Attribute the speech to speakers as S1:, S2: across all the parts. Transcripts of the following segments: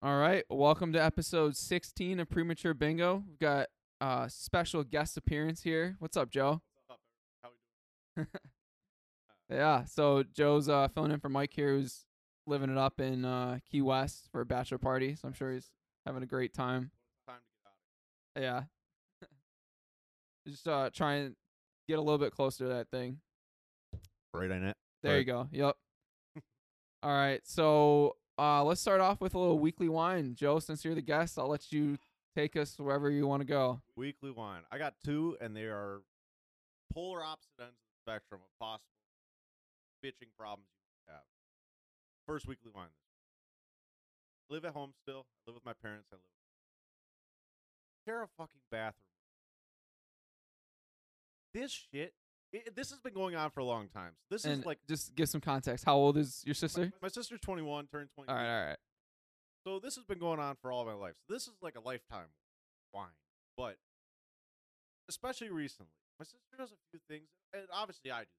S1: All right, welcome to episode 16 of Premature Bingo. We've got a special guest appearance here. What's up, Joe?
S2: How we doing?
S1: Yeah, so Joe's uh, filling in for Mike here, who's living it up in uh, Key West for a bachelor party. So I'm sure he's having a great time.
S2: Time to get out.
S1: Yeah. Just uh, try and get a little bit closer to that thing.
S2: Right on it.
S1: There you go. Yep. All right. So uh, let's start off with a little weekly whine. Joe, since you're the guest, I'll let you take us wherever you want to go.
S2: Weekly whine. I got two, and they are polar opposite ends of the spectrum of possible bitching problems you have. First weekly whine. This live at home still. I live with my parents. I live. Share a fucking bathroom. This shit. It, this has been going on for a long time. So this
S1: and
S2: is like
S1: just give some context. How old is your sister?
S2: my, my sister's 21, turned 20.
S1: All right. All right.
S2: So this has been going on for all my life. So this is like a lifetime whine. But especially recently, my sister does a few things, and obviously I do.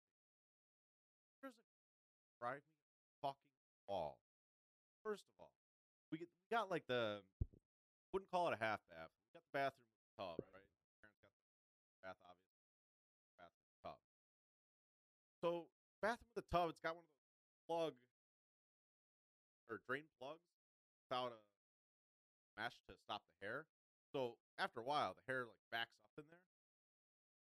S2: There's a drive me fucking wall. First of all, we get we got like the wouldn't call it a half bath. We got the bathroom tub, right? Parents got the bath, obviously. So bathroom with a tub, it's got one of those plug or drain plugs without a mesh to stop the hair. So after a while, the hair like backs up in there,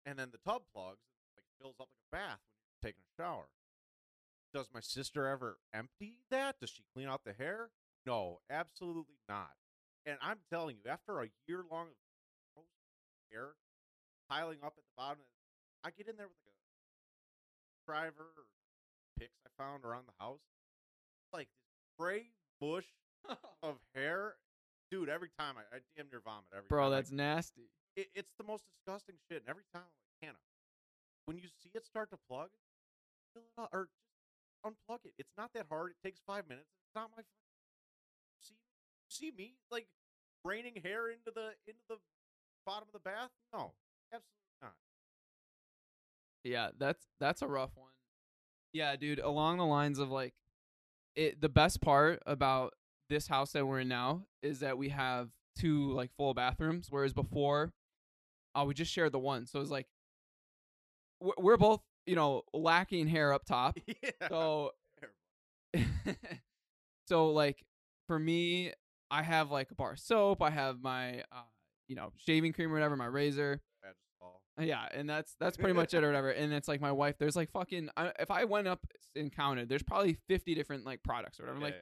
S2: and then the tub plugs like fills up like a bath when you're taking a shower. Does my sister ever empty that? Does she clean out the hair? No, absolutely not. And I'm telling you, after a year long of hair piling up at the bottom, I get in there with like a driver or picks I found around the house, like this gray bush of hair. Dude, every time I, I damn near vomit every
S1: Bro,
S2: time. I-
S1: that's nasty.
S2: it, it's the most disgusting shit. And every time I'm like, Hannah, when you see it start to plug, fill it up or just unplug it. It's not that hard. It takes five minutes. It's not my fucking see see me like raining hair into the into the bottom of the bath. No, absolutely not.
S1: Yeah, that's that's a rough one. Yeah, dude, along the lines of like it the best part about this house that we're in now is that we have two like full bathrooms whereas before uh we just shared the one. So it's like we're, we're both, you know, lacking hair up top.
S2: yeah.
S1: So so like for me, I have like a bar of soap, I have my uh you know, shaving cream or whatever, my razor. Yeah, and that's that's pretty much it or whatever. And it's like my wife. There's like fucking. I, if I went up and counted, there's probably 50 different like products or whatever.
S2: Yeah,
S1: like,
S2: yeah,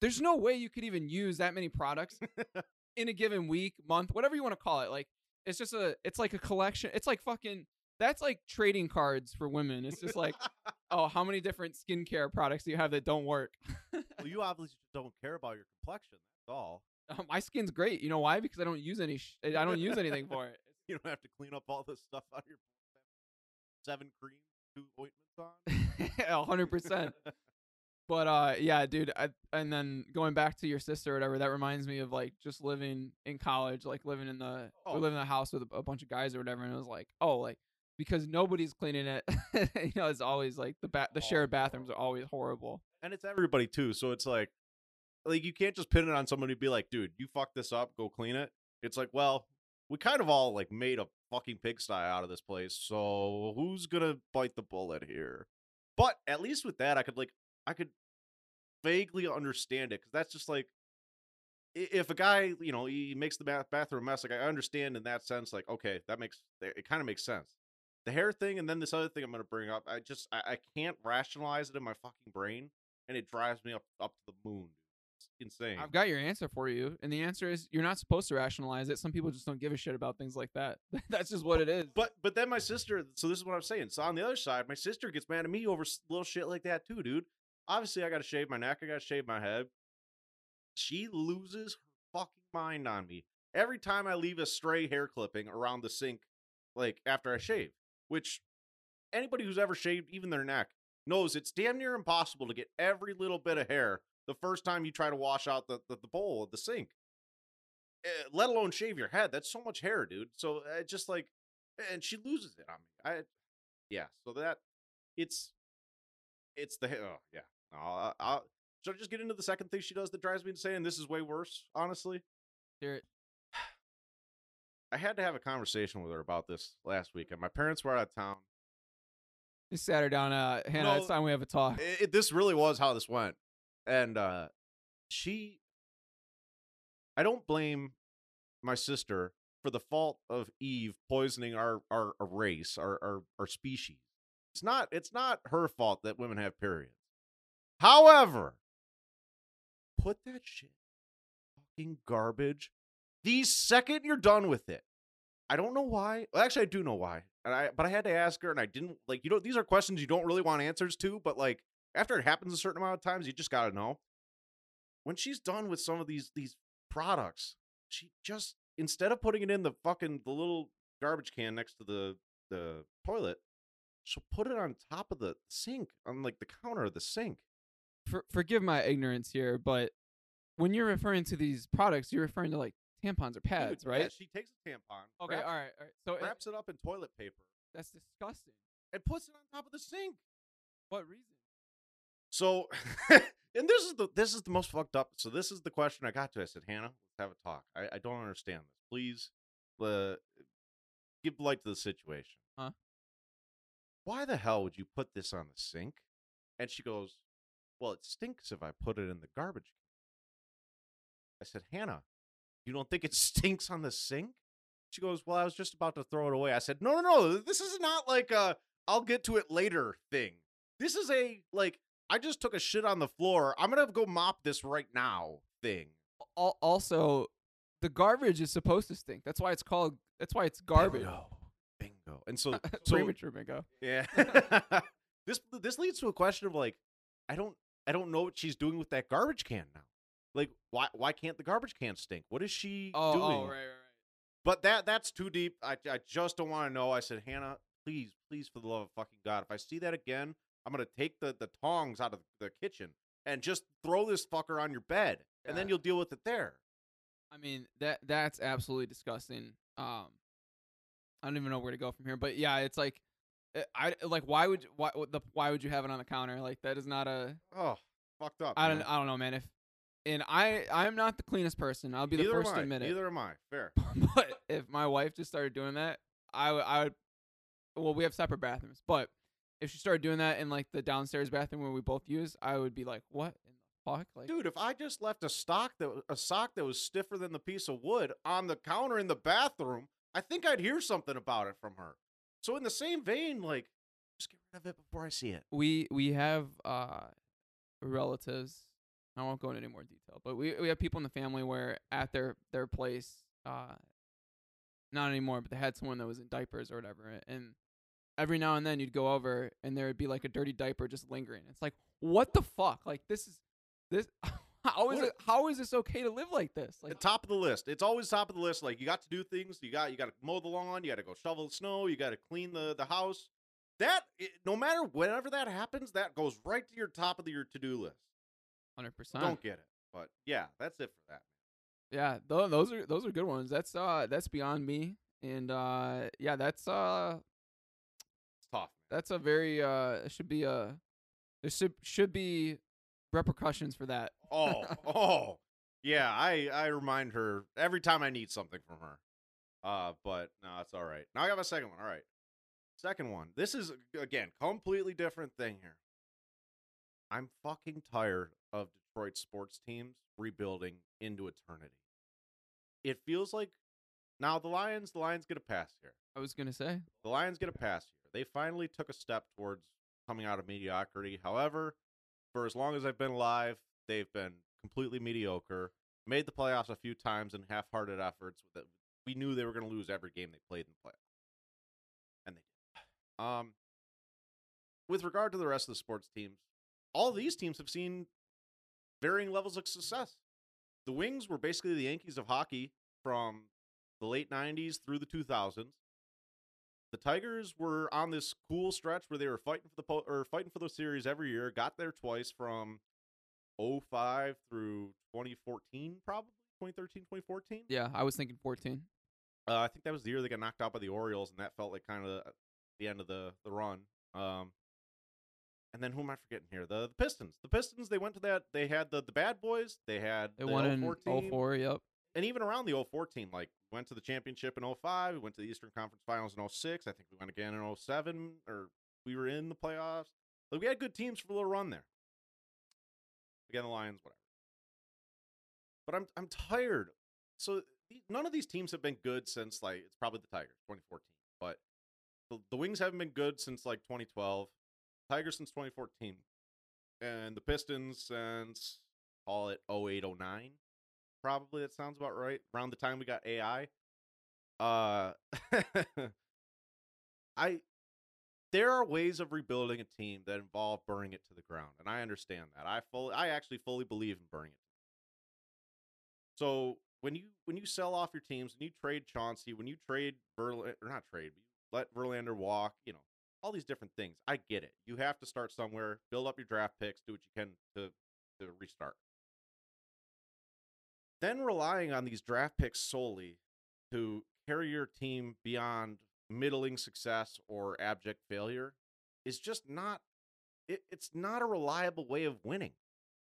S1: there's no way you could even use that many products in a given week, month, whatever you want to call it. Like, it's just a. It's like a collection. It's like fucking. That's like trading cards for women. It's just like, oh, how many different skincare products do you have that don't work?
S2: well, you obviously don't care about your complexion. That's all.
S1: Uh, my skin's great. You know why? Because I don't use any. Sh- I don't use anything for it.
S2: You don't have to clean up all this stuff out of your seven creams, two ointments on.
S1: A hundred percent. But uh, yeah, dude. I, and then going back to your sister or whatever, that reminds me of like just living in college, like living in the
S2: Oh.
S1: we live in a house with a, a bunch of guys or whatever, and it was like, oh, like because nobody's cleaning it, you know, it's always like the ba- the
S2: Oh,
S1: shared bathrooms are always horrible.
S2: and it's everybody too. So it's like, like you can't just pin it on somebody. and Be like, dude, you fucked this up. Go clean it. It's like, well, we kind of all like made a fucking pigsty out of this place. So who's gonna bite the bullet here? But at least with that, I could like, I could vaguely understand it because that's just like, if a guy, you know, he makes the bath- bathroom mess, like I understand in that sense. Like, okay, that makes eh, it kind of makes sense. The hair thing, and then this other thing I'm gonna bring up. I just I, I can't rationalize it in my fucking brain and it drives me up up to the moon. Insane.
S1: I've got your answer for you, and the answer is you're not supposed to rationalize it. Some people just don't give a shit about things like that. That's just what it is.
S2: but but then my sister. So this is what I'm saying. So on the other side, my sister gets mad at me over little shit like that too, dude. Obviously, I got to shave my neck. I got to shave my head. She loses her fucking mind on me every time I leave a stray hair clipping around the sink, like after I shave. Which anybody who's ever shaved even their neck knows it's damn near impossible to get every little bit of hair the first time you try to wash out the, the, the bowl of the sink. Eh, let alone shave your head. That's so much hair, dude. So uh, just like, and she loses it on me. I, yeah. So that it's, it's the hair. Oh yeah. No, I, I, Should I just get into the second thing she does that drives me insane? This is way worse, honestly.
S1: Hear it.
S2: I had to have a conversation with her about this last weekend. my parents were out of town.
S1: You sat her down. Uh, Hannah,
S2: No.
S1: it's time we have a talk.
S2: It, it- this really was how this went, and uh, she. I don't blame my sister for the fault of Eve poisoning our our, our race, our, our our species. It's not it's not her fault that women have periods. However, put that shit fucking garbage the second you're done with it. I don't know why. Well, actually, I do know why. And I but I had to ask her, and I didn't like. You know, these are questions you don't really want answers to, but like after it happens a certain amount of times, you just gotta know. When she's done with some of these these products, she just instead of putting it in the fucking the little garbage can next to the the toilet, she'll put it on top of the sink on like the counter of the sink.
S1: For, forgive my ignorance here, but when you're referring to these products, you're referring to like tampons or pads,
S2: Dude,
S1: right?
S2: yeah, she takes a tampon,
S1: okay,
S2: wraps,
S1: all right, all right. So it-
S2: wraps it up in toilet paper,
S1: that's disgusting.
S2: and puts it on top of the sink.
S1: What reason?
S2: So, and this is the this is the most fucked up. So this is the question I got to. I said, Hannah, let's have a talk. I, I don't understand this. Please, uh, give light to the situation.
S1: Huh?
S2: Why the hell would you put this on the sink? And she goes, Well, it stinks if I put it in the garbage. I said, Hannah, you don't think it stinks on the sink? She goes, Well, I was just about to throw it away. I said, No, no, no. This is not like a I'll get to it later thing. This is a like I just took a shit on the floor. I'm gonna go mop this right now thing.
S1: Also, the garbage is supposed to stink. That's why it's called. That's why it's garbage.
S2: Bingo. Bingo. And so, so
S1: Premature bingo.
S2: yeah. this this leads to a question of like, I don't I don't know what she's doing with that garbage can now. Like, why why can't the garbage can stink? What is she
S1: Oh, oh
S2: doing?
S1: oh, right, right, right.
S2: But that that's too deep. I I just don't want to know. I said, Hannah, please, please, for the love of fucking God, if I see that again, I'm gonna take the the tongs out of the kitchen and just throw this fucker on your bed, and then you'll deal with it there.
S1: I mean that that's absolutely disgusting. Um, I don't even know where to go from here, but yeah, it's like, uh, I like why would why the why would you have it on the counter? Like that is not a
S2: Oh, fucked up.
S1: I don't. I don't know, man. If and I I'm not the cleanest person. I'll be the first to admit it.
S2: Neither am I. Fair.
S1: but if my wife just started doing that, I would I would. Well, we have separate bathrooms, but if she started doing that in like the downstairs bathroom where we both use, I would be like, "What in the fuck?" Like,
S2: Dude, if I just left a stock that a sock that was stiffer than the piece of wood on the counter in the bathroom, I think I'd hear something about it from her. So in the same vein, like, just get rid of it before I see it.
S1: we we have uh relatives. I won't go into any more detail, but we we have people in the family where at their their place, uh, not anymore, but they had someone that was in diapers or whatever, and every now and then you'd go over and there would be like a dirty diaper just lingering. It's like, what the fuck? Like this is this. How is
S2: What-
S1: it? How is this okay to live like this? Like
S2: At top of the list. It's always top of the list. Like you got to do things. You got you got to mow the lawn. You got to go shovel the snow. You got to clean the the house. That i- no matter whenever that happens, that goes right to your top of the, your to do list.
S1: hundred percent.
S2: Don't get it, but yeah, that's it for that.
S1: Yeah, tho- those are those are good ones. That's uh that's beyond me, and uh yeah, that's uh. That's a very uh it should be a there should should be repercussions for that.
S2: Oh, oh, yeah. I I remind her every time I need something from her. Uh, but no, it's all right. Now I got my second one. All right, second one. This is again completely different thing here. I'm fucking tired of Detroit sports teams rebuilding into eternity. It feels like now the Lions. The Lions get a pass here.
S1: I was gonna say
S2: The Lions get a pass here. They finally took a step towards coming out of mediocrity. However, for as long as I've been alive, they've been completely mediocre. Made the playoffs a few times in half-hearted efforts. That we knew they were going to lose every game they played in the playoffs, and they did. Um, with regard to the rest of the sports teams, all these teams have seen varying levels of success. The Wings were basically the Yankees of hockey from the late '90s through the 2000s the Tigers were on this cool stretch where they were fighting for the po- or fighting for the series every year. Got there twice from 05 through 2014, probably 2013, 2014.
S1: yeah, I was thinking fourteen.
S2: Uh, I think that was the year they got knocked out by the Orioles, and that felt like kind of the end of the the run. Um, and then who am I forgetting here? The, the Pistons. The Pistons. They went to that. They had the the Bad Boys. They had
S1: They
S2: the
S1: won in
S2: 04 team,
S1: 04, Yep.
S2: And even around the 04 team, like went to the championship in 05. We went to the Eastern Conference Finals in 06. I think we went again in 07, or we were in the playoffs. Like we had good teams for a little run there. Again, the Lions, whatever. But I'm I'm tired. So none of these teams have been good since like it's probably the Tigers 2014, but the, the Wings haven't been good since like 2012. Tigers since 2014, and the Pistons since call it 08 09 probably that sounds about right around the time we got ai uh i there are ways of rebuilding a team that involve burning it to the ground and i understand that i fully i actually fully believe in burning it. So when you when you sell off your teams when you trade chauncey when you trade Verlander, or not trade let verlander walk you know all these different things i get it you have to start somewhere build up your draft picks do what you can to to restart then relying on these draft picks solely to carry your team beyond middling success or abject failure is just not it, it's not a reliable way of winning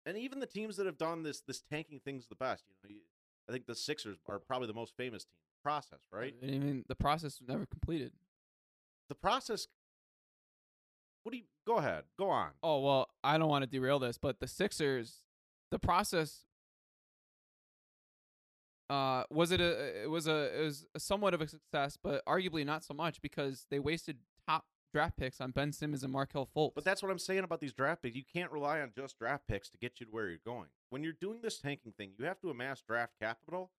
S2: and even the teams that have done this this tanking things the best you know you, i think the sixers are probably the most famous team process right
S1: i mean the process was never completed.
S2: the process what do you go ahead go on
S1: Oh well, I don't want to derail this, but the Sixers, the process. Uh, was it a? It was a. It was a somewhat of a success, but arguably not so much because they wasted top draft picks on Ben Simmons and Markelle Fultz.
S2: But that's what I'm saying about these draft picks. You can't rely on just draft picks to get you to where you're going. When you're doing this tanking thing, you have to amass draft capital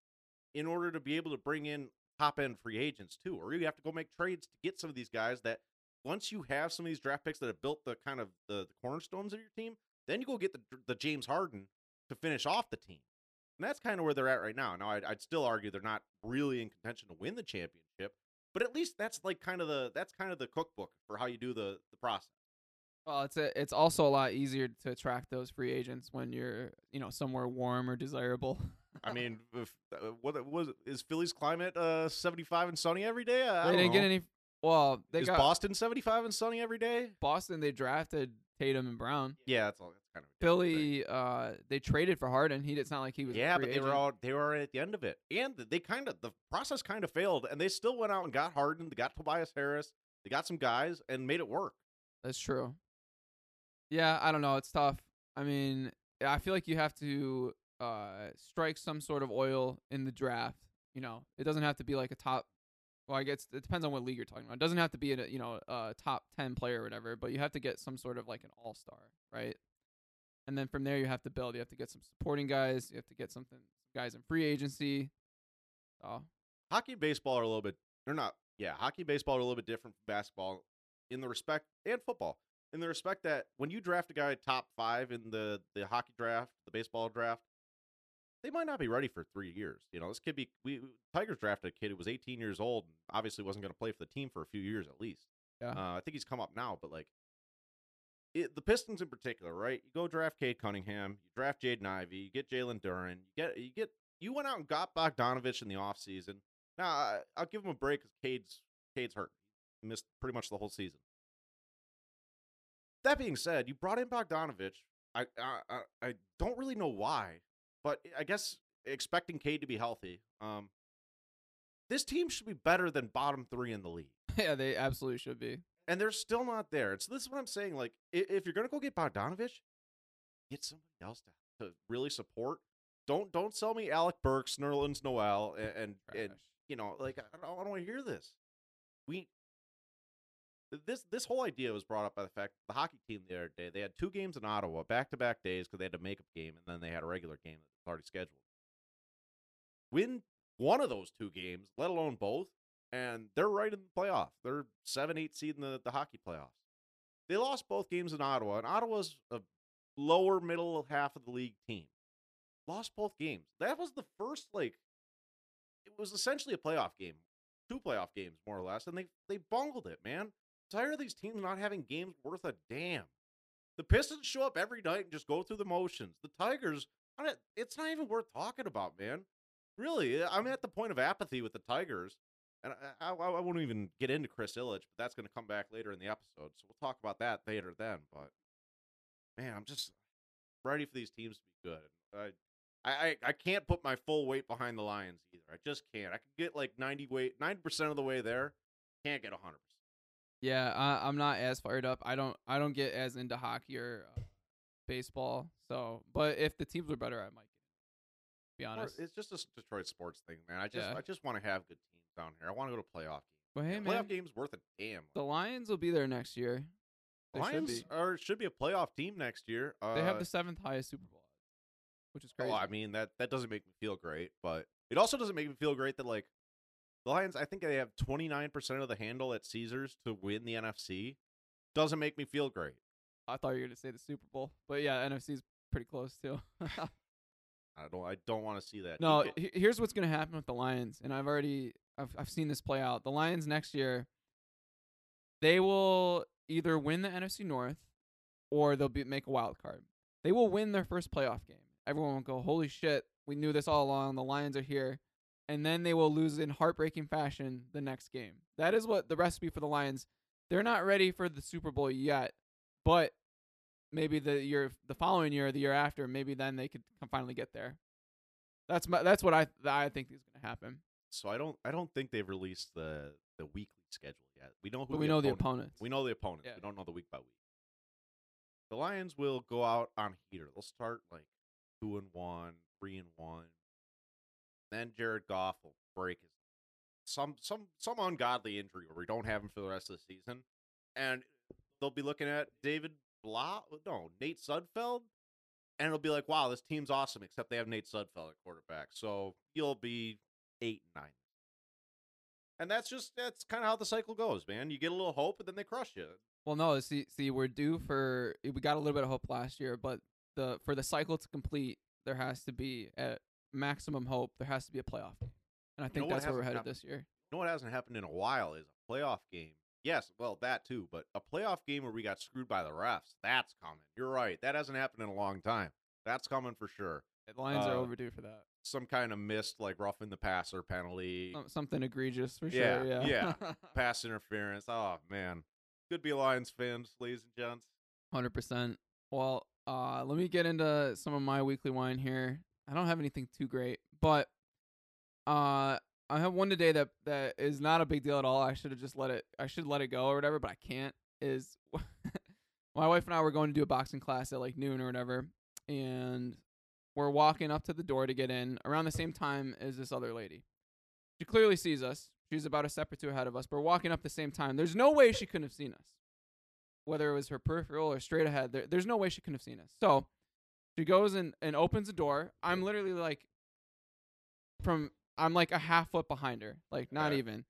S2: in order to be able to bring in top end free agents too. Or you have to go make trades to get some of these guys that once you have some of these draft picks that have built the kind of the, the cornerstones of your team, then you go get the the James Harden to finish off the team. And that's kind of where they're at right now. Now, I'd, I'd still argue they're not really in contention to win the championship, but at least that's like kind of the that's kind of the cookbook for how you do the the process.
S1: Well, it's a, it's also a lot easier to attract those free agents when you're you know somewhere warm or desirable.
S2: I mean, if, uh, what was is Philly's climate uh 75 and sunny every day? I
S1: they
S2: don't
S1: didn't get any. Well, they
S2: is
S1: got
S2: Boston 75 and sunny every day?
S1: Boston. They drafted Tatum and Brown.
S2: Yeah, that's all. That's kind of thing.
S1: Philly, uh, they traded for Harden. He it's not like he was.
S2: Yeah, but they were all they were at the end of it, and they kind of the process kind of failed, and they still went out and got Harden, they got Tobias Harris, they got some guys, and made it work.
S1: That's true. Yeah, I don't know. It's tough. I mean, I feel like you have to uh strike some sort of oil in the draft. You know, it doesn't have to be like a top. Well, I guess it depends on what league you're talking about. It doesn't have to be a you know a top ten player or whatever, but you have to get some sort of like an all star, right? And then from there you have to build. You have to get some supporting guys. You have to get something guys in free agency. So
S2: Hockey and baseball are a little bit they're not yeah, hockey and baseball are a little bit different from basketball in the respect and football. In the respect that when you draft a guy top five in the, the hockey draft, the baseball draft, they might not be ready for three years. You know, this kid be we Tigers drafted a kid who was 18 years old and obviously wasn't going to play for the team for a few years at least.
S1: Yeah.
S2: Uh, I think he's come up now, but like it, the Pistons in particular, right? You go draft Cade Cunningham, you draft Jaden Ivey, you get Jalen Duren, you get you get you went out and got Bogdanovich in the offseason. Now I, I'll give him a break because Cade's Cade's hurt. He missed pretty much the whole season. That being said, you brought in Bogdanovich. I I I, I don't really know why, but I guess expecting Cade to be healthy. Um, this team should be better than bottom three in the league
S1: yeah, they absolutely should be.
S2: and they're still not there. So this is what I'm saying. Like, if you're gonna go get Bogdanovich, get somebody else to, to really support. Don't don't sell me Alec Burks, Nerlens Noel, and and, and you know, like I don't, I don't want to hear this. We this this whole idea was brought up by the fact the hockey team the other day they had two games in Ottawa back to back days because they had a makeup game and then they had a regular game that was already scheduled. Win one of those two games, let alone both, and they're right in the playoff. They're seven eight seed in the, the hockey playoffs. They lost both games in Ottawa, and Ottawa's a lower middle half of the league team. Lost both games. That was the first like it was essentially a playoff game, two playoff games more or less, and they they bungled it, man. Tired of these teams not having games worth a damn. The Pistons show up every night and just go through the motions. The Tigers, it's not even worth talking about, man. Really, I'm at the point of apathy with the Tigers, and I, I, I won't even get into Chris Ilitch, but that's going to come back later in the episode, so we'll talk about that later then. But man, I'm just ready for these teams to be good. I, I, I- can't put my full weight behind the Lions either. I just can't. I can get like 90 weight, 90 percent of the way there. Can't get 100.
S1: Yeah, I, I'm not as fired up. I don't I don't get as into hockey or uh, baseball. So, but if the teams were better, I might. Be honest.
S2: It's just a Detroit sports thing, man. I just
S1: Yeah.
S2: I just want to have good teams down here. I want to go to playoff games.
S1: But hey,
S2: A
S1: man,
S2: playoff games worth a damn.
S1: the Lions will be there next year. They
S2: Lions
S1: be.
S2: are should be a playoff team next year. Uh,
S1: They have the seventh highest Super Bowl, which is crazy.
S2: Oh, I mean that that doesn't make me feel great, but it also doesn't make me feel great that like the Lions. I think they have twenty nine percent of the handle at Caesars to win the NFC. Doesn't make me feel great.
S1: I thought you were gonna say the Super Bowl, but yeah, NFC's pretty close too.
S2: I don't. I don't want to see that.
S1: no, he- here's what's gonna happen with the Lions, and I've already I've I've seen this play out. The Lions next year, they will either win the NFC North, or they'll be make a wild card. They will win their first playoff game. Everyone will go, "Holy shit, we knew this all along. The Lions are here." And then they will lose in heartbreaking fashion the next game. That is what the recipe for the Lions. They're not ready for the Super Bowl yet, but maybe the year the following year, the year after, maybe then they could finally get there. That's my, that's what I I think is going to happen.
S2: so I don't. I don't think they've released the the weekly schedule yet. We know who.
S1: But we
S2: the
S1: know the opponents.
S2: We know the opponents.
S1: Yeah.
S2: We don't know the week by week. The Lions will go out on heater. They'll start like two and one, three and one. Then Jared Goff will break his some some some ungodly injury where we don't have him for the rest of the season, and they'll be looking at David Blah, uh, no Nate Sudfeld, and it'll be like, wow, this team's awesome, except they have Nate Sudfeld at quarterback, so you'll be eight nine. And that's just that's kind of how the cycle goes, man. You get a little hope, and then they crush you.
S1: Well, no, see, see, we're due for we got a little bit of hope last year, but the for the cycle to complete, there has to be at maximum hope. There has to be a playoff game, and I think
S2: know
S1: that's where we're headed
S2: happened?
S1: this year.
S2: You know what hasn't happened in a while is a playoff game. Yes, well that too, but a playoff game where we got screwed by the refs. That's coming. You're right. That hasn't happened in a long time. That's coming for sure.
S1: The Lions are
S2: Uh,
S1: overdue for that.
S2: Some kind of missed like roughing the passer penalty,
S1: something egregious for
S2: Yeah,
S1: sure. Yeah,
S2: yeah. pass interference. Oh man, good be Lions fans, ladies and gents.
S1: hundred percent. Well, uh, let me get into some of my weekly whine here. I don't have anything too great, but uh, I have one today that that is not a big deal at all. I should have just let it. I should let it go or whatever, but I can't. Is my wife and I were going to do a boxing class at like noon or whatever, and we're walking up to the door to get in around the same time as this other lady. She clearly sees us. She's about a step or two ahead of us, but we're walking up the same time. There's no way she couldn't have seen us whether it was her peripheral or straight ahead. There, there's no way she couldn't have seen us. So she goes and, and opens the door. I'm literally like from I'm like a half foot behind her, like not
S2: Okay.
S1: even,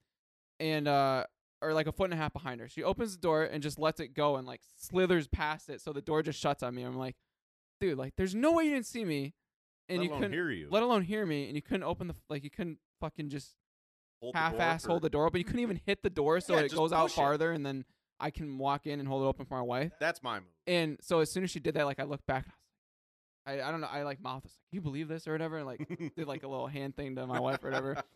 S1: and uh or like a foot and a half behind her. She opens the door and just lets it go and like slithers past it, so the door just shuts on me. I'm like, dude, like there's no way you didn't see me, and
S2: Let
S1: you couldn't
S2: hear you.
S1: let alone hear me, and you couldn't open the like you couldn't fucking just
S2: door
S1: half-ass hold the door, but you couldn't even hit the door so
S2: Yeah,
S1: it goes out
S2: push it.
S1: farther, and then I can walk in and hold it open for my wife.
S2: That's my move.
S1: And so as soon as she did that, like I looked back, and I I, don't know, I like mouth like, "Can you believe this?" or whatever, and like did like a little hand thing to my wife or whatever.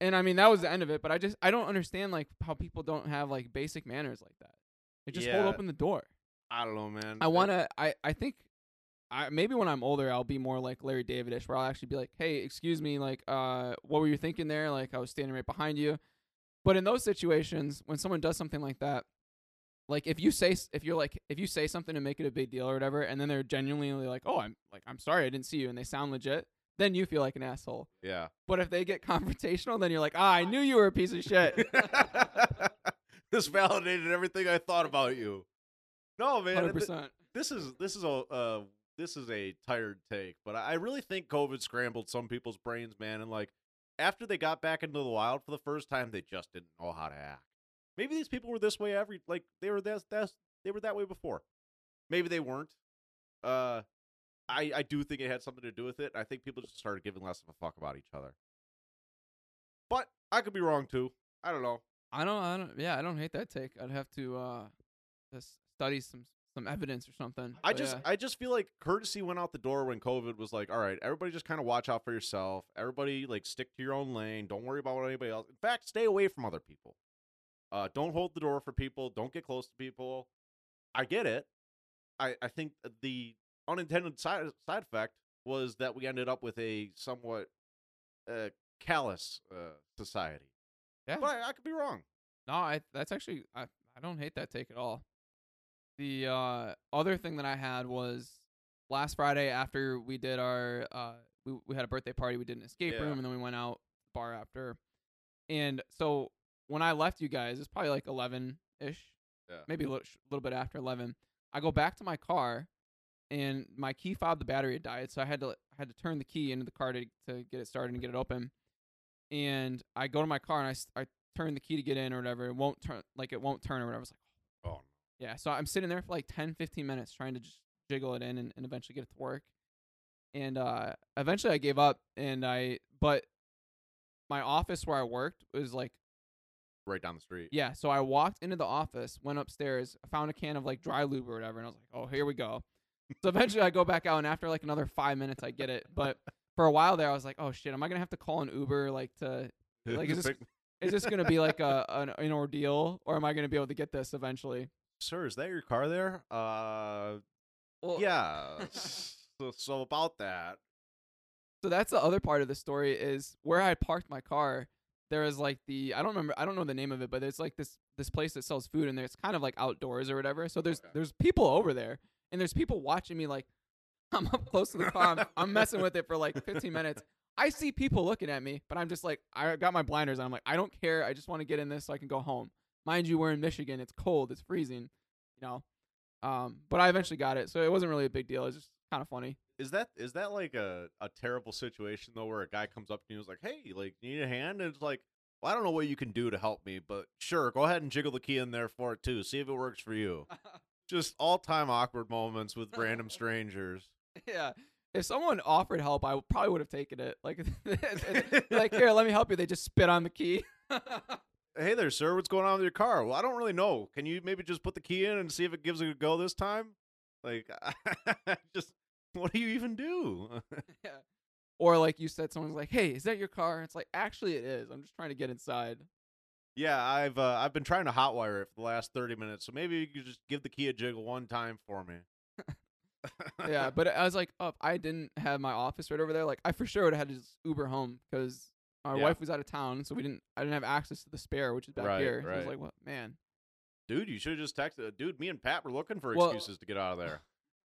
S1: And I mean that was the end of it. But I just I don't understand like how people don't have like basic manners like that. They just hold open the door.
S2: I don't know, man.
S1: I want to. I I think. I, maybe when I'm older, I'll be more like Larry Davidish, where I'll actually be like, "Hey, excuse me, like, uh, what were you thinking there? Like, I was standing right behind you." But in those situations, when someone does something like that, like if you say s- if you're like if you say something and make it a big deal or whatever, and then they're genuinely like, "Oh, I'm like I'm sorry, I didn't see you," and they sound legit, then you feel like an asshole.
S2: Yeah.
S1: But if they get confrontational, then you're like, "Ah, I knew you were a piece of shit."
S2: this validated everything I thought about you. No, man.
S1: Hundred
S2: th- this is this is a uh, this is a tired take, but I really think COVID scrambled some people's brains, man. And like after they got back into the wild for the first time, they just didn't know how to act. Maybe these people were this way every like they were that that's they were that way before. Maybe they weren't. Uh, I I do think it had something to do with it. I think people just started giving less of a fuck about each other. But I could be wrong too. I don't know.
S1: I don't. I don't. Yeah, I don't hate that take. I'd have to uh, just study some some evidence or something.
S2: I
S1: But
S2: just
S1: yeah.
S2: I just feel like courtesy went out the door when COVID was like, all right, everybody just kind of watch out for yourself. Everybody like stick to your own lane. Don't worry about what anybody else. In fact, stay away from other people. Uh, don't hold the door for people. Don't get close to people. I get it. I I think the unintended side side effect was that we ended up with a somewhat uh, callous uh, society.
S1: Yeah.
S2: but I, I could be wrong.
S1: No, I that's actually I, I don't hate that take at all. The uh, other thing that I had was last Friday after we did our uh, we we had a birthday party, we did an escape
S2: Yeah.
S1: room, and then we went out bar after. And so when I left you guys, it's probably like eleven ish,
S2: Yeah.
S1: maybe a little, little bit after eleven. I go back to my car, and my key fob the battery had died, so I had to I had to turn the key into the car to to get it started and get it open. And I go to my car and I, I turn the key to get in or whatever. It won't turn like it won't turn or whatever. I was like,
S2: Oh,
S1: yeah. So I'm sitting there for like 10, 15 minutes trying to just jiggle it in and, and eventually get it to work. And uh, eventually I gave up and I but my office where I worked was like
S2: right down the street.
S1: yeah. So I walked into the office, went upstairs, found a can of like dry lube or whatever, and I was like, oh, here we go. So eventually I go back out and after like another five minutes I get it. But for a while there I was like, oh shit, am I gonna have to call an Uber like to Like, is this- is this gonna be like a an, an ordeal or am I gonna be able to get this eventually?
S2: Sir, is that your car there? Uh,
S1: Well,
S2: yeah. so, so about that.
S1: So that's the other part of the story is where I parked my car. There is like the I don't remember I don't know the name of it, but it's like this this place that sells food and there. It's kind of like outdoors or whatever. So there's
S2: Okay.
S1: there's people over there and there's people watching me like I'm up close to the. I'm, I'm messing with it for like 15 minutes. I see people looking at me, but I'm just like I got my blinders on. I'm like I don't care. I just want to get in this so I can go home. Mind you, we're in Michigan. It's cold. It's freezing. You know. Um, but I eventually got it, so it wasn't really a big deal. It's just kind of funny.
S2: Is that is that like a, a terrible situation though, where a guy comes up to you and is like, "Hey, like, you need a hand?" And it's like, "Well, I don't know what you can do to help me, but sure, go ahead and jiggle the key in there for it too. See if it works for you." Just all time awkward moments with random strangers.
S1: Yeah. If someone offered help, I probably would have taken it. Like, like here, let me help you. They just spit on the key.
S2: Hey there, sir. What's going on with your car? Well, I don't really know. Can you maybe just put the key in and see if it gives it a go this time? Like, just what do you even do?
S1: yeah. Or like you said, someone's like, "Hey, is that your car?" It's like, actually, it is. I'm just trying to get inside.
S2: yeah, I've uh, I've been trying to hotwire it for the last thirty minutes, so maybe you could just give the key a jiggle one time for me.
S1: yeah, but I was like, oh, if I didn't have my office right over there, like I for sure would have had to just Uber home because my
S2: Yeah.
S1: wife was out of town, so we didn't. I didn't have access to the spare, which is back
S2: Right,
S1: here. So I was like, what, man?
S2: Dude, you should have just texted. Dude, me and Pat were looking for
S1: Well-
S2: excuses to get out of there.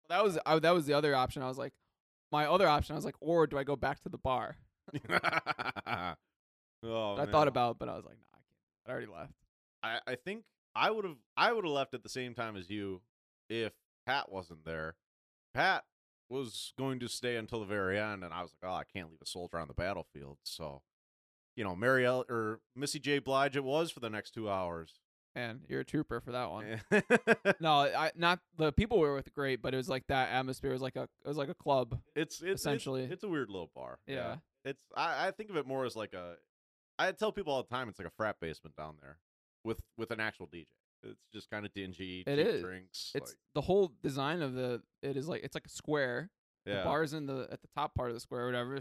S1: That was I, that was the other option. I was like, my other option. I was like, or do I go back to the bar?
S2: oh,
S1: I
S2: man.
S1: thought about, it, but I was like, nah, I can't. I already left.
S2: I, I think I would have I would have left at the same time as you if Pat wasn't there. Pat was going to stay until the very end, and I was like, oh, I can't leave a soldier on the battlefield. So, you know, Mary El- or Missy J. Blige, it was for the next two hours.
S1: Man, you're a trooper for that one. No, I not the people we were with great, but it was like that atmosphere was like a it was like a club.
S2: it's, it's
S1: Essentially.
S2: it's, it's a weird little bar.
S1: Yeah.
S2: it's I, I think of it more as like a. I tell people all the time it's like a frat basement down there with with an actual DJ. It's just kind of dingy.
S1: It is.
S2: drinks.
S1: It's the whole design of the it is like it's like a square.
S2: like, yeah.
S1: The bar's in the at the top part of the square, or whatever.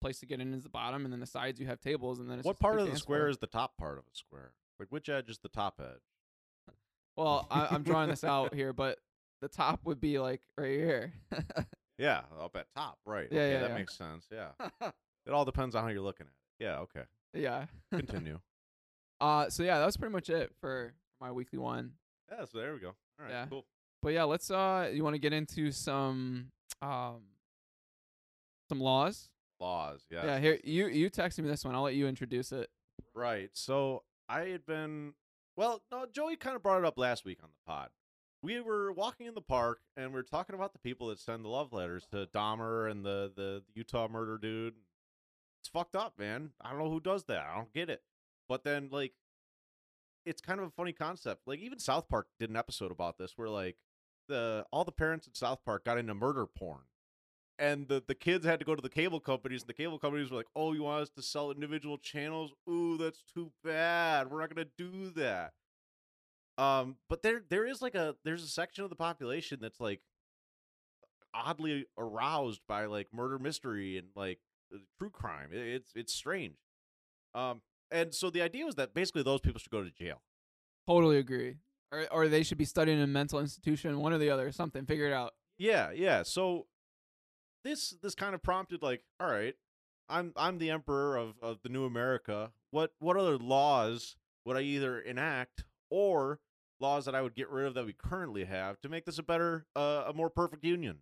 S1: Place to get in is the bottom, and then the sides you have tables, and then it's
S2: What part of the
S1: dance
S2: square is the top part of a square? Like which edge is the top edge?
S1: Well, I, I'm drawing this out here, but the top would be like right here.
S2: Yeah, up at top, right?
S1: Yeah,
S2: okay,
S1: yeah,
S2: that
S1: yeah.
S2: makes sense. Yeah, it all depends on how you're looking at it. Yeah, okay.
S1: yeah.
S2: Continue.
S1: uh, so yeah, that was pretty much it for my weekly one.
S2: yeah, so there we go. All right,
S1: Yeah.
S2: cool.
S1: But yeah, let's uh, you want to get into some um, some laws?
S2: Laws, yeah.
S1: Yeah, here you you texted me this one. I'll let you introduce it.
S2: Right. So I had been well, no, Joey kind of brought it up last week on the pod. We were walking in the park and we are talking about the people that send the love letters to Dahmer and the, the Utah murder dude. It's fucked up, man. I don't know who does that. I don't get it. But then like it's kind of a funny concept. Like even South Park did an episode about this where like the all the parents in South Park got into murder porn. And the, the kids had to go to the cable companies, and the cable companies were like, "Oh, you want us to sell individual channels? Ooh, that's too bad. We're not gonna do that." Um, but there there is like a there's a section of the population that's like oddly aroused by like murder mystery and like uh, true crime. It, it's it's strange. Um, and so the idea was that basically those people should go to jail.
S1: Totally agree. or or they should be studying in a mental institution, one or the other, something. Figure it out.
S2: Yeah, yeah. So this this kind of prompted like, all right, I'm I'm the emperor of of the new America. What what other laws would I either enact or laws that I would get rid of that we currently have to make this a better uh, a more perfect union?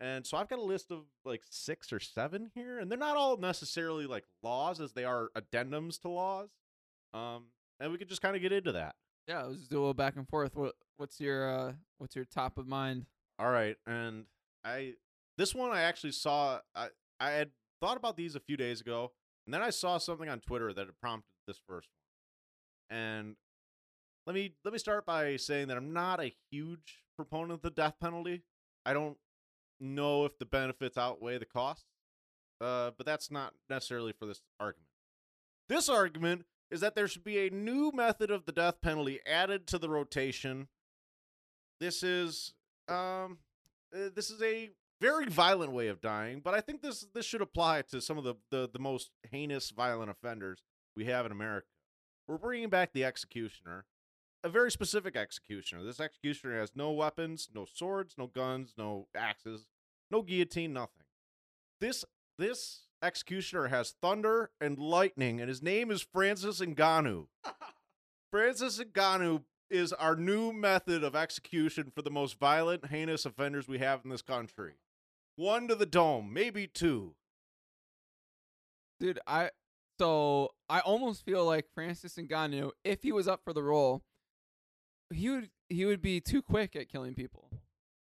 S2: And so I've got a list of like six or seven here, and they're not all necessarily like laws as they are addendums to laws. Um, and we could just kind of get into that.
S1: Yeah, let's do a little back and forth. What what's your uh what's your top of mind?
S2: All right, and I this one I actually saw. I I had thought about these a few days ago, and then I saw something on Twitter that had prompted this first one. And let me let me start by saying that I'm not a huge proponent of the death penalty. I don't know if the benefits outweigh the costs, uh, but that's not necessarily for this argument. This argument is that there should be a new method of the death penalty added to the rotation. This is um, uh, this is a very violent way of dying, but I think this this should apply to some of the, the, the most heinous violent offenders we have in America. We're bringing back the executioner, a very specific executioner. This executioner has no weapons, no swords, no guns, no axes, no guillotine, nothing. This this executioner has thunder and lightning, and his name is Francis Ngannou. Francis Ngannou is our new method of execution for the most violent, heinous offenders we have in this country. One to the dome, maybe two.
S1: Dude, I so I almost feel like Francis Ngannou, if he was up for the role, he would he would be too quick at killing people.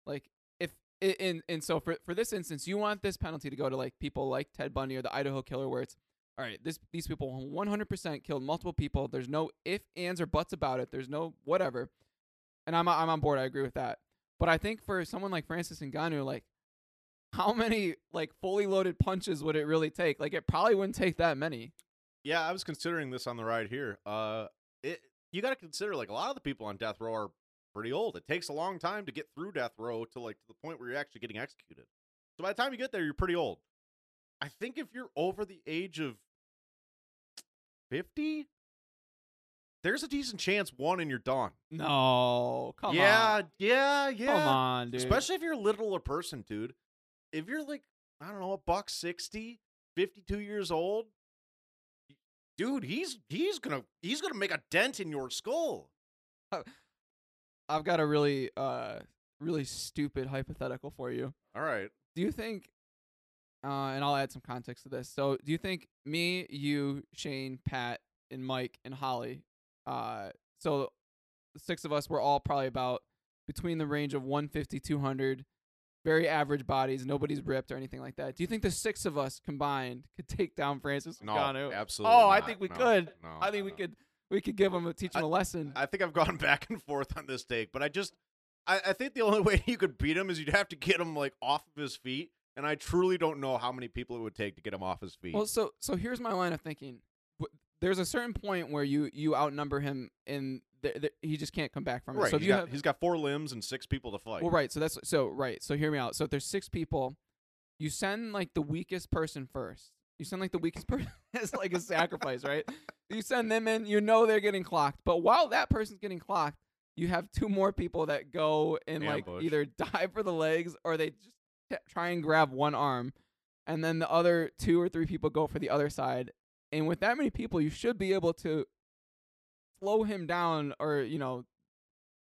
S1: Like if in and so for for this instance, you want this penalty to go to like people like Ted Bundy or the Idaho Killer, where it's all right. This these people 100% killed multiple people. There's no if, ands, or buts about it. There's no whatever. And I'm I'm on board. I agree with that. But I think for someone like Francis Ngannou, like how many like fully loaded punches would it really take? Like it probably wouldn't take that many.
S2: Yeah, I was considering this on the ride here. Uh, it you got to consider like a lot of the people on death row are pretty old. It takes a long time to get through death row to like to the point where you're actually getting executed. So by the time you get there, you're pretty old. I think if you're over the age of 50, there's a decent chance one and you're done.
S1: No, come
S2: yeah,
S1: on.
S2: yeah, yeah. Yeah.
S1: Come on, dude.
S2: Especially if you're a littler person, dude. If you're like, I don't know, a buck 60, 52 years old, dude, he's he's gonna he's gonna make a dent in your skull.
S1: I've got a really uh really stupid hypothetical for you.
S2: All right.
S1: Do you think uh and I'll add some context to this. So, do you think me, you, Shane, Pat, and Mike and Holly uh so the six of us were all probably about between the range of 150 200 very average bodies, nobody's ripped or anything like that. Do you think the six of us combined could take down Francis
S2: No,
S1: Ngannou?
S2: absolutely.
S1: Oh, I think we
S2: No,
S1: could.
S2: no,
S1: I think we could we could give him a teach him a lesson.
S2: I think I've gone back and forth on this take, but I just I, I think the only way you could beat him is you'd have to get him like off of his feet. And I truly don't know how many people it would take to get him off his feet.
S1: Well, so so here's my line of thinking. There's a certain point where you you outnumber him, and th- th- he just can't come back from it.
S2: right.
S1: So if
S2: he's
S1: you
S2: got,
S1: have
S2: he's got four limbs and six people to fight.
S1: well, right. So that's so right. So hear me out. So if there's six people, you send like the weakest person first. You send like the weakest person as like a sacrifice, right? You send them in. You know they're getting clocked, but while that person's getting clocked, you have two more people that go and like
S2: Ambush.
S1: either dive for the legs or they just t- try and grab one arm, and then the other two or three people go for the other side. And with that many people, you should be able to slow him down or you know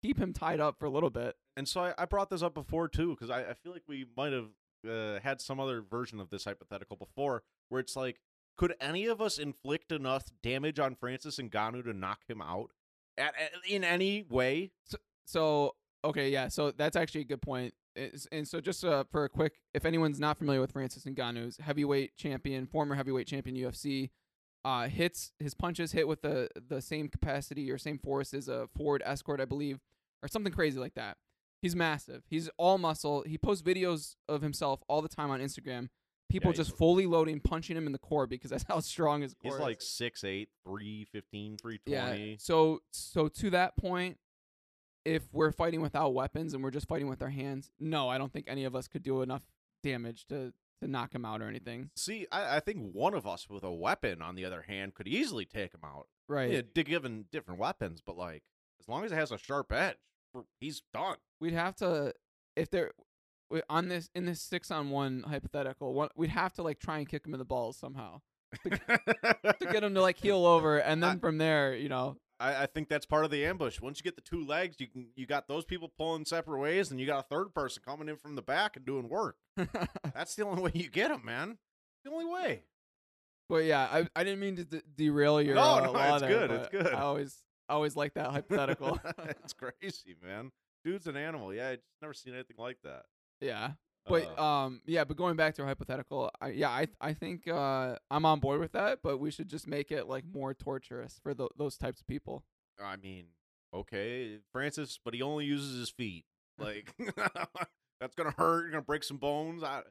S1: keep him tied up for a little bit.
S2: And so I, I brought this up before too, because I, I feel like we might have uh, had some other version of this hypothetical before, where it's like, could any of us inflict enough damage on Francis Ngannou to knock him out at, at in any way?
S1: So okay, yeah. So that's actually a good point. It's, and so just uh, for a quick, if anyone's not familiar with Francis Ngannou's heavyweight champion, former heavyweight champion UFC, uh, hits his punches hit with the the same capacity or same force as a Ford Escort, I believe, or something crazy like that. He's massive. He's all muscle. He posts videos of himself all the time on Instagram. People
S2: Yeah,
S1: just fully loading, punching him in the core because that's how strong his core
S2: He's
S1: is.
S2: like 6'8", 315,
S1: Yeah. So so to that point, if we're fighting without weapons and we're just fighting with our hands, no, I don't think any of us could do enough damage to to knock him out or anything.
S2: See, I, I think one of us with a weapon, on the other hand, could easily take him out.
S1: Right.
S2: Yeah, given different weapons, but like As long as it has a sharp edge, he's done.
S1: We'd have to if there on this in this six on one hypothetical, one, we'd have to like try and kick him in the balls somehow to get him to like heel over, and then
S2: I-
S1: from there, you know,
S2: I, I think that's part of the ambush. Once you get the two legs, you can you got those people pulling separate ways, and you got a third person coming in from the back and doing work. That's the only way you get them, man. The only way.
S1: But yeah, I I didn't mean to d- derail your
S2: No,
S1: uh,
S2: no, it's
S1: there,
S2: good, it's good.
S1: I always I always like that hypothetical.
S2: it's crazy, man. Dude's an animal. Yeah, I just never seen anything like that.
S1: yeah, but
S2: Uh,
S1: um, yeah, but going back to our hypothetical, I, yeah, I I think uh I'm on board with that, but we should just make it like more torturous for tho- those types of people.
S2: I mean, okay, Francis, but he only uses his feet. Like that's gonna hurt. You're gonna break some bones. I,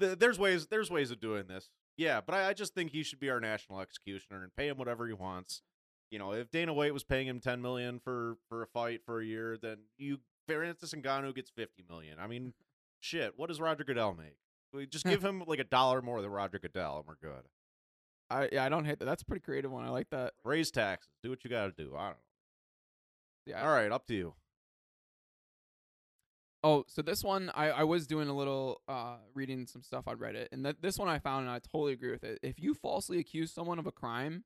S2: th- there's ways. There's ways of doing this. Yeah, but I, I just think he should be our national executioner and pay him whatever he wants. You know, if Dana White was paying him ten million for for a fight for a year, then you Francis Ngannou gets fifty million. I mean, shit. What does Roger Goodell make? We just give him like a dollar more than Roger Goodell, and we're good.
S1: I yeah, I don't hate that. That's a pretty creative one. I like that.
S2: Raise taxes. Do what you got to do. I don't know.
S1: Yeah.
S2: All right, up to you.
S1: Oh, so this one I, I was doing a little uh reading some stuff on Reddit and that this one I found and I totally agree with it. If you falsely accuse someone of a crime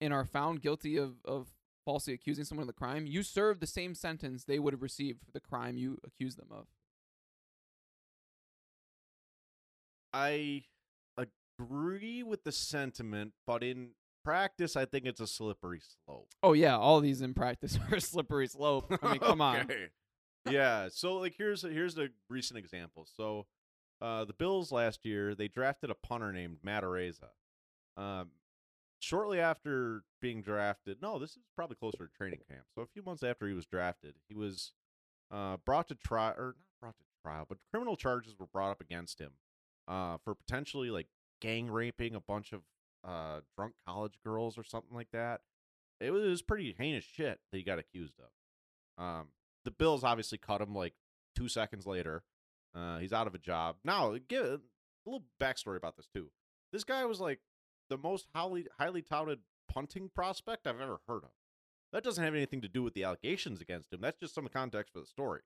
S1: and are found guilty of, of falsely accusing someone of the crime, you serve the same sentence they would have received for the crime you accused them of.
S2: I agree with the sentiment, but in practice, I think it's a slippery slope.
S1: Oh yeah, all these in practice are a slippery slope. I mean, come on.
S2: Yeah. So like here's a, here's a recent example. So uh, the Bills last year they drafted a punter named Matt Araiza. Um, shortly after being drafted, no, this is probably closer to training camp. So a few months after he was drafted, he was uh, brought to trial or not brought to trial, but criminal charges were brought up against him uh, for potentially like gang raping a bunch of uh, drunk college girls or something like that. It was, it was pretty heinous shit that he got accused of. Um, the Bills obviously cut him like two seconds later. Uh, he's out of a job now. Give a little backstory about this too. This guy was like the most highly highly touted punting prospect I've ever heard of. That doesn't have anything to do with the allegations against him. That's just some context for the story.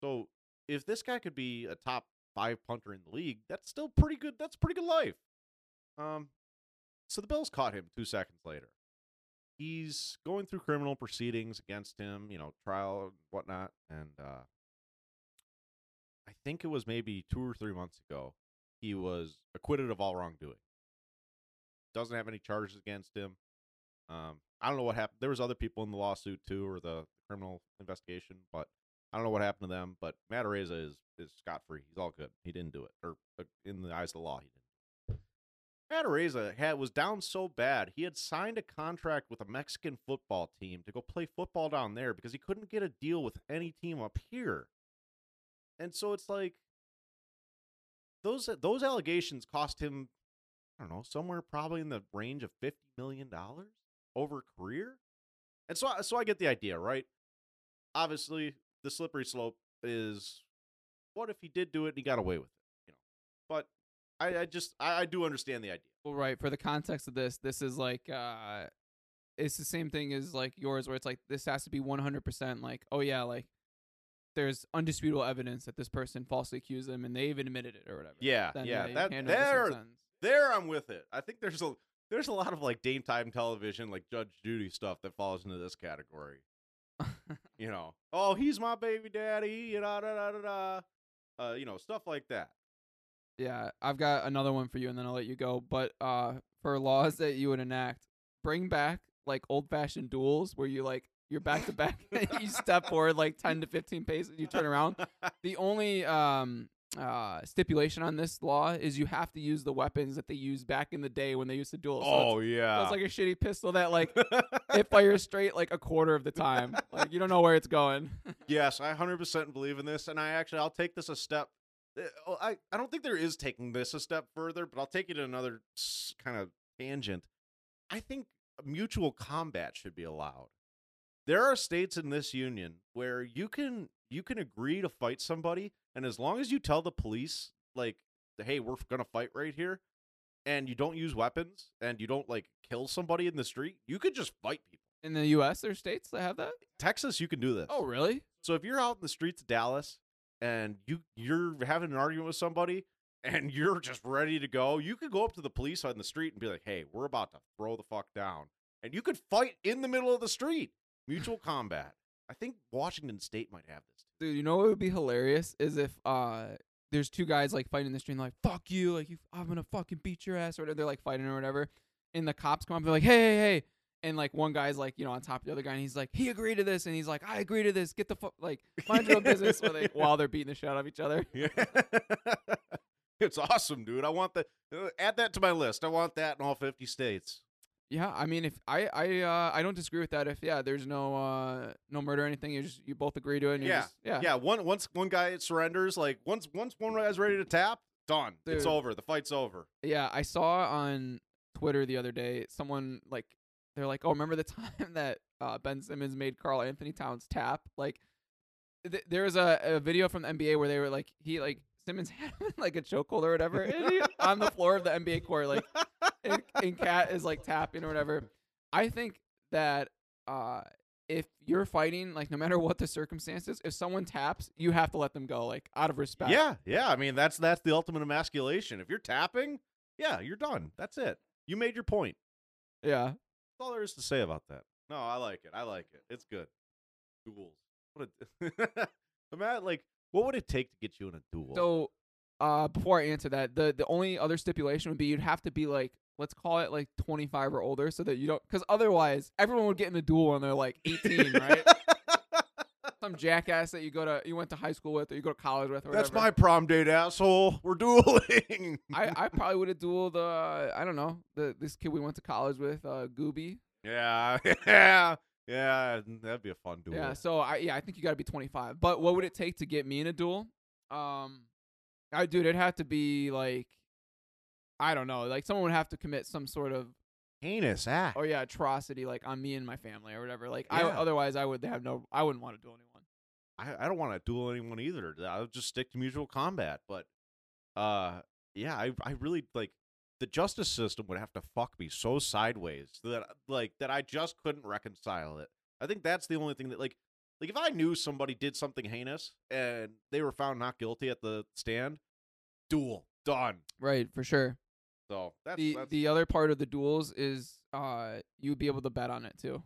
S2: So if this guy could be a top five punter in the league, that's still pretty good. That's pretty good life. Um, so the Bills caught him two seconds later. He's going through criminal proceedings against him, you know, trial and whatnot. And uh, I think it was maybe two or three months ago, he was acquitted of all wrongdoing. Doesn't have any charges against him. Um, I don't know what happened. There was other people in the lawsuit too, or the criminal investigation, but I don't know what happened to them. But Matt is is scot free. He's all good. He didn't do it, or uh, in the eyes of the law, he didn't. Matt had was down so bad he had signed a contract with a Mexican football team to go play football down there because he couldn't get a deal with any team up here. And so it's like those those allegations cost him I don't know, somewhere probably in the range of 50 million dollars over career. And so so I get the idea, right? Obviously, the slippery slope is what if he did do it and he got away with it, you know. But I, I just I, I do understand the idea.
S1: Well, right. For the context of this, this is like uh it's the same thing as like yours where it's like this has to be 100% like, oh yeah, like there's undisputable evidence that this person falsely accused them and they even admitted it or whatever.
S2: Yeah,
S1: Then
S2: yeah. That
S1: handle the same
S2: there there I'm with it. I think there's a there's a lot of like daytime television, like Judge Judy stuff that falls into this category. You know, oh, he's my baby daddy, you know, da da da da. Uh, you know, stuff like that.
S1: Yeah, I've got another one for you, and then I'll let you go. But uh, for laws that you would enact, bring back like old fashioned duels where you like you're back to back, you step forward like ten to fifteen paces, you turn around. The only um uh stipulation on this law is you have to use the weapons that they used back in the day when they used to duel. So
S2: oh
S1: it's,
S2: yeah.
S1: it's like a shitty pistol that like it fires straight like a quarter of the time. Like you don't know where it's going.
S2: Yes, I 100% believe in this, and I actually I'll take this a step. uh, oh, I I don't think there is taking this a step further, but I'll take it to another kind of tangent. I think mutual combat should be allowed. There are states in this union where you can you can agree to fight somebody, and as long as you tell the police like, "Hey, we're gonna fight right here," and you don't use weapons and you don't like kill somebody in the street, you could just fight people.
S1: In the U.S., there's states that have that.
S2: Texas, you can do this.
S1: Oh, really?
S2: So if you're out in the streets of Dallas and you you're having an argument with somebody and you're just ready to go, you could go up to the police on the street and be like, "Hey, we're about to throw the fuck down," and you could fight in the middle of the street. Mutual combat. I think Washington State might have this.
S1: Dude, you know what would be hilarious is if uh there's two guys like fighting in the street and they're like fuck you like you I'm gonna fucking beat your ass or whatever. they're like fighting or whatever and the cops come up and they're like hey hey hey and like one guy's like you know on top of the other guy and he's like he agreed to this and he's like I agree to this get the fuck like mind your own business while, they, while they're beating the shit out of each other.
S2: Yeah. it's awesome, dude. I want that. Uh, add that to my list. I want that in all 50 states.
S1: Yeah, I mean if I I uh I don't disagree with that if yeah there's no uh no murder or anything you just you both agree to it and
S2: Yeah.
S1: just, yeah
S2: Yeah, one once one guy surrenders, like once once one guy's ready to tap, done. It's over. The fight's over.
S1: Yeah, I saw on Twitter the other day someone like they're like, "Oh, remember the time that uh, Ben Simmons made Karl-Anthony Towns tap?" Like th- there was a, a video from the NBA where they were like he like Simmons had him in, like a chokehold or whatever he, on the floor of the NBA court like and, and Cat is like tapping or whatever. I think that uh if you're fighting like no matter what the circumstances, if someone taps, you have to let them go like out of respect.
S2: Yeah, yeah. I mean, that's that's the ultimate emasculation. If you're tapping, yeah, you're done. That's it. You made your point.
S1: Yeah.
S2: That's all there is to say about that. No, I like it. I like it. It's good. Duels. What a Matt, like, what would it take to get you in a duel?
S1: So, uh, before I answer that, the the only other stipulation would be you'd have to be like, let's call it like 25 or older, so that you don't, because otherwise everyone would get in a duel when they're like 18, right? Some jackass that you go to, you went to high school with, or you go to college with, or
S2: That's
S1: whatever.
S2: my prom date, asshole. We're dueling.
S1: I, I probably would have dueled. Uh, I don't know, the this kid we went to college with, uh, Gooby.
S2: yeah, yeah, yeah. That'd be a fun duel.
S1: Yeah. So I yeah, I think you got to be 25. But what would it take to get me in a duel? Um, I dude, it'd have to be like, I don't know, like someone would have to commit some sort of
S2: Heinous act.
S1: oh yeah atrocity like on me and my family or whatever. Like I otherwise I would have no I wouldn't want to duel anyone.
S2: I, I don't want to duel anyone either. I would just stick to mutual combat. But uh yeah, I I really like the justice system would have to fuck me so sideways that like that I just couldn't reconcile it. I think that's the only thing that like like if I knew somebody did something heinous and they were found not guilty at the stand, duel done.
S1: Right, for sure.
S2: So that's
S1: the
S2: that's
S1: the other part of the duels is uh you'd be able to bet on it too.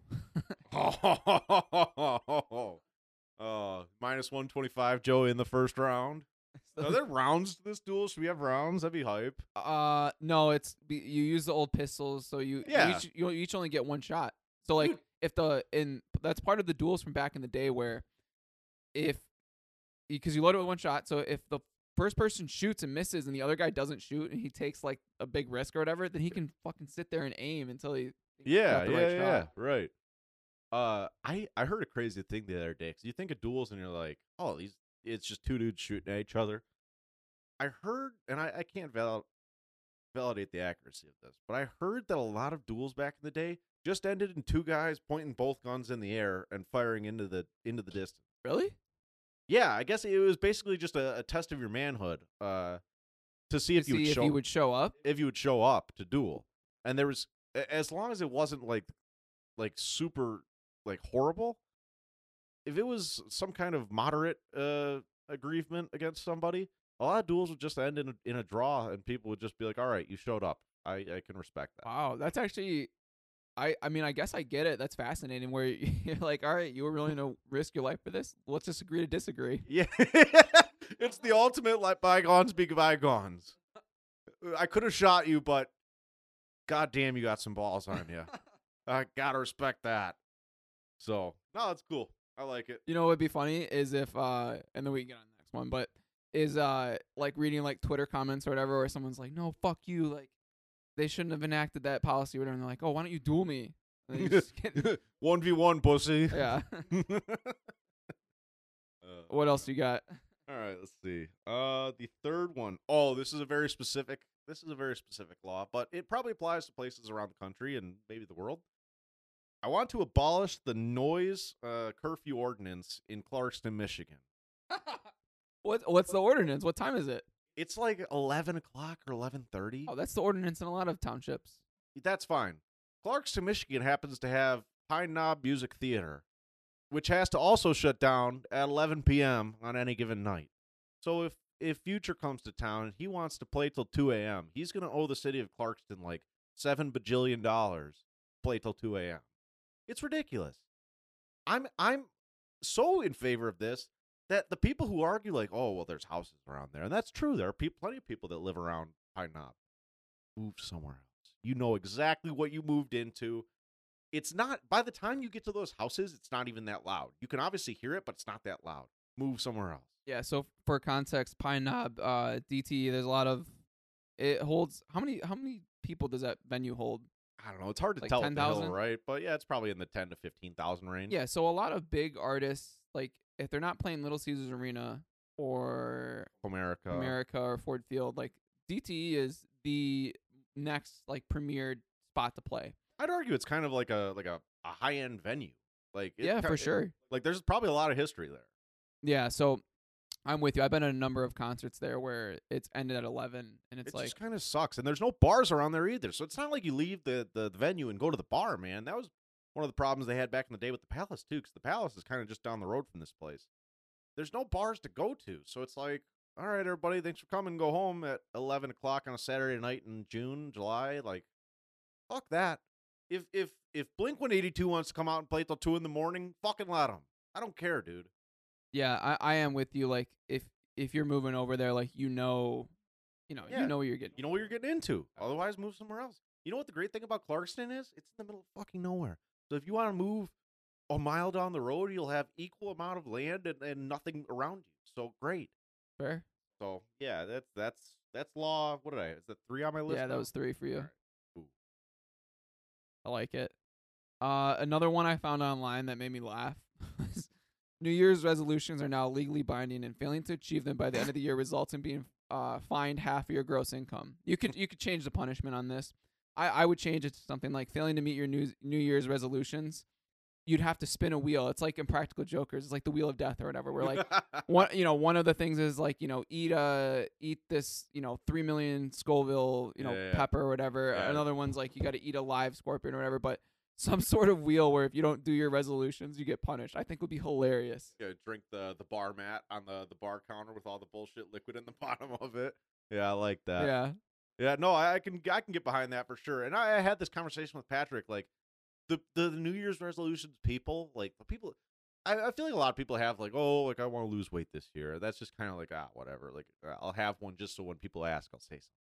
S2: oh, minus 125 Joe in the first round. Are there rounds to this duel? Should we have rounds? That'd be hype.
S1: Uh, no, it's be- you use the old pistols, so you
S2: Yeah.
S1: you each, you each only get one shot. So like
S2: Dude.
S1: if the in that's part of the duels from back in the day where if because you load it with one shot, so if the first person shoots and misses and the other guy doesn't shoot and he takes like a big risk or whatever, then he can fucking sit there and aim until he
S2: Yeah,
S1: the
S2: yeah,
S1: right
S2: yeah,
S1: shot.
S2: right. Uh, I I heard a crazy thing the other day because you think of duels and you're like, oh, these it's just two dudes shooting at each other. I heard, and I I can't val- validate the accuracy of this, but I heard that a lot of duels back in the day just ended in two guys pointing both guns in the air and firing into the into the distance.
S1: Really?
S2: Yeah, I guess it was basically just a, a test of your manhood, uh, to see
S1: To
S2: if you
S1: see
S2: would
S1: if
S2: show
S1: he would show up.
S2: if you would show up to duel. And there was as long as it wasn't like like super like horrible. If it was some kind of moderate uh aggrievement against somebody, a lot of duels would just end in a, in a draw, and people would just be like, "All right, you showed up. I I can respect that."
S1: Wow, that's actually I I mean, I guess I get it. That's fascinating where you're like, "All right, you were willing to risk your life for this? Let's just agree to disagree."
S2: Yeah, it's the ultimate let bygones be bygones. I could have shot you, but god damn, you got some balls on you. I gotta respect that. So no, it's cool. I like it.
S1: You know what would be funny is if uh and then we can get on the next one, but is uh like reading like Twitter comments or whatever where someone's like, No, fuck you, like they shouldn't have enacted that policy or whatever and they're like, Oh, why don't you duel me? And they just get-
S2: One v one, pussy.
S1: yeah.
S2: Uh,
S1: what else you got?
S2: all right, let's see. Uh, the third one. Oh, this is a very specific. This is a very specific law, but it probably applies to places around the country and maybe the world. I want to abolish the noise uh, curfew ordinance in Clarkston, Michigan.
S1: what what's the ordinance? What time is it?
S2: It's like eleven o'clock or eleven thirty.
S1: Oh, that's the ordinance in a lot of townships.
S2: That's fine. Clarkston, Michigan happens to have Pine Knob Music Theater, which has to also shut down at 11 p.m. on any given night. So if if Future comes to town and he wants to play till 2 a.m., he's gonna owe the city of Clarkston like seven bajillion dollars. Play till 2 a.m. It's ridiculous. I'm I'm so in favor of this that the people who argue like, oh well, there's houses around there, and that's true. There are pe- plenty of people that live around Pine Knob. Move somewhere else. You know exactly what you moved into. It's not. By the time you get to those houses, it's not even that loud. You can obviously hear it, but it's not that loud. Move somewhere else.
S1: Yeah, so for context, Pine Knob, uh, DTE, there's a lot of it holds how many how many people does that venue hold?
S2: I don't know. It's hard to
S1: Like
S2: tell at the hill,
S1: 10,000?
S2: right? But yeah, it's probably in the ten to fifteen thousand range.
S1: Yeah, so a lot of big artists, like if they're not playing Little Caesars Arena or
S2: Comerica.
S1: Comerica or Ford Field, like DTE is the next like premier spot to play.
S2: I'd argue it's kind of like a like a, a high end venue. Like
S1: yeah, for sure.
S2: Like there's probably a lot of history there.
S1: Yeah, so I'm with you. I've been at a number of concerts there where it's ended at 11 and it's
S2: it
S1: like
S2: just kind of sucks, and there's no bars around there either. So it's not like you leave the, the the venue and go to the bar, man. That was one of the problems they had back in the day with the Palace too, because the Palace is kind of just down the road from this place. There's no bars to go to, so it's like, all right, everybody, thanks for coming. Go home at 11 o'clock on a Saturday night in June, July. Like, fuck that. If if if Blink 182 wants to come out and play till two in the morning, fucking let them. I don't care, dude.
S1: Yeah, I, I am with you. Like if if you're moving over there, like you know, you know,
S2: Yeah.
S1: you know what you're getting.
S2: You know what you're getting into. Otherwise, move somewhere else. You know what the great thing about Clarkston is? It's in the middle of fucking nowhere. So if you want to move a mile down the road, you'll have equal amount of land and, and nothing around you. So great.
S1: Fair.
S2: So yeah, that's that's that's law. What did I? Is that three on my list?
S1: Yeah, that
S2: now?
S1: was three for you.
S2: Alright.
S1: I like it. Uh, another one I found online that made me laugh. was New Year's resolutions are now legally binding, and failing to achieve them by the end of the year results in being uh, fined half of your gross income. You could you could change the punishment on this. I, I would change it to something like failing to meet your New New Year's resolutions. You'd have to spin a wheel. It's like Impractical Jokers. It's like the wheel of death or whatever. Where like one you know one of the things is like you know eat uh eat this you know three million Scoville you know
S2: Yeah, yeah,
S1: pepper or whatever.
S2: Yeah.
S1: Another one's like you got to eat a live scorpion or whatever. But some sort of wheel where if you don't do your resolutions, you get punished. I think would be hilarious.
S2: Yeah, drink the the bar mat on the the bar counter with all the bullshit liquid in the bottom of it. Yeah, I like that.
S1: yeah,
S2: Yeah, no, I, I can I can get behind that for sure. And I, I had this conversation with Patrick, like the the New Year's resolutions people, like the people. I, I feel like a lot of people have like, oh, like I want to lose weight this year. That's just kind of like ah, whatever. Like I'll have one just so when people ask, I'll say something.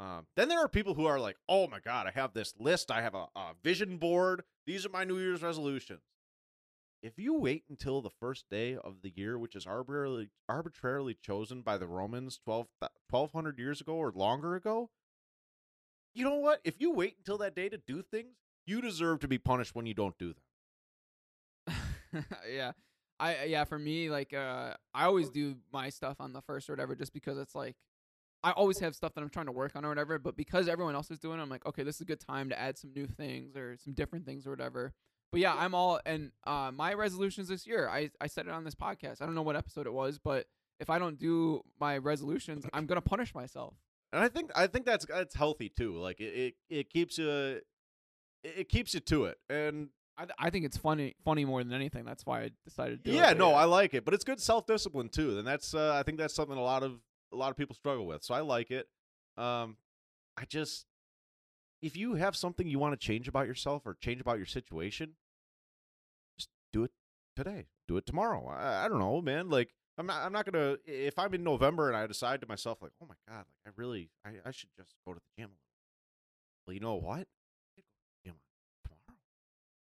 S2: Um, then there are people who are like, oh my god, I have this list. I have a, a vision board. These are my New Year's resolutions. If you wait until the first day of the year, which is arbitrarily arbitrarily chosen by the Romans 12, 1200 years ago or longer ago, you know what? If you wait until that day to do things, you deserve to be punished when you don't do them.
S1: yeah. I yeah for me like uh I always do my stuff on the first or whatever just because it's like I always have stuff that I'm trying to work on or whatever but because everyone else is doing it I'm like okay this is a good time to add some new things or some different things or whatever but yeah I'm all and uh my resolutions this year I I said it on this podcast I don't know what episode it was but if I don't do my resolutions I'm gonna punish myself
S2: And I think I think that's that's healthy too. Like it it, it keeps you it, it keeps you to it. And
S1: I I think it's funny funny more than anything that's why I decided to do it
S2: yeah, no, I like it, but it's good self discipline too. And that's uh, I think that's something a lot of a lot of people struggle with. So I like it. Um, I just if you have something you want to change about yourself or change about your situation, just do it today. Do it tomorrow. I, I don't know, man. Like I'm not I'm not gonna if I'm in November and I decide to myself like, oh my god, like I really I, I should just go to the gym. Well, you know what? To tomorrow.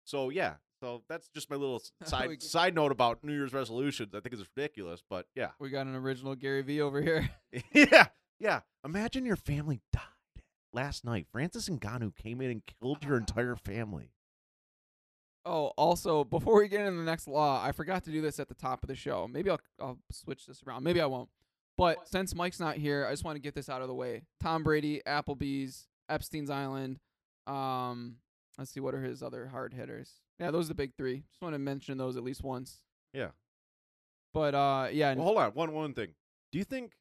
S2: So yeah, so that's just my little side
S1: We-
S2: side note about New Year's resolutions. I think it's ridiculous, but yeah,
S1: we got an original Gary V over here
S2: yeah, yeah. Imagine your family died last night. Francis Ngannou came in and killed your entire family.
S1: Oh, also, before we get into the next law, I forgot to do this at the top of the show. Maybe I'll I'll switch this around. Maybe I won't. But since Mike's not here, I just want to get this out of the way. Tom Brady, Applebee's, Epstein's Island. Um, let's see what are his other hard hitters. Yeah, those are the big three. Just want to mention those at least once.
S2: Yeah.
S1: But uh, yeah,
S2: Well, hold on. One one thing. Do you think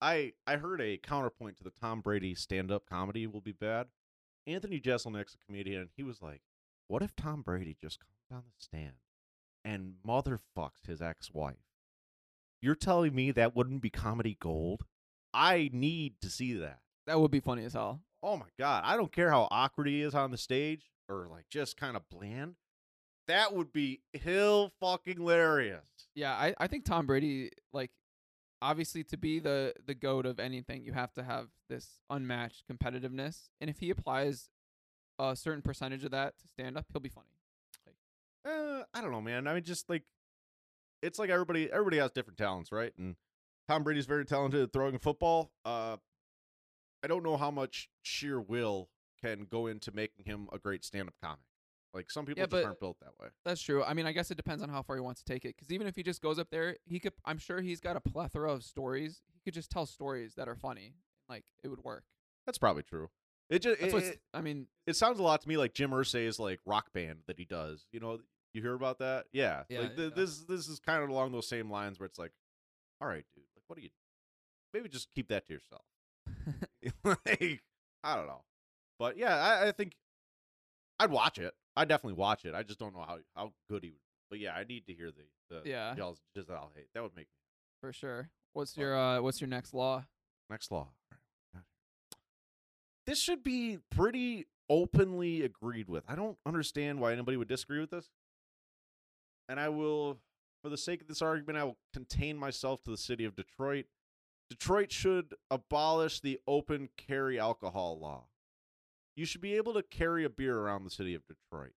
S2: I I heard a counterpoint to the Tom Brady stand up comedy will be bad? Anthony Jeselnik's a comedian. and He was like, What if Tom Brady just comes down the stand and motherfucks his ex-wife? You're telling me that wouldn't be comedy gold? I need to see that.
S1: That would be funny as hell.
S2: Oh my god, I don't care how awkward he is on the stage or like just kind of bland. That would be hill fucking hilarious.
S1: Yeah, I, I think Tom Brady, like, obviously to be the the goat of anything, you have to have this unmatched competitiveness, and if he applies a certain percentage of that to stand up, he'll be funny.
S2: Like, Uh, I don't know, man. I mean, just like it's like everybody everybody has different talents, right? And Tom Brady's very talented at throwing football. Uh, I don't know how much sheer will can go into making him a great stand-up comic. Like some people
S1: Yeah,
S2: just aren't built that way.
S1: That's true. I mean, I guess it depends on how far he wants to take it. Because even if he just goes up there, he could. I'm sure he's got a plethora of stories. He could just tell stories that are funny. Like it would work.
S2: That's probably true. It just it, it,
S1: I mean,
S2: it sounds a lot to me like Jim Irsay's like rock band that he does. You know, you hear about that? Yeah.
S1: Yeah,
S2: like th-
S1: yeah.
S2: this this is kind of along those same lines where it's like, all right, dude, like what do you? Maybe just keep that to yourself. like I don't know, but yeah, I, I think I'd watch it. I'd definitely watch it. I just don't know how how good he would. But yeah, I need to hear the the
S1: Yeah.
S2: y'all's Gisele hate. That would make me
S1: for sure. What's your uh What's your next law?
S2: next law. This should be pretty openly agreed with. I don't understand why anybody would disagree with this. And I will, for the sake of this argument, I will contain myself to the city of Detroit. Detroit should abolish the open carry alcohol law. You should be able to carry a beer around the city of Detroit.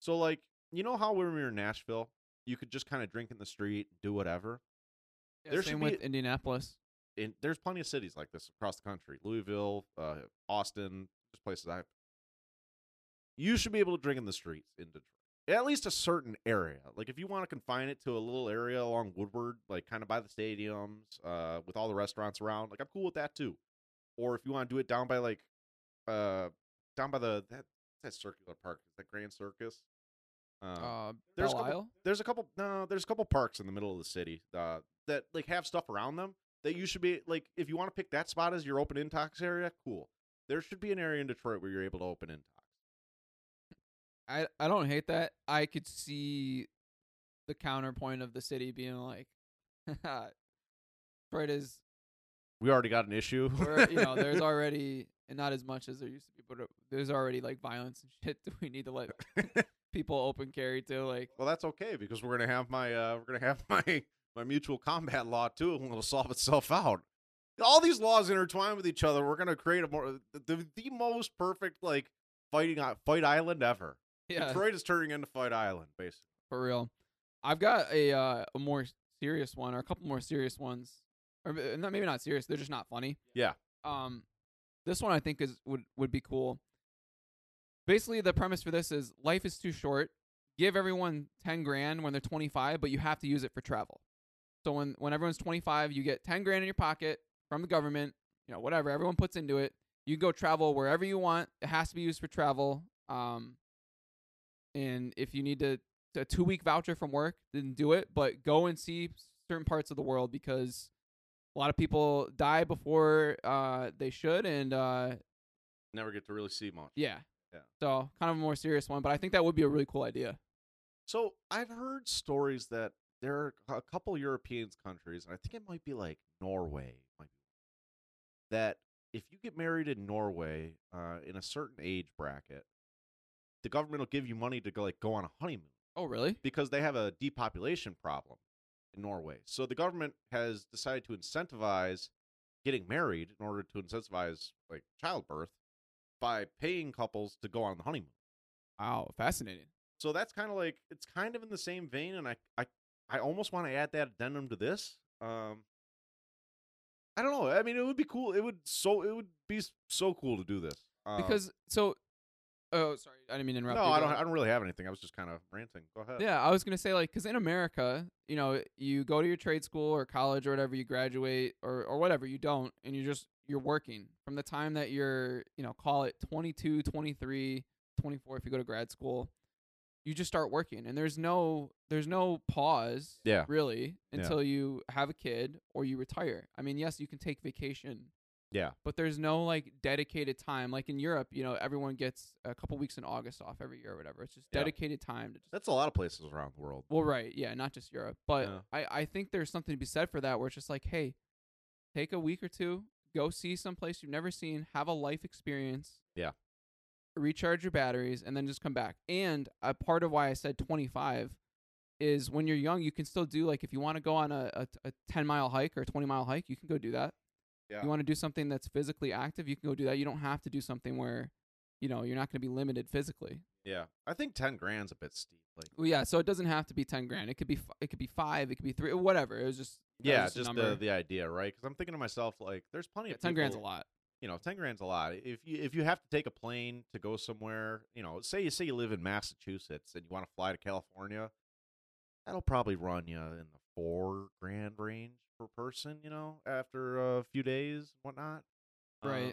S2: So, like, you know how when we were in Nashville, you could just kind of drink in the street, do whatever?
S1: Yeah,
S2: There
S1: same with
S2: be-
S1: Indianapolis.
S2: in there's plenty of cities like this across the country. Louisville, uh, Austin, just places I. You should be able to drink in the streets in Detroit, at least a certain area. Like if you want to confine it to a little area along Woodward, like kind of by the stadiums, uh, with all the restaurants around, like I'm cool with that too. Or if you want to do it down by like, uh, down by the that that circular park, that Grand Circus. Um,
S1: Uh,
S2: there's a couple-
S1: Isle.
S2: there's a couple no there's a couple parks in the middle of the city uh, that like have stuff around them that you should be like if you want to pick that spot as your open intox area cool there should be an area in detroit where you're able to open intox
S1: I I don't hate that. I could see the counterpoint of the city being like, Detroit is,
S2: we already got an issue
S1: you know, there's already and not as much as there used to be, but uh, there's already like violence and shit. Do we need to let people open carry too? Like,
S2: well that's okay because we're gonna have my uh we're gonna have my my mutual combat law too and it'll solve itself out all these laws intertwine with each other we're gonna create a more the, the most perfect like fighting fight island ever
S1: yeah,
S2: detroit is turning into fight island basically
S1: for real. I've got a uh, a more serious one or a couple more serious ones, or uh, maybe not serious. They're just not funny.
S2: Yeah.
S1: Um, this one I think is would would be cool. Basically, the premise for this is life is too short. Give everyone ten grand when they're twenty five, but you have to use it for travel. So when when everyone's twenty five, you get ten grand in your pocket from the government. You know, whatever everyone puts into it. You go travel wherever you want. It has to be used for travel. Um, and if you need to a two week voucher from work, then do it. But go and see certain parts of the world because a lot of people die before uh, they should, and uh,
S2: never get to really see much
S1: yeah.
S2: Yeah.
S1: So kind of a more serious one, but I think that would be a really cool idea.
S2: So I've heard stories that there are a couple European countries, and I think it might be like Norway, might be, that if you get married in Norway uh, in a certain age bracket, the government will give you money to go like go on a honeymoon
S1: Oh, really?
S2: because they have a depopulation problem in Norway. So the government has decided to incentivize getting married in order to incentivize like childbirth by paying couples to go on the honeymoon.
S1: Wow, fascinating.
S2: So that's kind of like it's kind of in the same vein, and I I I almost want to add that addendum to this. Um, I don't know. I mean, it would be cool. It would so it would be so cool to do this Um,
S1: Because so, oh, sorry, I didn't mean to interrupt.
S2: no,
S1: you.
S2: I don't. I don't really have anything. I was just kind of ranting. Go ahead.
S1: Yeah, I was gonna say like, cause in America, you know, you go to your trade school or college or whatever, you graduate or or whatever, you don't, and you just you're working from the time that you're, you know, call it 22, 23, 24 if you go to grad school. You just start working, and there's no there's no pause,
S2: Yeah.
S1: really, until you have a kid or you retire. I mean, yes, you can take vacation
S2: Yeah.
S1: but there's no like dedicated time. Like in Europe, you know, everyone gets a couple weeks in August off every year or whatever. It's just
S2: Yeah.
S1: dedicated time to just
S2: That's a lot of places around the world.
S1: well, right, yeah, not just Europe, but
S2: Yeah.
S1: I I think there's something to be said for that where it's just like, hey, take a week or two, go see some place you've never seen, have a life experience.
S2: Yeah.
S1: Recharge your batteries and then just come back. And a part of why I said 25 is when you're young, you can still do like if you want to go on a, a, a 10 mile hike or a 20 mile hike, you can go do that.
S2: Yeah.
S1: You want to do something that's physically active, you can go do that. You don't have to do something where, you know, you're not going to be limited physically.
S2: Yeah. I think 10 grand's a bit steep. Like,
S1: Well, yeah, so it doesn't have to be 10 grand. It could be f- it could be 5, it could be 3, whatever. It was just that was
S2: yeah,
S1: just,
S2: just the, the idea, right? Because I'm thinking to myself, like, there's plenty
S1: Yeah,
S2: of
S1: 10 grand's a lot.
S2: you know, ten grand's a lot. If you if you have to take a plane to go somewhere, you know, say you say you live in Massachusetts and you want to fly to California, that'll probably run you in the four grand range per person. You know, after a few days and whatnot.
S1: Right.
S2: Um,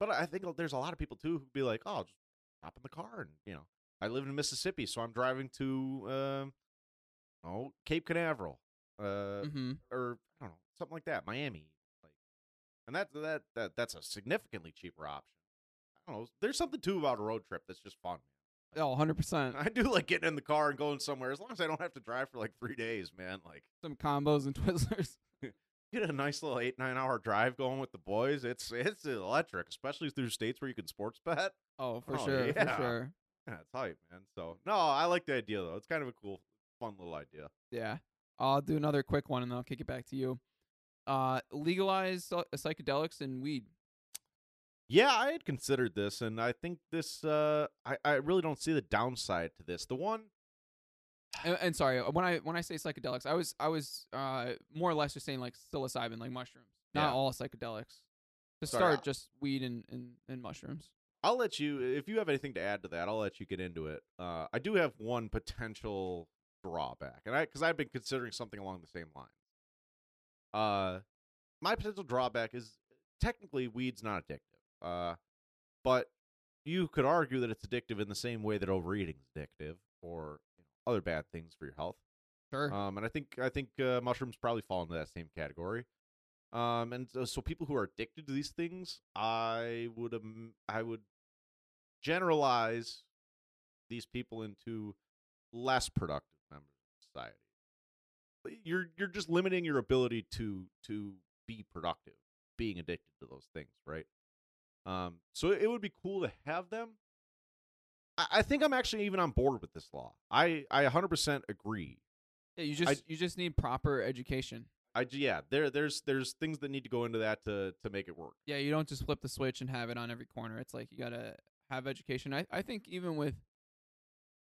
S2: but I think there's a lot of people too who'd be like, "Oh, just hop in the car and you know." I live in Mississippi, so I'm driving to, um, oh, Cape Canaveral, uh,
S1: mm-hmm.
S2: or I don't know, something like that, Miami, like, and that that that that's a significantly cheaper option. I don't know. There's something too about a road trip that's just fun.
S1: Oh, 100%.
S2: I do like getting in the car and going somewhere as long as I don't have to drive for like three days, man. Like,
S1: Some combos and twizzlers.
S2: get a nice little eight nine hour drive going with the boys. It's it's electric, especially through states where you can sports bet.
S1: Oh, for
S2: Oh,
S1: sure,
S2: yeah.
S1: for sure.
S2: Yeah, it's hype, man. So no, I like the idea though. It's kind of a cool, fun little idea.
S1: Yeah. I'll do another quick one and then I'll kick it back to you. Uh legalize psy- psychedelics and weed.
S2: Yeah, I had considered this, and I think this. Uh, I I really don't see the downside to this. The one,
S1: And, and sorry, uh, when I when I say psychedelics, I was I was uh more or less just saying like psilocybin, like mushrooms. Not
S2: Yeah.
S1: all psychedelics. To
S2: Sorry,
S1: start
S2: I-
S1: just weed and, and, and mushrooms.
S2: I'll let you. If you have anything to add to that, I'll let you get into it. Uh, I do have one potential drawback, and I because I've been considering something along the same lines. Uh, my potential drawback is technically weed's not addictive. Uh, but you could argue that it's addictive in the same way that overeating is addictive, or you know, other bad things for your health.
S1: Sure.
S2: Um, and I think I think uh, mushrooms probably fall into that same category. Um, and so, so people who are addicted to these things, I would um, I would generalize these people into less productive members of society. You're you're just limiting your ability to to be productive, being addicted to those things, right? Um, so it would be cool to have them. I, I think I'm actually even on board with this law. I I 100% agree
S1: yeah, you just you just need proper education.
S2: I yeah, there there's there's things that need to go into that to to make it work.
S1: Yeah, you don't just flip the switch and have it on every corner. It's like you gotta have education. I I think even with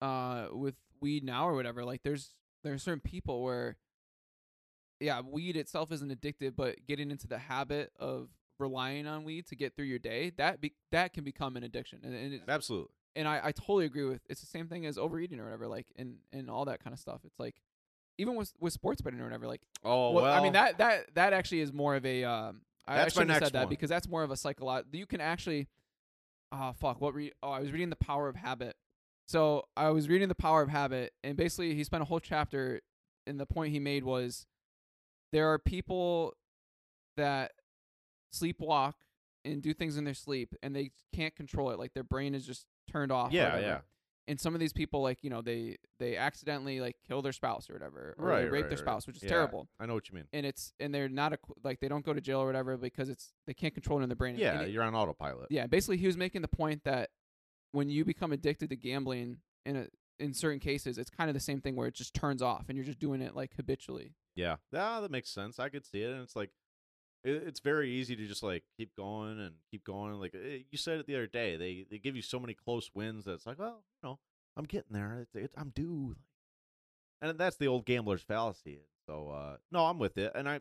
S1: uh with weed now or whatever, like there's there's certain people where yeah, weed itself isn't addictive, but getting into the habit of relying on weed to get through your day, that be, that can become an addiction. And and, it's,
S2: Absolutely.
S1: and I, I totally agree with it's the same thing as overeating or whatever, like and and all that kind of stuff. It's like even with with sports betting or whatever, like
S2: Oh
S1: well,
S2: well,
S1: I mean that that that actually is more of a. Um, I, I
S2: That's my
S1: shouldn't have said that
S2: one.
S1: because that's more of a psychological. You can actually. Oh fuck! What re? Oh, I was reading the Power of Habit. So I was reading the Power of Habit, and basically he spent a whole chapter, and the point he made was, there are people that sleepwalk and do things in their sleep, and they can't control it. Like their brain is just turned off.
S2: Yeah, yeah.
S1: And some of these people, like you know, they they accidentally like kill their spouse or whatever, or
S2: Right,
S1: they rape
S2: right,
S1: their spouse, which is
S2: Yeah,
S1: terrible
S2: I know what you mean.
S1: and it's and they're not a like they don't go to jail or whatever because it's they can't control it in their brain.
S2: Yeah,
S1: it-
S2: you're on autopilot.
S1: yeah. Basically, he was making the point that when you become addicted to gambling in a in certain cases, it's kind of the same thing where it just turns off and you're just doing it like habitually.
S2: Yeah, yeah, that makes sense. I could see it, and it's like it's very easy to just like keep going and keep going. Like eh, you said it the other day, they they give you so many close wins that it's like, well, you know, I'm getting there. It's, it, I'm due. And that's the old gambler's fallacy. So uh, no, I'm with it, and I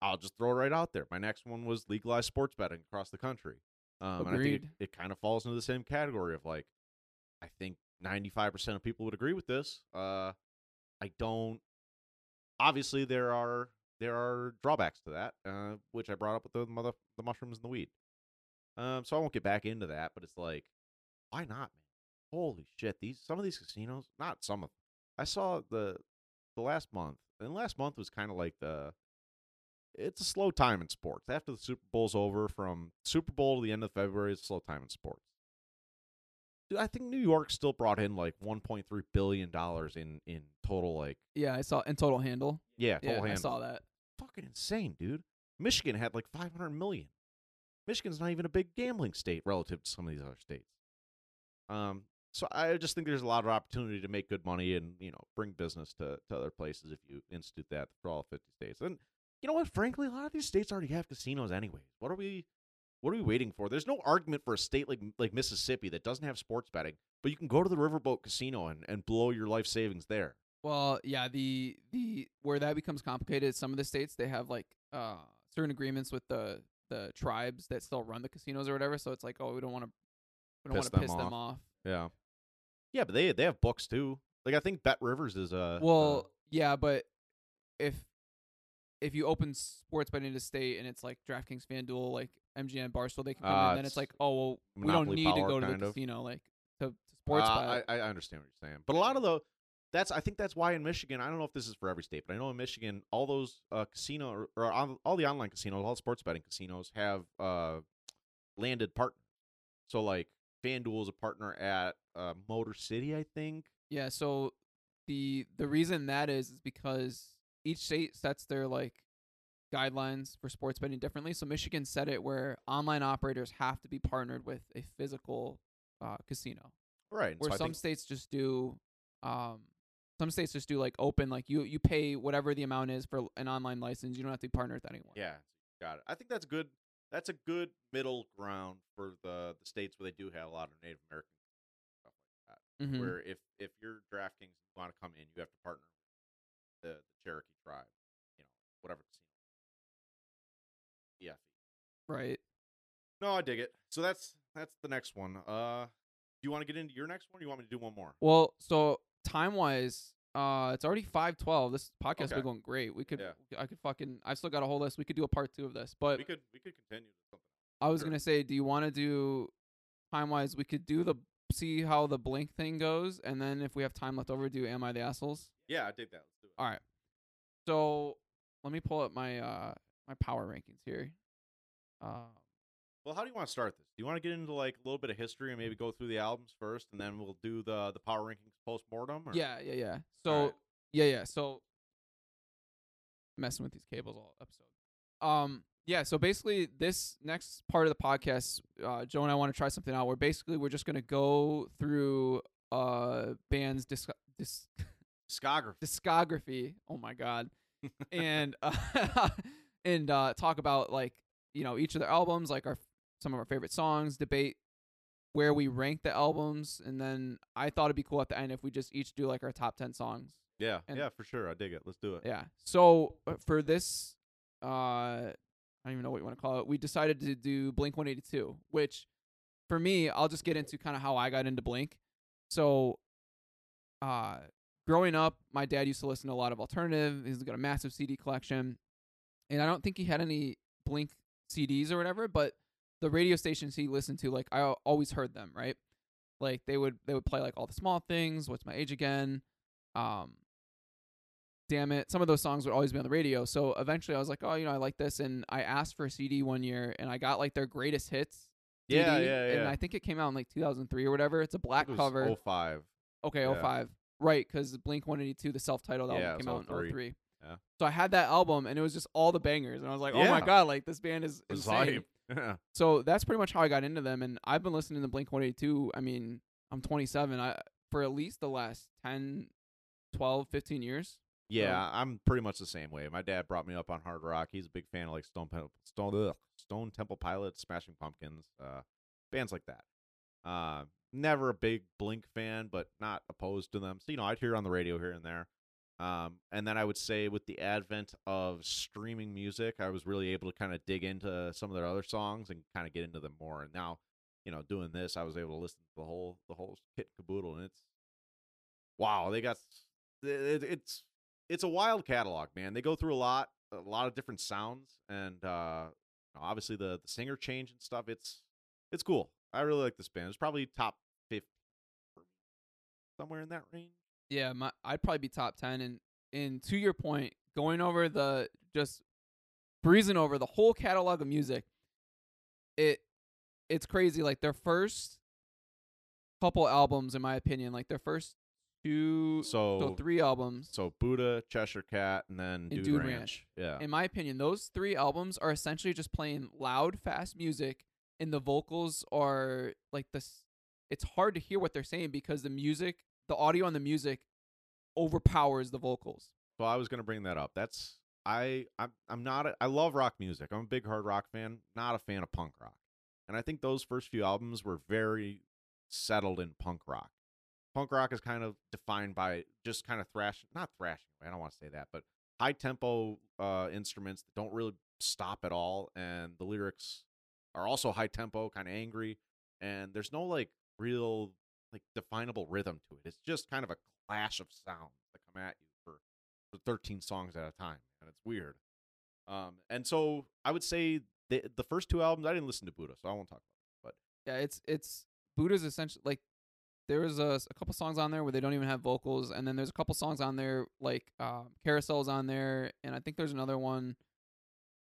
S2: I'll just throw it right out there. My next one was legalized sports betting across the country. Um, and I think it,
S1: Agreed.
S2: it kind of falls into the same category of like, I think 95% of people would agree with this. Uh, I don't. Obviously, there are there are drawbacks to that, uh, which I brought up with the mother the mushrooms and the weed. Um, so I won't get back into that, but it's like, why not, man? Holy shit! These some of these casinos, not some of. Them. I saw the the last month, and last month was kind of like the. it's a slow time in sports. After the Super Bowl's over, from Super Bowl to the end of February, it's a slow time in sports. Dude, I think New York still brought in like 1.3 billion dollars in in total, like
S1: Yeah, I saw in total handle.
S2: yeah, total
S1: Yeah, I saw that.
S2: Fucking insane, dude. Michigan had like 500 million. Michigan's not even a big gambling state relative to some of these other states. Um, so I just think there's a lot of opportunity to make good money and you know bring business to, to other places if you institute that for all 50 states. And you know what? Frankly, a lot of these states already have casinos anyways. What are we? What are we waiting for? There's no argument for a state like like Mississippi that doesn't have sports betting, but you can go to the Riverboat Casino and, and blow your life savings there.
S1: Well, yeah, the the where that becomes complicated. Some of the states they have like uh certain agreements with the the tribes that still run the casinos or whatever. So it's like, oh, we don't want to we don't want to piss them
S2: off. Yeah, yeah, but they they have books too. Like I think BetRivers is a
S1: Well, yeah, but if if you open sports betting in a state and it's like DraftKings, FanDuel, like MGM, Barstool, they can come
S2: Ah,
S1: in. Then it's like, oh well, we don't need to go to the
S2: of.
S1: casino like to, to sports
S2: Uh. I, I understand what you're saying, but a lot of the that's I think that's why in Michigan I don't know if this is for every state, but I know in Michigan all those uh, casino or, or on, all the online casinos, all the sports betting casinos have uh, landed partners. So like FanDuel is a partner at uh, Motor City, I think.
S1: Yeah, so the the reason that is is because each state sets their like guidelines for sports betting differently. So Michigan set it where online operators have to be partnered with a physical uh, casino,
S2: Right.
S1: where
S2: so
S1: some states just do um some states just do like open like you you pay whatever the amount is for an online license. You don't have to partner with anyone.
S2: yeah, got it. I think that's good. That's a good middle ground for the the states where they do have a lot of Native American stuff like that.
S1: Mhm.
S2: where if if you're DraftKings you want to come in, you have to partner with the, the Cherokee tribe, you know, whatever casino. Yeah.
S1: right.
S2: No, I dig it. So that's that's the next one. Uh, do you want to get into your next one? or You want me to do one more?
S1: Well, so time wise, uh, it's already five twelve. This podcast
S2: Okay.
S1: been going great. We could,
S2: Yeah.
S1: I could fucking, I've still got a whole list. We could do a part two of this, but
S2: we could we could continue something.
S1: I was
S2: sure.
S1: gonna say, do you want to do time wise? We could do the see how the blink thing goes, and then if we have time left over, do am I the assholes?
S2: Yeah, I dig that. Let's do it.
S1: All right. So let me pull up my uh my power rankings here. Um,
S2: Well, how do you want to start this? Do you want to get into like a little bit of history and maybe go through the albums first, and then we'll do the the power rankings post mortem?
S1: yeah, yeah, yeah. So
S2: Alright.
S1: yeah, yeah. So messing with these cables all episode. Um, yeah. So basically, this next part of the podcast, uh, Joe and I want to try something out. Where basically we're just gonna go through uh band's disc- dis-
S2: discography.
S1: discography. Oh my god, and uh, and uh, talk about like you know each of their albums, like our some of our favorite songs, debate where we rank the albums, and then I thought it'd be cool at the end if we just each do like our top ten songs.
S2: Yeah,
S1: And-
S2: yeah, for sure. I dig it. Let's do it.
S1: Yeah. So uh, for this, uh, I don't even know what you want to call it. We decided to do Blink 182, which for me, I'll just get into kind of how I got into Blink. So, uh, growing up, my dad used to listen to a lot of alternative. He's got a massive CD collection, and I don't think he had any Blink CDs or whatever, but the radio stations he listened to, like I always heard them, right? Like they would they would play like all the small things. What's my age again? Um, damn it some of those songs would always be on the radio so eventually i was like oh you know i like this and i asked for a cd one year and i got like their greatest hits
S2: Yeah,
S1: CD,
S2: yeah,
S1: and i think it came out in like 2003 or whatever it's a black
S2: it
S1: cover
S2: was 05.
S1: okay
S2: yeah.
S1: 05 right because blink 182 the self-titled album
S2: Yeah,
S1: came out in
S2: 03.
S1: 03
S2: Yeah.
S1: so i had that album and it was just all the bangers and i was like oh my god like this band is insane.
S2: Yeah.
S1: so that's pretty much how I got into them, and I've been listening to Blink 182. I mean, I'm 27. I for at least the last 10, 12, 15 years.
S2: Yeah, I'm pretty much the same way. My dad brought me up on hard rock. He's a big fan of like Stone Temple, Stone ugh, Stone Temple Pilots, Smashing Pumpkins, uh, bands like that. Uh, never a big Blink fan, but not opposed to them. So you know, I'd hear on the radio here and there. Um, and then I would say with the advent of streaming music, I was really able to kind of dig into some of their other songs and kind of get into them more. And now, you know, doing this, I was able to listen to the whole the whole kit and caboodle, and it's wow. They got it, it's it's a wild catalog, man. They go through a lot, a lot of different sounds, and uh, obviously the the singer change and stuff. It's it's cool. I really like this band. It's probably top fifty, somewhere in that range.
S1: Yeah, my I'd probably be top 10. And and to your point, going over the just breezing over the whole catalog of music. It it's crazy. Like their first couple albums, in my opinion, like their first two, so,
S2: So,
S1: three albums.
S2: so Buddha, Cheshire Cat, and then Dude,
S1: Dude
S2: Ranch.
S1: Ranch.
S2: Yeah.
S1: In my opinion, those three albums are essentially just playing loud, fast music, and the vocals are like this. It's hard to hear what they're saying because the music, the audio on the music, overpowers the vocals.
S2: So I was gonna bring that up. That's I I'm I'm not a, I love rock music. I'm a big hard rock fan. Not a fan of punk rock. And I think those first few albums were very settled in punk rock. Punk rock is kind of defined by just kind of thrash, not thrashing. I don't want to say that, but high tempo uh, instruments that don't really stop at all, and the lyrics are also high tempo, kind of angry, and there's no like real like definable rhythm to it. It's just kind of a clash of sounds that come at you for for 13 songs at a time, and it's weird. Um, and so I would say the the first two albums I didn't listen to Buddha, so I won't talk about. It.
S1: But yeah, it's it's Buddha's essentially like there was a, a couple songs on there where they don't even have vocals, and then there's a couple songs on there like um, Carousel's on there, and I think there's another one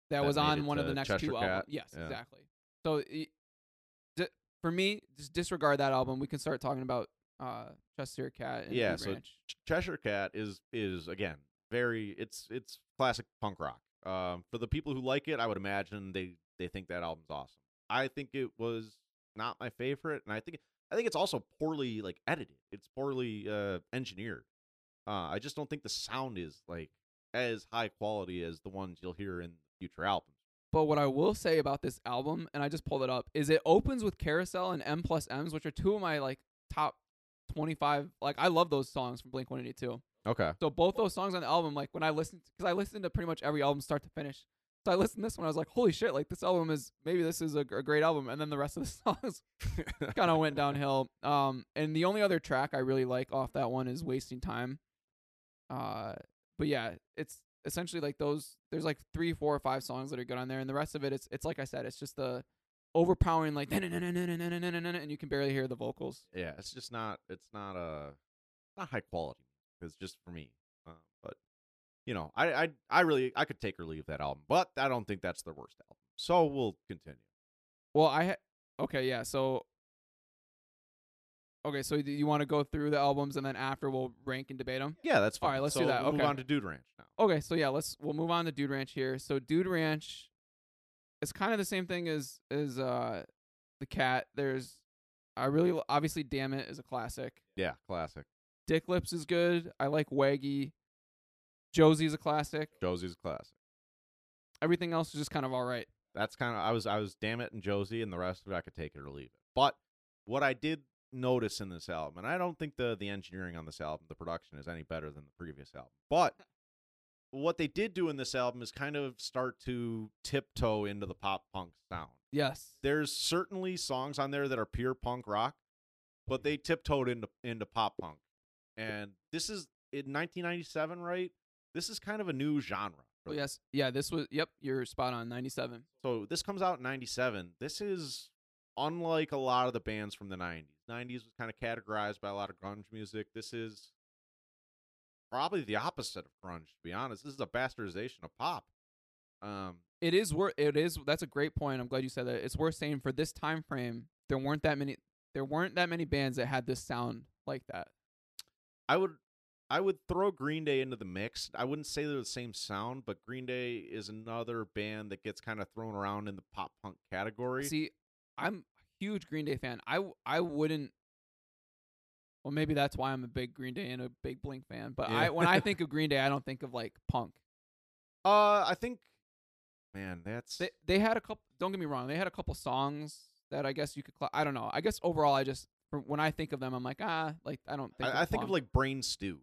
S1: that,
S2: That
S1: was on one of the next
S2: Cheshire
S1: two
S2: Cat?
S1: albums. Yes,
S2: Yeah.
S1: exactly. So for me, just disregard that album. We can start talking about uh, Cheshire Cat and
S2: Yeah, so Ch- Cheshire Cat is is again very it's it's classic punk rock. Um, for the people who like it, I would imagine they they think that album's awesome. I think it was not my favorite, and I think I think it's also poorly like edited. It's poorly uh, engineered. Uh, I just don't think the sound is like as high quality as the ones you'll hear in future albums.
S1: But what I will say about this album, and I just pulled it up, is it opens with Carousel and M plus M's, which are two of my like top twenty five. Like I love those songs from Blink One Eighty Two.
S2: Okay.
S1: So both those songs on the album, like when I listened, because I listened to pretty much every album start to finish. So I listened to this one, I was like, holy shit! Like this album is maybe this is a, a great album. And then the rest of the songs kind of went downhill. Um, and the only other track I really like off that one is "Wasting Time." Uh, but yeah, it's essentially like those. There's like three, four, or five songs that are good on there, and the rest of it, it's it's like I said, it's just the overpowering like and you can barely hear the vocals.
S2: yeah, it's just not it's not uh not high quality. It's just for me. Uh, but you know, I I I really I could take or leave that album, but I don't think that's their worst album. So we'll continue.
S1: Well, I ha- okay, yeah. So okay, so do you want to go through the albums and then after we'll rank and debate them?
S2: Yeah, that's fine.
S1: right, let's do that.
S2: we'll
S1: Okay.
S2: move on to Dude Ranch now.
S1: Okay, so yeah, let's we'll move on to Dude Ranch here. So Dude Ranch, it's kind of the same thing as as uh the cat. There's I really obviously Damn It is a classic.
S2: Yeah, classic.
S1: Dick Lips is good. I like Waggy. Josie's a classic.
S2: Josie's a classic.
S1: Everything else is just kind of all right.
S2: That's kind of I was I was damn it and Josie and the rest of it I could take it or leave it. But what I did notice in this album, and I don't think the the engineering on this album, the production is any better than the previous album. But what they did do in this album is kind of start to tiptoe into the pop punk sound.
S1: Yes.
S2: There's certainly songs on there that are pure punk rock, but they mm-hmm. tiptoed into into pop punk. And this is in 1997, right? This is kind of a new genre.
S1: Oh, yes. Yeah, this was yep, you're spot on. 97.
S2: So this comes out in 97. This is unlike a lot of the bands from the 90s. 90s was kind of categorized by a lot of grunge music. This is probably the opposite of grunge, to be honest. This is a bastardization of pop. Um,
S1: It is worth it is that's a great point. I'm glad you said that. It's worth saying for this time frame, there weren't that many there weren't that many bands that had this sound like that.
S2: I would I would throw Green Day into the mix. I wouldn't say they're the same sound, but Green Day is another band that gets kind of thrown around in the pop punk category.
S1: See, I'm huge Green Day fan. I I wouldn't well, maybe that's why I'm a big Green Day and a big Blink fan. But
S2: Yeah.
S1: I when I think of Green Day, I don't think of like punk.
S2: uh, I think, man, that's
S1: They they had a couple. Don't get me wrong. They had a couple songs that I guess you could. Cl- I don't know. I guess overall, I just when I think of them, I'm like ah, like I don't think.
S2: I, I think of like Brain Stew.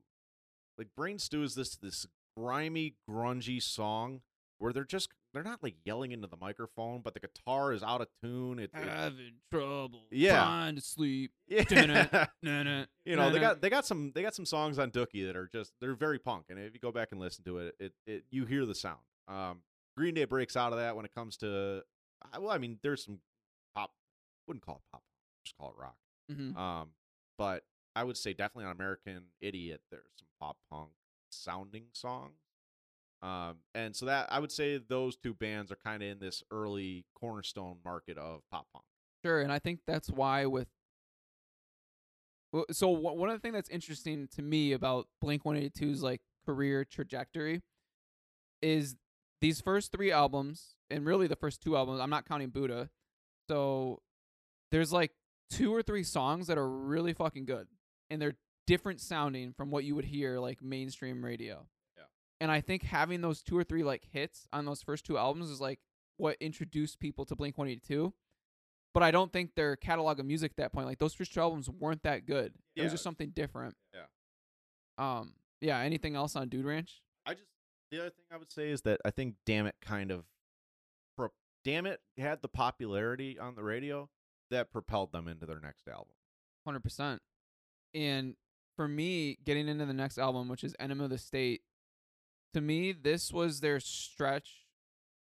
S2: Like Brain Stew is this this grimy, grungy song where they're just they're not like yelling into the microphone, but the guitar is out of tune. It, it-
S1: having trouble
S2: Yeah.
S1: trying to sleep.
S2: yeah. You know they
S1: nah-nah.
S2: got they got some they got some songs on Dookie that are just they're very punk, and if you go back and listen to it, it, it you hear the sound. Um, Green Day breaks out of that when it comes to well, I mean, there's some pop. Wouldn't call it pop, just call it rock.
S1: Mhm.
S2: Um, but I would say definitely on American Idiot, there's some pop punk sounding songs. Um, and so that I would say those two bands are kind of in this early cornerstone market of pop punk.
S1: Sure, and I think that's why with so one of the things that's interesting to me about Blink 182's like career trajectory is these first three albums and really the first two albums. I'm not counting Buddha, so there's like two or three songs that are really fucking good, and they're different sounding from what you would hear like mainstream radio.
S2: Yeah.
S1: And I think having those two or three like hits on those first two albums is like what introduced people to Blink 182 but I don't think their catalog of music at that point, like those first two albums, weren't that good. It was just something different.
S2: Yeah.
S1: Um. Yeah. Anything else on Dude Ranch?
S2: I just the other thing I would say is that I think Damn It kind of, pro- Damn It had the popularity on the radio that propelled them into their next album.
S1: Hundred percent. And for me, getting into the next album, which is Enema of the State, to me, this was their stretch,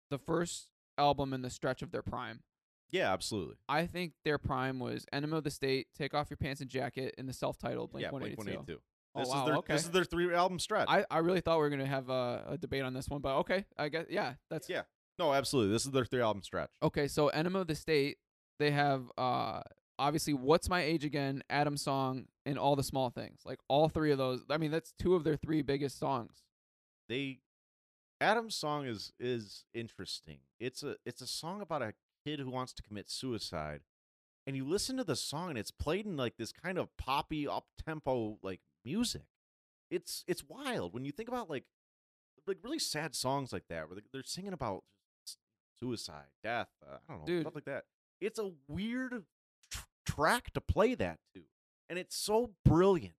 S1: the first album in the stretch of their prime.
S2: Yeah, absolutely.
S1: I think their prime was Enema of the State, Take Off Your Pants and Jacket, and the self-titled Blink
S2: yeah,
S1: One
S2: Blink
S1: Eighty
S2: One
S1: Two.
S2: Eighty Two.
S1: Oh
S2: This
S1: wow,
S2: is their
S1: okay.
S2: this is their three album stretch.
S1: I, I really thought we were gonna have a, a debate on this one, but okay, I guess yeah, that's
S2: Yeah. no, absolutely. This is their three album stretch.
S1: Okay, so Enema of the State, they have uh obviously What's My Age Again, Adam Song, and All the Small Things. Like all three of those. I mean, that's two of their three biggest songs.
S2: They Adam's song is is interesting. It's a it's a song about a kid who wants to commit suicide. And you listen to the song and it's played in like this kind of poppy up tempo like music. It's it's wild when you think about like like really sad songs like that where they- they're singing about suicide, death, uh, I don't know,
S1: Dude.
S2: stuff like that. It's a weird tr- track to play that to. And it's so brilliant.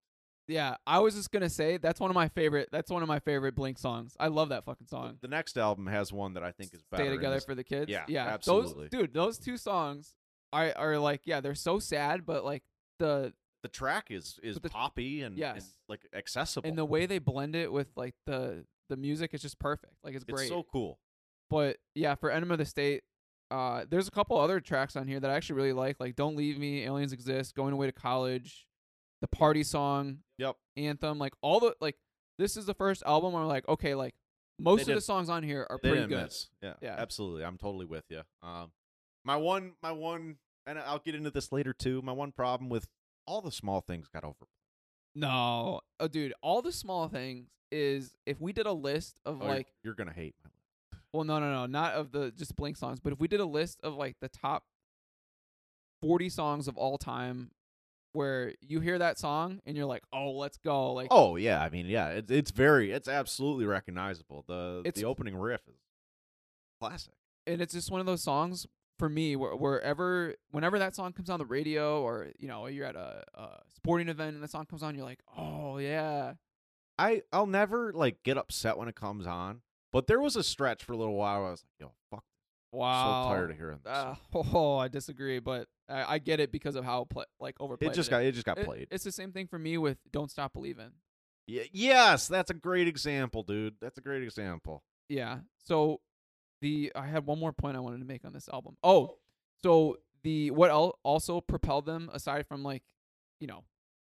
S1: Yeah, I was just gonna say that's one of my favorite. That's one of my favorite Blink songs. I love that fucking song.
S2: The next album has one that I think is better.
S1: Stay together
S2: this-
S1: for the kids.
S2: Yeah,
S1: yeah,
S2: absolutely.
S1: Those, dude, those two songs are are like yeah, they're so sad, but like the
S2: the track is is
S1: the-
S2: poppy and, and,
S1: Yes.
S2: like accessible.
S1: and the way they blend it with like the the music is just perfect. Like it's great.
S2: it's
S1: great.
S2: so cool.
S1: But yeah, for Enema of the State, uh, there's a couple other tracks on here that I actually really like, like "Don't Leave Me," "Aliens Exist," "Going Away to College," the party song,
S2: Yep.
S1: anthem, like all the like. This is the first album where I'm like, okay, like most
S2: They
S1: of the songs on here are pretty good.
S2: miss. Yeah,
S1: Yeah.
S2: absolutely. I'm totally with you. Um, my one, my one, and I'll get into this later too. My one problem with all the small things got over.
S1: No, oh, dude, all the small things is if we did a list of
S2: Oh, you're-
S1: like,
S2: you're gonna hate
S1: well, no, no, no, not of the just Blink songs, but if we did a list of like the top forty songs of all time, where you hear that song and you're like, oh, let's go, like.
S2: Oh yeah, I mean yeah, it's it's very, it's absolutely recognizable. The
S1: It's-
S2: the opening riff is classic.
S1: and it's just one of those songs for me where wherever whenever that song comes on the radio or you know you're at a, a sporting event and the song comes on you're like oh yeah
S2: I I'll never like get upset when it comes on, but there was a stretch for a little while. Where I was like, yo, fuck,
S1: wow
S2: so tired of hearing this.
S1: uh, oh i disagree but i, I get it because of how play, like overplayed
S2: it just got it just got
S1: It-
S2: played.
S1: it's the same thing for me with don't stop believing
S2: Y- yes, that's a great example, dude. That's a great example.
S1: yeah so the i had one more point i wanted to make on this album oh so the what el- also propelled them aside from like you know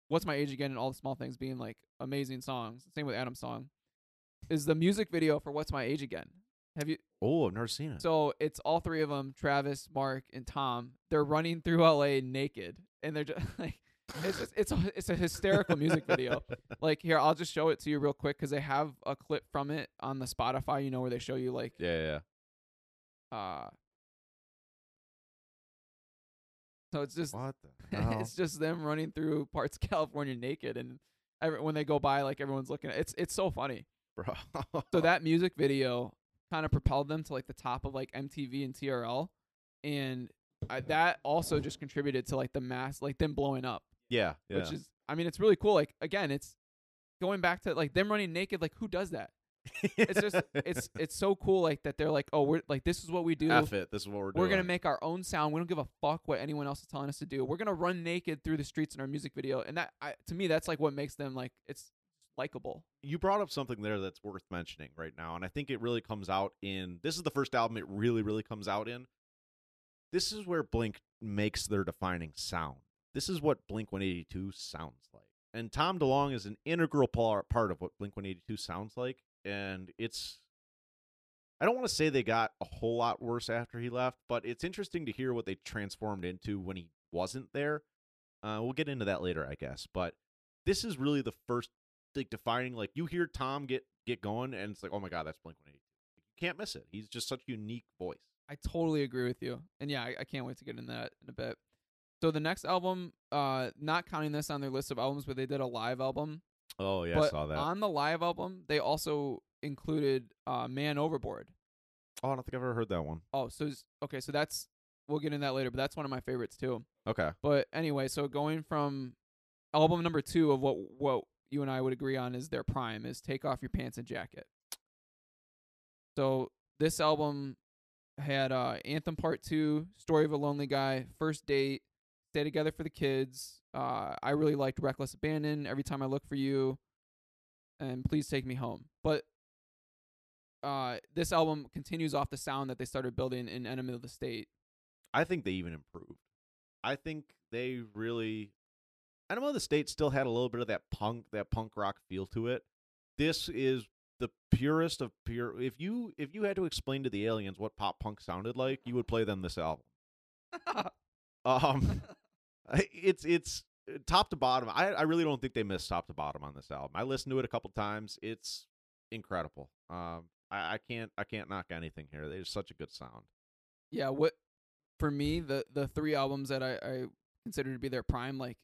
S1: what's my age again and all the small things being like amazing songs same with adam's song is the music video for what's my age again have you
S2: Oh, I've never seen it.
S1: so it's all three of them travis mark and tom they're running through la naked and they're just like it's just, it's a it's a hysterical music video like here i'll just show it to you real quick because they have a clip from it on the spotify you know where they show you like
S2: yeah, yeah.
S1: uh so it's just
S2: What
S1: it's just them running through parts of California naked and every, when they go by like everyone's looking at it's it's so funny.
S2: bro.
S1: So that music video kind of propelled them to like the top of like MTV and TRL and I, that also just contributed to like the mass like them blowing up,
S2: yeah, yeah.
S1: which is I mean it's really cool like again it's going back to like them running naked like who does that? It's just it's it's so cool like that they're like oh we're like this is what we do.
S2: F it. This is what we're doing.
S1: We're gonna make our own sound. We don't give a fuck what anyone else is telling us to do. We're gonna run naked through the streets in our music video, and that I, to me, that's like what makes them like it's likable.
S2: you brought up something there that's worth mentioning right now, and I think it really comes out in. This is the first album it really, really comes out in. This is where Blink makes their defining sound. This is what Blink 182 sounds like, and Tom DeLonge is an integral par- part of what Blink 182 sounds like, and it's I don't want to say they got a whole lot worse after he left, but it's interesting to hear what they transformed into when he wasn't there. Uh, we'll get into that later, I guess. But this is really the first like defining. Like you hear Tom get get going, and it's like, oh my god, that's Blink One Eighty Two. You can't miss it. He's just such a unique voice.
S1: I totally agree with you. And yeah, I, I can't wait to get into that in a bit. So the next album, uh, not counting this on their list of albums, but they did a live album.
S2: Oh yeah,
S1: but
S2: I saw that.
S1: on the live album, they also included uh, "Man Overboard."
S2: oh, I don't think I've ever heard that one.
S1: Oh, so okay, so that's we'll get into that later, but that's one of my favorites too.
S2: Okay.
S1: But anyway, so going from album number two of what what you and I would agree on is their prime is "Take Off Your Pants and Jacket." So this album had uh, Anthem Part Two, Story of a Lonely Guy, First Date, Stay Together for the Kids. Uh, I really liked Reckless Abandon, Every Time I Look for You, and Please Take Me Home. But uh, this album continues off the sound that they started building in Enema of the State.
S2: I think they even improved. I think they really. I know the state still had a little bit of that punk, that punk rock feel to it. This is the purest of pure. If you if you had to explain to the aliens what pop punk sounded like, you would play them this album. Um, it's it's uh, top to bottom. I I really don't think they missed top to bottom on this album. I listened to it a couple times. It's incredible. Um, I, I can't I can't knock anything here. There's such a good sound.
S1: yeah what for me the the three albums that i i consider to be their prime like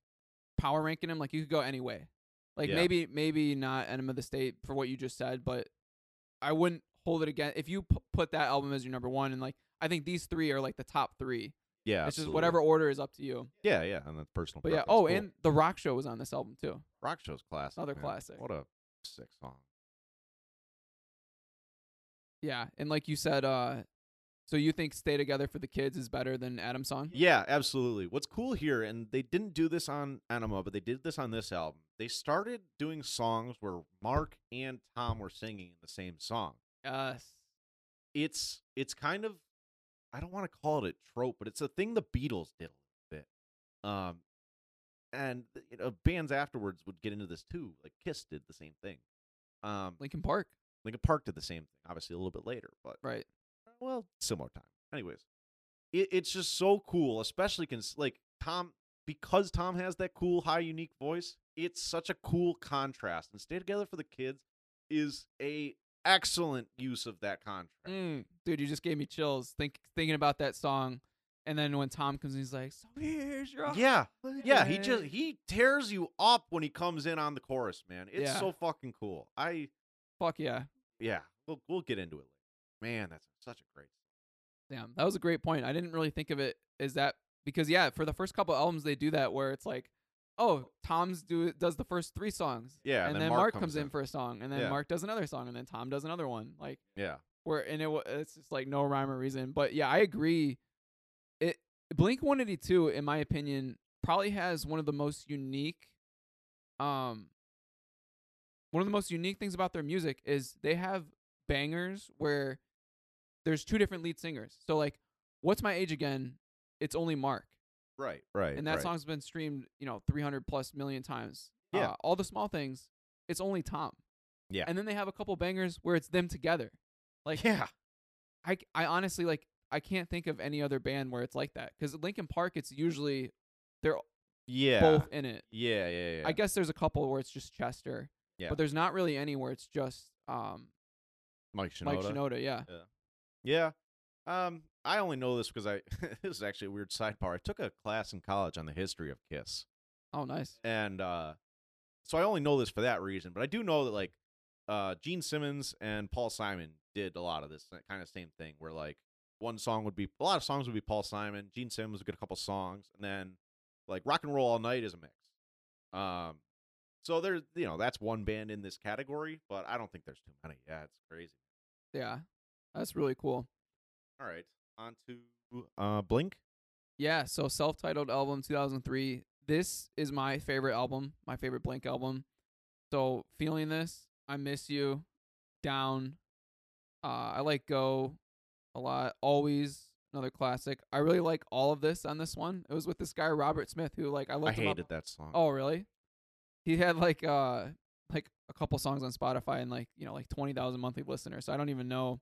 S1: power ranking them like you could go any way like
S2: Yeah.
S1: maybe maybe not enema of the state for what you just said but i wouldn't hold it again if you p- put that album as your number one and like i think these three are like the top three
S2: Yeah,
S1: it's just whatever order is up to you
S2: Yeah, yeah, and that's personal.
S1: but yeah oh
S2: Cool.
S1: and the rock show was on this album too
S2: Rock Show's classic.
S1: Another
S2: man.
S1: classic.
S2: What a sick song.
S1: yeah and like you said uh so you think stay together for the kids is better than adam's song
S2: Yeah, absolutely. What's cool here, and they didn't do this on Enema, but they did this on this album. They started doing songs where Mark and Tom were singing in the same song.
S1: yes
S2: It's it's kind of I don't want to call it a trope, but it's a thing the Beatles did a little bit. Um, and you know, bands afterwards would get into this too. Like Kiss did the same thing. Um,
S1: Linkin Park
S2: Linkin Park did the same thing, obviously a little bit later, but
S1: right
S2: well, similar time. Anyways, it, it's just so cool, especially cons- like Tom because Tom has that cool, high, unique voice. It's such a cool contrast, and "Stay Together for the Kids" is a excellent use of that contrast.
S1: Mm, dude, you just gave me chills think thinking about that song. And then when Tom comes in, he's like, "So here's your
S2: Yeah, yeah, he just he tears you up when he comes in on the chorus, man. It's
S1: Yeah.
S2: so fucking cool. I
S1: fuck yeah,
S2: yeah, we'll we'll get into it later. Man, that's such a great.
S1: damn, that was a great point. I didn't really think of it as that because yeah, for the first couple albums they do that where it's like, oh, Tom's do does the first three songs,
S2: Yeah,
S1: and,
S2: and
S1: then,
S2: then
S1: Mark,
S2: Mark
S1: comes
S2: comes
S1: in.
S2: in.
S1: for a song, and then
S2: Yeah.
S1: Mark does another song, and then Tom does another one, like
S2: Yeah,
S1: where and it it's just like no rhyme or reason. But yeah, I agree. It Blink One Eighty Two, in my opinion, probably has one of the most unique, um, one of the most unique things about their music is they have bangers where there's two different lead singers. So like, what's my age again? It's only Mark,
S2: right, right.
S1: and that
S2: right.
S1: song's been streamed, you know, 300 plus million times.
S2: Yeah.
S1: Uh, all the small things, it's only Tom.
S2: Yeah.
S1: And then they have a couple bangers where it's them together. Like
S2: yeah,
S1: I honestly like I can't think of any other band where it's like that because Linkin Park it's usually they're
S2: yeah,
S1: both in it.
S2: yeah, yeah, yeah.
S1: I guess there's a couple where it's just Chester,
S2: Yeah.
S1: but there's not really any where it's just um
S2: Mike Shinoda.
S1: Mike Shinoda. Yeah,
S2: Yeah. Um, I only know this because I this is actually a weird sidebar. I took a class in college on the history of Kiss,
S1: oh nice.
S2: and uh, so I only know this for that reason. But I do know that like uh, Gene Simmons and Paul Simon did a lot of this kind of same thing, where like one song would be a lot of songs would be Paul Simon, Gene Simmons would get a couple songs, and then like Rock and Roll All Night is a mix. Um, so there's you know that's one band in this category, but I don't think there's too many. Yeah, it's crazy.
S1: Yeah, that's really cool.
S2: All right, on to uh, Blink.
S1: Yeah, so self-titled album 2003. This is my favorite album, my favorite Blink album. So feeling this, I miss you, down. Uh, I like go a lot. Always another classic. I really like all of this on this one. It was with this guy Robert Smith, who like I looked. I
S2: hated that song.
S1: Oh, really? He had like uh like a couple songs on Spotify and like you know like twenty thousand monthly listeners. So I don't even know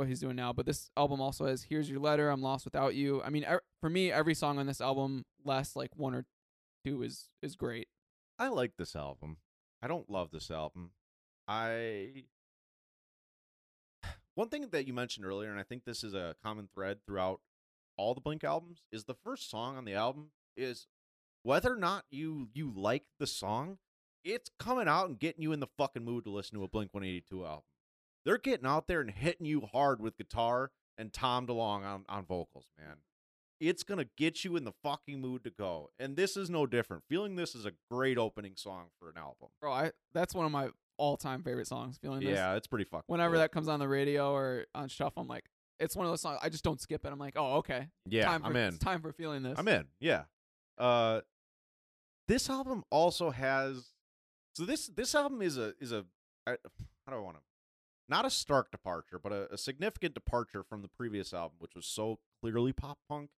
S1: what he's doing now. But this album also has "Here's Your Letter," "I'm Lost Without You." I mean, for me, every song on this album, less like one or two, is is great.
S2: I like this album. I don't love this album. I one thing that you mentioned earlier, and I think this is a common thread throughout all the Blink albums, is the first song on the album is whether or not you you like the song, it's coming out and getting you in the fucking mood to listen to a Blink 182 album. They're getting out there and hitting you hard with guitar and Tom DeLonge on, on vocals, man. It's gonna get you in the fucking mood to go. And this is no different. Feeling this is a great opening song for an album.
S1: Bro, I that's one of my all time favorite songs. Feeling this.
S2: Yeah, it's pretty fucking
S1: Whenever
S2: cool.
S1: that comes on the radio or on shuffle, I'm like, it's one of those songs. I just don't skip it. I'm like, oh, okay.
S2: Yeah,
S1: time for,
S2: I'm in.
S1: It's time for feeling this.
S2: I'm in. Yeah. Uh this album also has so this this album is a is a I, how do I want to not a stark departure, but a, a significant departure from the previous album, which was so clearly pop punk.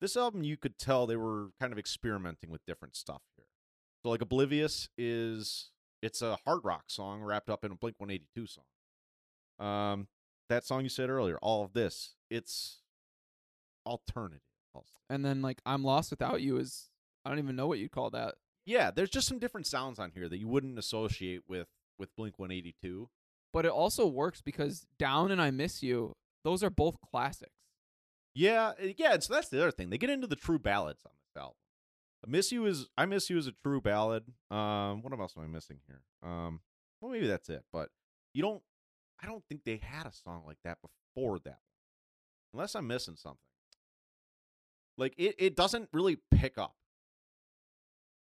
S2: This album, you could tell they were kind of experimenting with different stuff here. So, like Oblivious is it's a hard rock song wrapped up in a Blink One Eighty Two song. Um, that song you said earlier, all of this, it's alternative.
S1: And then like, I'm lost without you is I don't even know what you'd call that.
S2: Yeah, there's just some different sounds on here that you wouldn't associate with with Blink 182.
S1: But it also works because Down and I Miss You, those are both classics.
S2: Yeah, uh, yeah. So that's the other thing. They get into the true ballads on this album. I miss you is I miss you is a true ballad. Um, what else am I missing here? Um, well, maybe that's it. But you don't. I don't think they had a song like that before that, unless I'm missing something. Like it, it doesn't really pick up.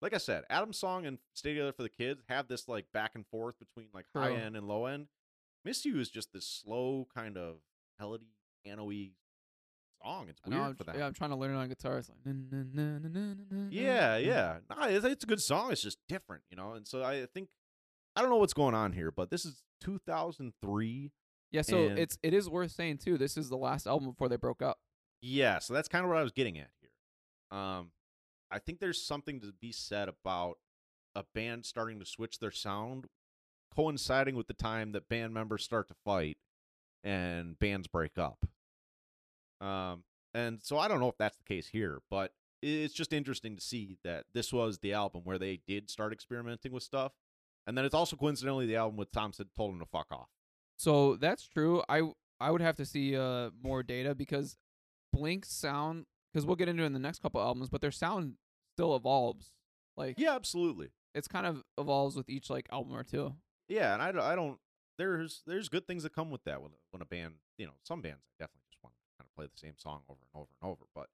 S2: Like I said, Adam's song and Stay Together for the Kids have this like back and forth between like high
S1: True.
S2: end and low end. Miss You is just this slow kind of melody, piano-y song. It's
S1: know,
S2: weird for that.
S1: yeah, I'm trying to learn it on guitar. It's like,
S2: Yeah, yeah. Nah, it's, it's a good song. It's just different, you know. And so I think I don't know what's going on here, but this is 2003.
S1: Yeah, so it's it is worth saying too. This is the last album before they broke up.
S2: Yeah, so that's kind of what I was getting at here. Um, I think there's something to be said about a band starting to switch their sound, coinciding with the time that band members start to fight and bands break up. Um, and so I don't know if that's the case here, but it's just interesting to see that this was the album where they did start experimenting with stuff, and then it's also coincidentally the album with Thompson told him to fuck off.
S1: So that's true. I I would have to see uh more data because Blink's sound because we'll get into it in the next couple albums, but their sound still evolves. Like
S2: Yeah, absolutely.
S1: it's kind of evolves with each like album or two.
S2: Yeah, and I, I don't. There's there's good things that come with that when when a band, you know, some bands I definitely just want to kind of play the same song over and over and over. But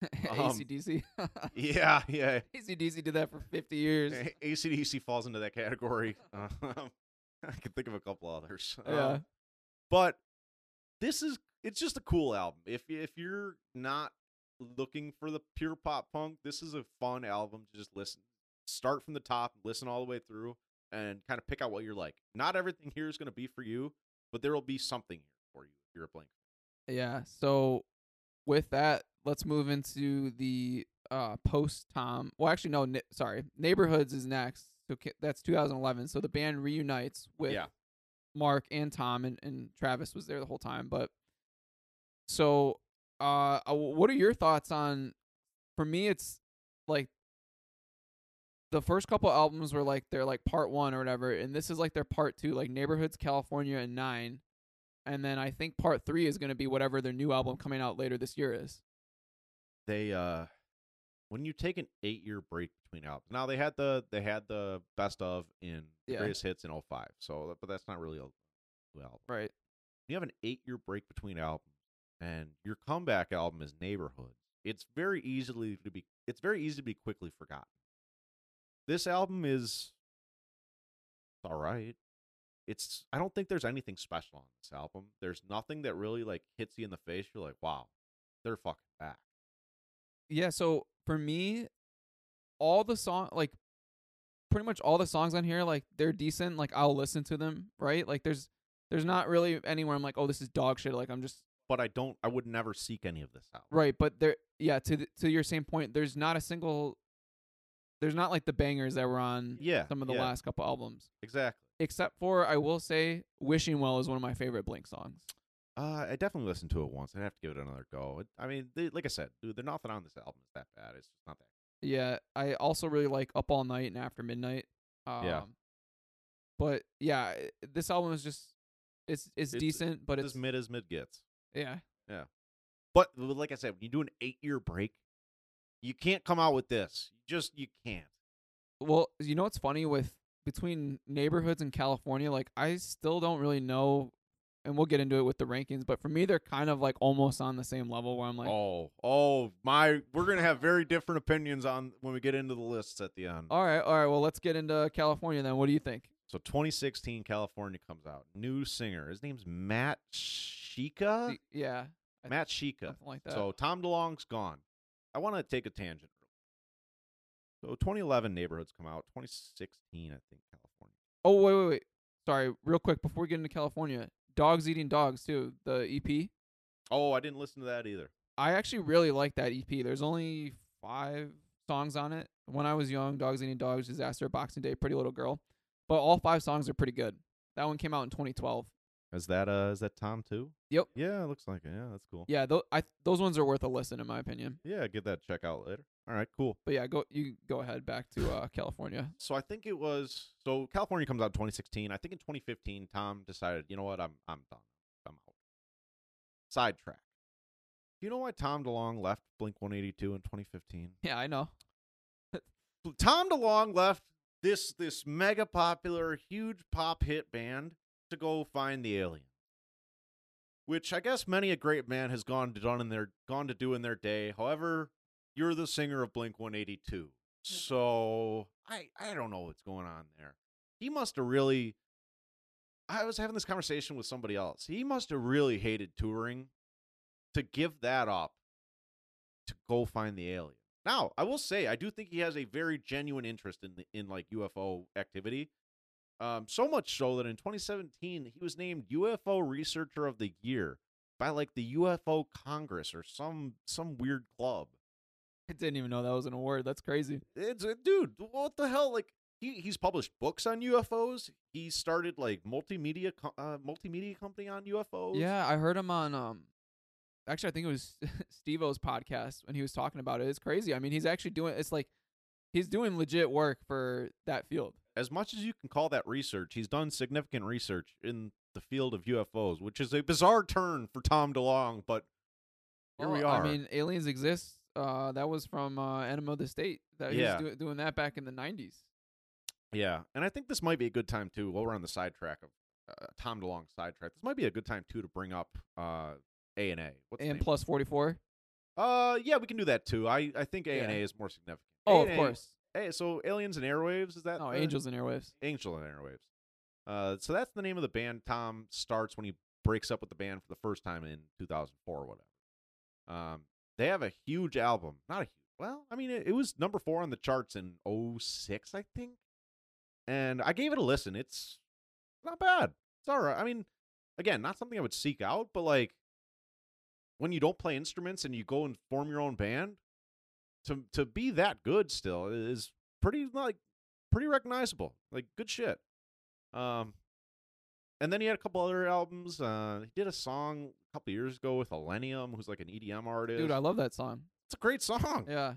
S2: Um,
S1: ACDC.
S2: yeah, yeah,
S1: ACDC did that for 50 years.
S2: A- ACDC falls into that category. Um, I can think of a couple others.
S1: Yeah.
S2: Um, but this is it's just a cool album. If if you're not looking for the pure pop punk, this is a fun album to just listen. Start from the top, listen all the way through, and kind of pick out what you're like. Not everything here is going to be for you, but there will be something here for you if you're a Blink.
S1: Yeah. So with that, let's move into the uh post Tom. Well, actually, no. Sorry, Neighborhoods is next. So ki- that's 2011. So the band reunites with
S2: Yeah.
S1: Mark and Tom, and, and Travis was there the whole time. But so, uh, uh, what are your thoughts on? For me, it's like the first couple albums were like they're like part one or whatever, and this is like their part two, like Neighborhoods, California, and Nine. And then I think part three is going to be whatever their new album coming out later this year is.
S2: They uh when you take an 8-year break between albums. Now they had the they had the best of in the
S1: Yeah.
S2: greatest hits in 05. So but that's not really a new album.
S1: Right.
S2: you have an eight year break between albums and your comeback album is neighborhoods it's very easily to be it's very easy to be quickly forgotten this album is all right it's i don't think there's anything special on this album there's nothing that really like hits you in the face you're like wow they're fucking back
S1: Yeah, so for me, all the song like pretty much all the songs on here, like they're decent. Like I'll listen to them, right? Like there's there's not really anywhere I'm like, oh, this is dog shit. Like I'm just
S2: but i don't i would never seek any of this out
S1: right. But there, yeah. To the, to your same point, there's not a single. There's not like the bangers that were on
S2: yeah
S1: some of the
S2: yeah,
S1: last couple albums,
S2: exactly
S1: except for I will say, "Wishing Well" is one of my favorite Blink songs.
S2: Uh, I definitely listened to it once. I'd have to give it another go. It, I mean, they, like I said, dude, they're nothing on this album is that bad. It's just not that.
S1: Yeah, I also really like Up All Night and After Midnight. Um,
S2: Yeah.
S1: But yeah, this album is just it's it's,
S2: It's-
S1: decent, but
S2: It's
S1: it's
S2: as mid as mid gets.
S1: Yeah. Yeah.
S2: But like I said, when you do an eight year break, you can't come out with this. You just you can't.
S1: Well, you know what's funny with between neighborhoods in California, like I still don't really know and we'll get into it with the rankings, but for me they're kind of like almost on the same level where I'm like
S2: oh, oh my! We're gonna have very different opinions on when we get into the lists at the end.
S1: All right, all right, well let's get into California then. What do you think?
S2: So 2016 California comes out. New singer. His name's Matt Shika.
S1: The- yeah.
S2: Matt Shika.
S1: Like that.
S2: So Tom DeLonge's gone. I want to take a tangent. So 2011 neighborhoods come out. 2016, I think California.
S1: oh wait, wait, wait. Sorry, real quick before we get into California. Dogs Eating Dogs too, the EP.
S2: Oh, I didn't listen to that either.
S1: I actually really like that EP. There's only five songs on it. When I was young, Dogs Eating Dogs, Disaster, Boxing Day, Pretty Little Girl. But all five songs are pretty good. That one came out in 2012.
S2: Is that uh is that Tom too?
S1: Yep.
S2: Yeah, it looks like it. Yeah, that's cool.
S1: Yeah, th- I those ones are worth a listen in my opinion.
S2: Yeah, get that check out later. All right, cool.
S1: But yeah, go you go ahead back to uh, California.
S2: So I think it was so California comes out in 2016. I think in 2015 Tom decided, you know what, I'm I'm done. I'm out. Sidetrack. Do you know why Tom DeLonge left Blink 182 in 2015?
S1: Yeah, I know.
S2: Tom DeLonge left this this mega popular, huge pop hit band to go find the alien. Which I guess many a great man has gone to done in their gone to do in their day. However, you're the singer of Blink 182. Mm-hmm. So I I don't know what's going on there. He must have really I was having this conversation with somebody else. He must have really hated touring to give that up to go find the alien. Now, I will say, I do think he has a very genuine interest in the, in like UFO activity. Um, so much so that in 2017 he was named UFO Researcher of the Year by like the UFO Congress or some some weird club.
S1: I didn't even know that was an award. That's crazy.
S2: It's uh, dude, what the hell? Like he he's published books on UFOs. He started like multimedia co- uh, multimedia company on UFOs.
S1: Yeah, I heard him on um actually I think it was Steve-O's podcast when he was talking about it. It's crazy. I mean, he's actually doing it's like he's doing legit work for that field.
S2: As much as you can call that research, he's done significant research in the field of UFOs, which is a bizarre turn for Tom DeLonge, but here we are.
S1: I mean, aliens exist. Uh, that was from uh, Enema of the State. That he
S2: Yeah.
S1: was do- doing that back in the '90s.
S2: yeah, and I think this might be a good time too. While we're on the sidetrack of uh, Tom DeLonge sidetrack, this might be a good time too to bring up uh, A and A.
S1: And plus 44.
S2: Uh, yeah, we can do that too. I I think A and A is more significant.
S1: Oh, of
S2: A&A
S1: course.
S2: Hey, so Aliens and Airwaves is that?
S1: Oh,
S2: the-
S1: Angels and Airwaves.
S2: Angel and Airwaves. Uh, so that's the name of the band Tom starts when he breaks up with the band for the first time in 2004 or whatever. Um, they have a huge album. Not a huge. Well, I mean, it, it was number four on the charts in 06, I think. And I gave it a listen. It's not bad. It's all right. I mean, again, not something I would seek out, but like when you don't play instruments and you go and form your own band, to to be that good still is pretty like pretty recognizable. Like good shit. Um and then he had a couple other albums. Uh he did a song a couple years ago with Illenium, who's like an EDM artist.
S1: Dude, I love that song.
S2: it's a great song.
S1: Yeah.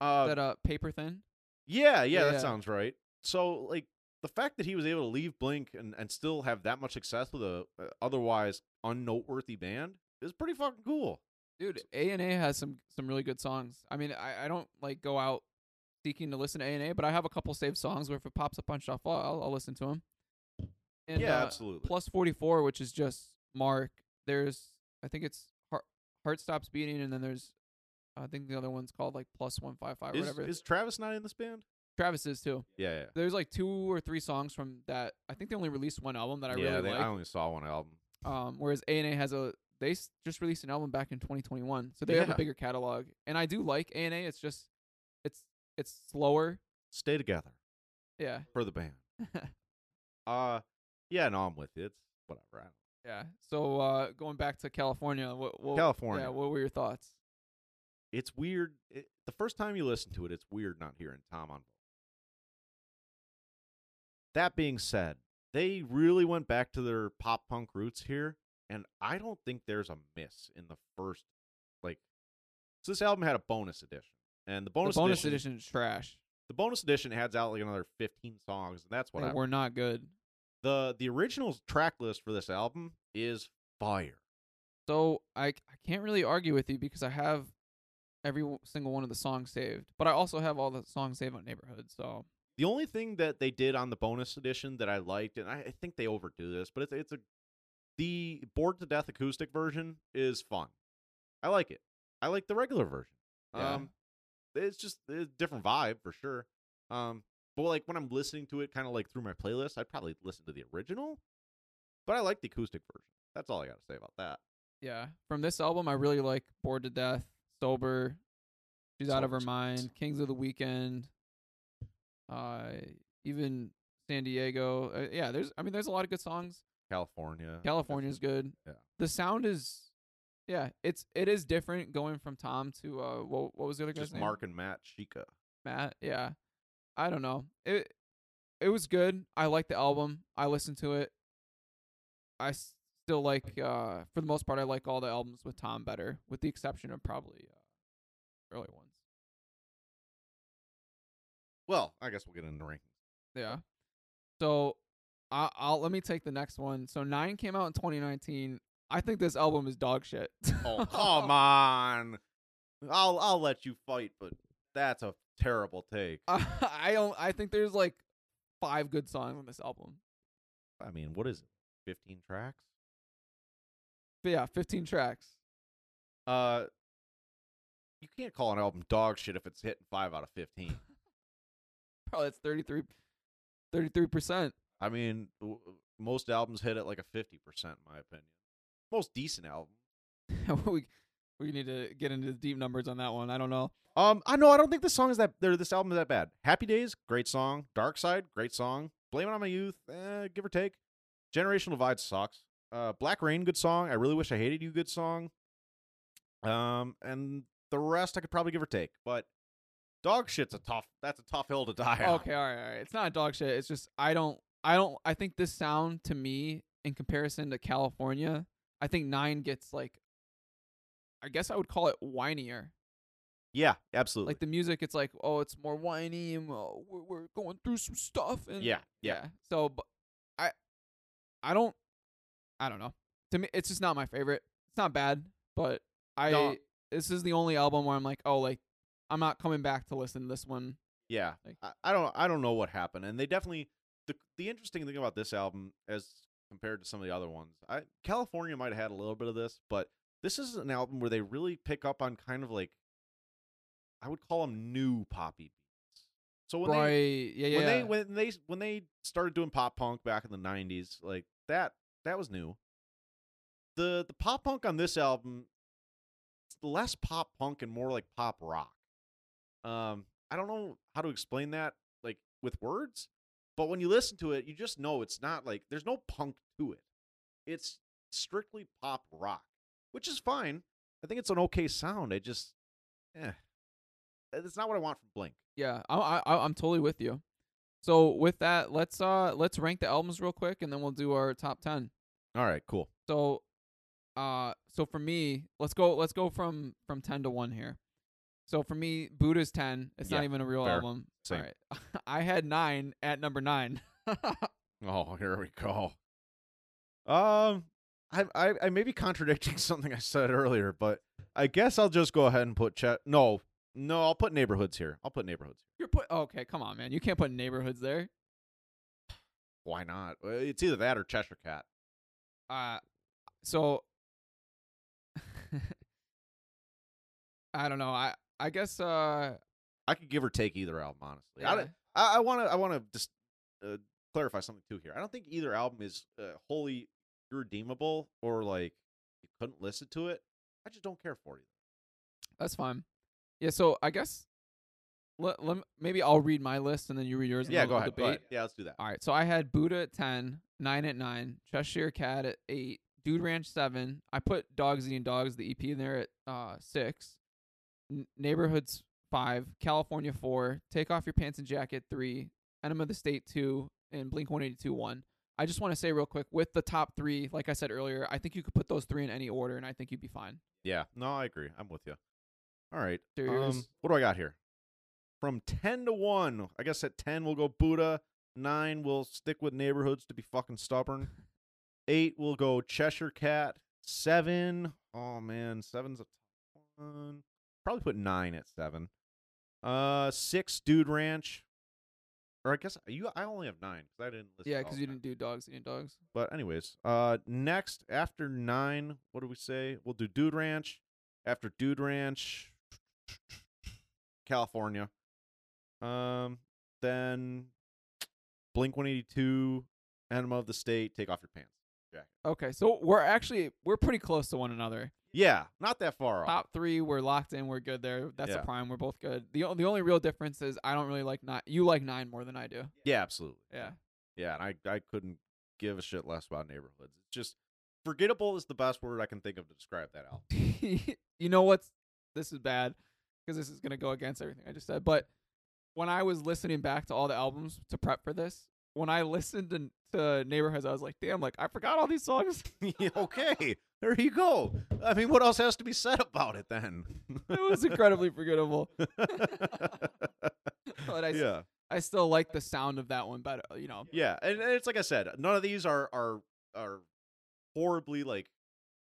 S2: Uh
S1: that uh paper thin.
S2: yeah, yeah,
S1: Yeah.
S2: that sounds right. So like the fact that he was able to leave Blink and, and still have that much success with a uh, otherwise unnoteworthy band is pretty fucking cool.
S1: Dude, A and A has some some really good songs. I mean, I, I don't like go out seeking to listen to A and A, but I have a couple saved songs where if it pops up on shuffle, I'll, I'll listen to them. And,
S2: yeah,
S1: uh,
S2: absolutely.
S1: Plus forty four, which is just Mark. There's I think it's heart, heart stops beating, and then there's I think the other one's called like plus one five five whatever.
S2: is Travis not in this band?
S1: Travis is too.
S2: Yeah, yeah.
S1: There's like two or three songs from that. I think they only released one album that I
S2: yeah,
S1: really
S2: they,
S1: like.
S2: I only saw one album.
S1: Um, whereas A and A has a they just released an album back in 2021, so they have a bigger catalog. And I do like A and A. It's just it's it's slower.
S2: Stay together
S1: Yeah,
S2: for the band. Uh yeah, no, I'm with you. It's whatever.
S1: Yeah. So uh, going back to California, what, what
S2: California.
S1: Yeah, what were your thoughts?
S2: It's weird. It, the first time you listen to it, it's weird not hearing Tom on. That being said, they really went back to their pop punk roots here. And I don't think there's a miss in the first like. So this album had a bonus edition, and the bonus,
S1: the bonus
S2: edition,
S1: edition is trash.
S2: the bonus edition adds out like another 15 songs, and that's what I
S1: were not good.
S2: the the original track list for this album is fire.
S1: So I c- I can't really argue with you because I have every single one of the songs saved, but I also have all the songs saved on Neighborhood. So
S2: The only thing that they did on the bonus edition that I liked, and I, I think they overdo this, but it's it's a the bored to death acoustic version is fun. I like it. I like the regular version.
S1: Yeah.
S2: Um, it's just it's a different vibe for sure. Um, but like when I'm listening to it, kind of like through my playlist, I'd probably listen to the original. But I like the acoustic version. That's all I got to say about that.
S1: yeah, from this album, I really like Bored to Death, Sober, She's Out of Her Mind. Kings of the Weekend, uh, even San Diego. Uh, yeah, there's I mean there's a lot of good songs.
S2: California.
S1: California's good.
S2: Yeah.
S1: The sound is, yeah, it's it is different going from Tom to uh what what was the other guy's
S2: Just
S1: name?
S2: Mark and Matt Chica.
S1: Matt. Yeah, I don't know. It it was good. I like the album. I listened to it. I still like, uh, for the most part, I like all the albums with Tom better, with the exception of probably uh, early ones.
S2: Well, I guess we'll get into rankings.
S1: Yeah. So, I, I'll let me take the next one. So nine came out in 2019. I think this album is dog shit.
S2: Oh, come on. I'll I'll let you fight, but that's a terrible take.
S1: I don't. I think there's like five good songs on this album.
S2: I mean, what is it? 15 tracks?
S1: But yeah, 15 tracks.
S2: Uh you can't call an album dog shit if it's hitting 5 out of 15.
S1: Probably it's 33 33 percent.
S2: I mean, w- most albums hit at like a 50% in my opinion. Most decent album.
S1: we we need to get into the deep numbers on that one. I don't know.
S2: Um I know I don't think this song is that this album is that bad. Happy Days, great song. Dark Side, great song. Blame It on My Youth, eh, give or take. Generational Divide sucks. Uh Black Rain, good song. I really wish I hated you, good song. Um and the rest I could probably give or take, but dog shit's a tough that's a tough hill to die on.
S1: Okay, all right, all right. It's not dog shit. It's just I don't I don't I think this sound to me in comparison to California, I think 9 gets like I guess I would call it whinier.
S2: Yeah, absolutely.
S1: Like the music it's like, oh, it's more whiny and uh, we're, we're going through some stuff and
S2: yeah, yeah.
S1: So but I I don't I don't know. To me it's just not my favorite. It's not bad, but I
S2: No.
S1: this is the only album where I'm like, oh, like I'm not coming back to listen to this one.
S2: Yeah,
S1: Like-
S2: I, I don't I don't know what happened, and they definitely the the interesting thing about this album as compared to some of the other ones, I California might have had a little bit of this, but this is an album where they really pick up on kind of like I would call them new poppy beats. So when
S1: right.
S2: they
S1: yeah, yeah.
S2: when they when they when they started doing pop punk back in the '90s, like that that was new. The the pop punk on this album, it's less pop punk and more like pop rock. Um, I don't know how to explain that like with words, but when you listen to it, you just know it's not like there's no punk to it. It's strictly pop rock, which is fine. I think it's an okay sound. I just, eh, it's not what I want from Blink.
S1: Yeah, I, I I'm totally with you. So with that, let's uh let's rank the albums real quick, and then we'll do our top ten.
S2: All right, cool.
S1: So, uh, so for me, let's go let's go from from ten to one here. So for me, Buddha's ten. It's
S2: Yeah,
S1: not even a real
S2: fair.
S1: album.
S2: Same.
S1: All right, I had nine at number nine.
S2: Oh, here we go. Um, I, I I may be contradicting something I said earlier, but I guess I'll just go ahead and put Chet. No, no, I'll put neighborhoods here. I'll put neighborhoods.
S1: You're put okay. Come on, man. You can't put neighborhoods there.
S2: Why not? Uh, It's either that or Cheshire Cat.
S1: Uh, so I don't know. I I guess uh
S2: I could give or take either album, honestly. I
S1: yeah.
S2: I want to I want to just uh, clarify something too here. I don't think either album is uh, wholly irredeemable or like you couldn't listen to it. I just don't care for you.
S1: That's fine. Yeah, so I guess let, let maybe I'll read my list and then you read yours.
S2: Yeah, go ahead, go ahead. Yeah, let's do that.
S1: All right, so I had Buddha at 10, 9 at 9, Cheshire Cat at 8, Dude Ranch 7. I put Dogs Eating Dogs, the EP in there at uh 6. N- Neighborhoods 5, California 4, Take Off Your Pants and Jacket 3, Enema of the State 2, and Blink 182 1. I just want to say real quick with the top three, like I said earlier, I think you could put those three in any order, and I think you'd be fine.
S2: Yeah, no, I agree. I'm with you. All right.
S1: Cheers.
S2: Um, what do I got here? From 10 to 1. I guess at 10 we'll go Buddha. 9 we'll stick with neighborhoods to be fucking stubborn. 8 we'll go Cheshire Cat. 7. Oh man, 7's a one. Probably put 9 at 7. Uh 6 Dude Ranch. Or I guess you I only have 9 cuz I didn't listen
S1: Yeah, because you
S2: 10.
S1: didn't do dogs, did dogs.
S2: But anyways, uh next after 9, what do we say? We'll do Dude Ranch. After Dude Ranch, California. Um then Blink 182, Enema of the State, Take Off Your Pants. Jacket.
S1: Okay, so we're actually we're pretty close to one another.
S2: Yeah, not that far off.
S1: Top three, we're locked in. We're good there. That's
S2: Yeah.
S1: a prime. We're both good. the The only real difference is I don't really like nine. You like nine more than I do.
S2: Yeah, absolutely.
S1: Yeah.
S2: Yeah, and I I couldn't give a shit less about neighborhoods. It's just forgettable is the best word I can think of to describe that album.
S1: you know what's this is bad because this is gonna go against everything I just said. But when I was listening back to all the albums to prep for this, when I listened to, to Neighborhoods, I was like, damn, like I forgot all these songs.
S2: Okay, there you go. I mean, what else has to be said about it then?
S1: it was incredibly forgettable. But I,
S2: yeah,
S1: I still like the sound of that one better. You know.
S2: yeah, and, and it's like I said, none of these are are are horribly like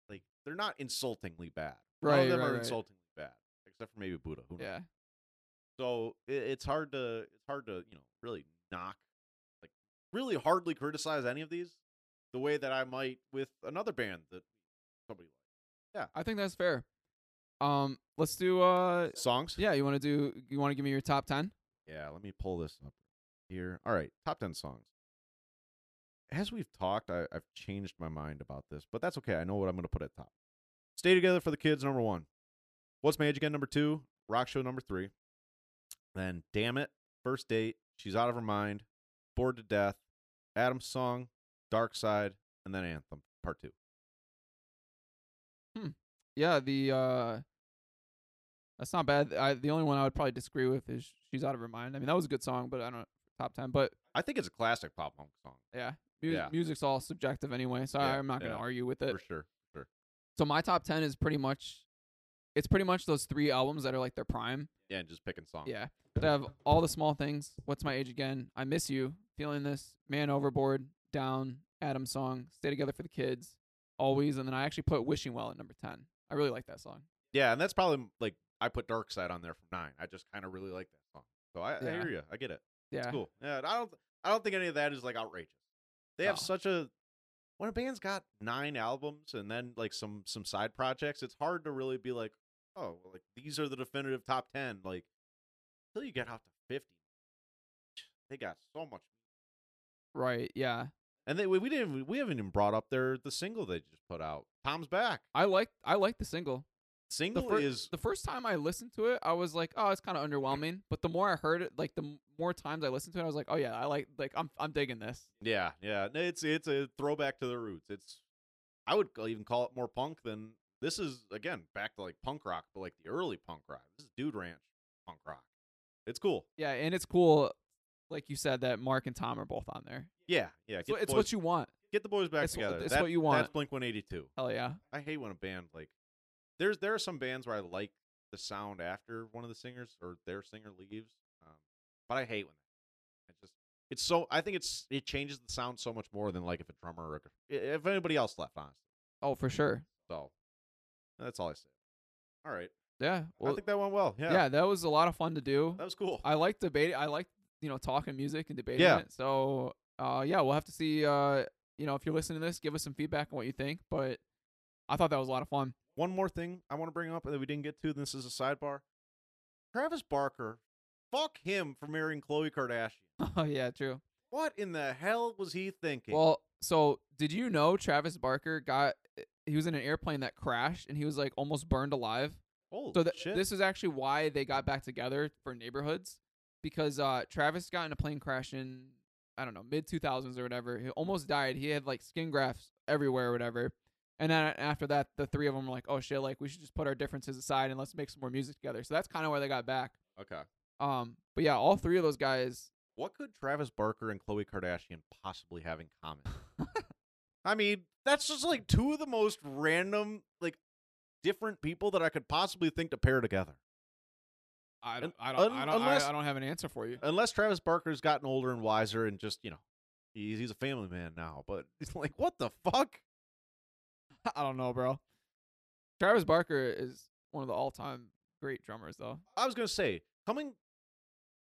S2: like they're not insultingly bad. None
S1: Right,
S2: of them
S1: right,
S2: are
S1: right.
S2: insultingly bad, except for maybe Buddha. Who knows?
S1: Yeah.
S2: So it, it's hard to it's hard to you know really knock really hardly criticize any of these the way that I might with another band that somebody likes. Yeah.
S1: I think that's fair. Um, let's do uh.
S2: Songs?
S1: yeah. You want to do? You want to give me your top ten?
S2: Yeah, let me pull this up here. All right, top 10 songs. As we've talked, I, I've changed my mind about this, but that's okay. I know what I'm going to put at top. Stay Together for the Kids, number one. What's My Age Again, number two. Rock Show, number three. Then Dammit, First Date, She's Out of Her Mind, Bored to Death, Adam's Song, Dark Side, and then Anthem, part two.
S1: Yeah. The uh, that's not bad. I the only one I would probably disagree with is "She's Out of Her Mind." I mean, that was a good song, but I don't know, top ten. But
S2: I think it's a classic pop punk song,
S1: yeah, mu-
S2: Yeah.
S1: music's all subjective anyway, so
S2: Yeah,
S1: I'm not gonna
S2: yeah.
S1: argue with it.
S2: for sure. Sure.
S1: So my top ten is pretty much, it's pretty much those three albums that are like their prime.
S2: Yeah, and just picking songs.
S1: Yeah, that have all the small things. What's my age again? I miss you. Feeling this. Man overboard. Down. Adam song. Stay together for the kids. Always. And then I actually put wishing well at number ten. I really like that song.
S2: Yeah, and that's probably like I put Dark Side on there from nine. I just kind of really like that song. So I, I hear you. I get it.
S1: Yeah.
S2: It's cool. Yeah, I don't. I don't think any of that is like outrageous. They have such a when a band's got nine albums and then like some some side projects. It's hard to really be like, oh, like these are the definitive top ten. Like until you get out to fifty, they got so much.
S1: Right. Yeah.
S2: And they we, we didn't we haven't even brought up their the single they just put out. Tom's back.
S1: I like I like the single. The,
S2: Single
S1: fir-
S2: is
S1: the first time I listened to it, I was like, oh, it's kind of underwhelming. But the more I heard it, like the more times I listened to it, I was like, oh yeah, I like like I'm I'm digging this.
S2: Yeah, yeah. It's it's a throwback to the roots. It's I would even call it more punk than this is again back to like punk rock, but like the early punk rock. This is Dude Ranch punk rock. It's cool.
S1: Yeah, and it's cool, like you said, that Mark and Tom are both on there.
S2: Yeah, yeah.
S1: It's, what- it's
S2: boys,
S1: what you want.
S2: get the boys back
S1: it's
S2: together.
S1: it's
S2: That-
S1: what you want.
S2: That's Blink One Eighty Two.
S1: Hell yeah.
S2: I hate when a band like there's there are some bands where I like the sound after one of the singers or their singer leaves, um, but I hate when that. It just it's so I think it's it changes the sound so much more than like if a drummer or a, if anybody else left, honestly.
S1: Oh, for sure.
S2: So that's all I say. All right.
S1: Yeah. Well,
S2: I think that went well. Yeah.
S1: yeah. that was a lot of fun to do.
S2: That was cool.
S1: I like debating. I like you know talking music and debating
S2: Yeah.
S1: it. So uh, yeah, we'll have to see. Uh, you know, if you're listening to this, give us some feedback on what you think. But I thought that was a lot of fun.
S2: One more thing I want to bring up that we didn't get to. This is a sidebar. Travis Barker, fuck him for marrying Khloe Kardashian.
S1: oh yeah, true.
S2: What in the hell was he thinking?
S1: Well, so did you know Travis Barker got? He was in an airplane that crashed, and he was like almost burned alive.
S2: Holy
S1: So th-
S2: shit.
S1: this is actually why they got back together for neighborhoods because uh, Travis got in a plane crash in I don't know mid two thousands or whatever. He almost died. He had like skin grafts everywhere or whatever. And then after that, the three of them were like, "Oh shit! Like we should just put our differences aside and let's make some more music together." So that's kind of where they got back.
S2: okay.
S1: Um, but yeah, all three of those guys
S2: What could Travis Barker and Khloe Kardashian possibly have in common? I mean, that's just like two of the most random, like different people that I could possibly think to pair together.
S1: I
S2: don't-
S1: don't, I
S2: un-
S1: don't, I don't,
S2: unless-
S1: I, I don't have an answer for you.
S2: Unless Travis Barker's gotten older and wiser and just, you know, he's, he's a family man now. But it's like, what the fuck?
S1: I don't know, bro. Travis Barker is one of the all-time great drummers, though.
S2: I was gonna say, coming,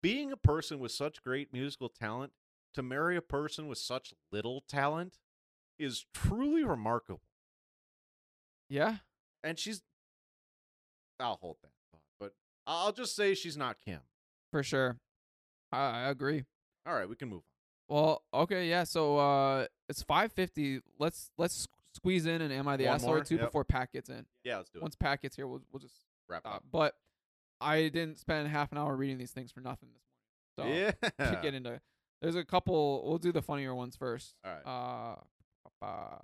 S2: being a person with such great musical talent to marry a person with such little talent is truly remarkable.
S1: Yeah,
S2: And she's, I'll hold that thought, but I'll just say she's not Kim.
S1: for sure. I, I agree.
S2: All right, we can move on.
S1: Well, okay, yeah. So uh, it's five fifty. Let's let's squeeze in an am I the
S2: One
S1: asshole or two
S2: Yep.
S1: before Pat gets in.
S2: Yeah, let's do it.
S1: Once Pat gets here, we'll we'll just
S2: Wrap
S1: stop.
S2: up.
S1: But I didn't spend half an hour reading these things for nothing this morning. So
S2: yeah.
S1: to get into, there's a couple. We'll do the funnier ones first.
S2: All right.
S1: Uh, uh,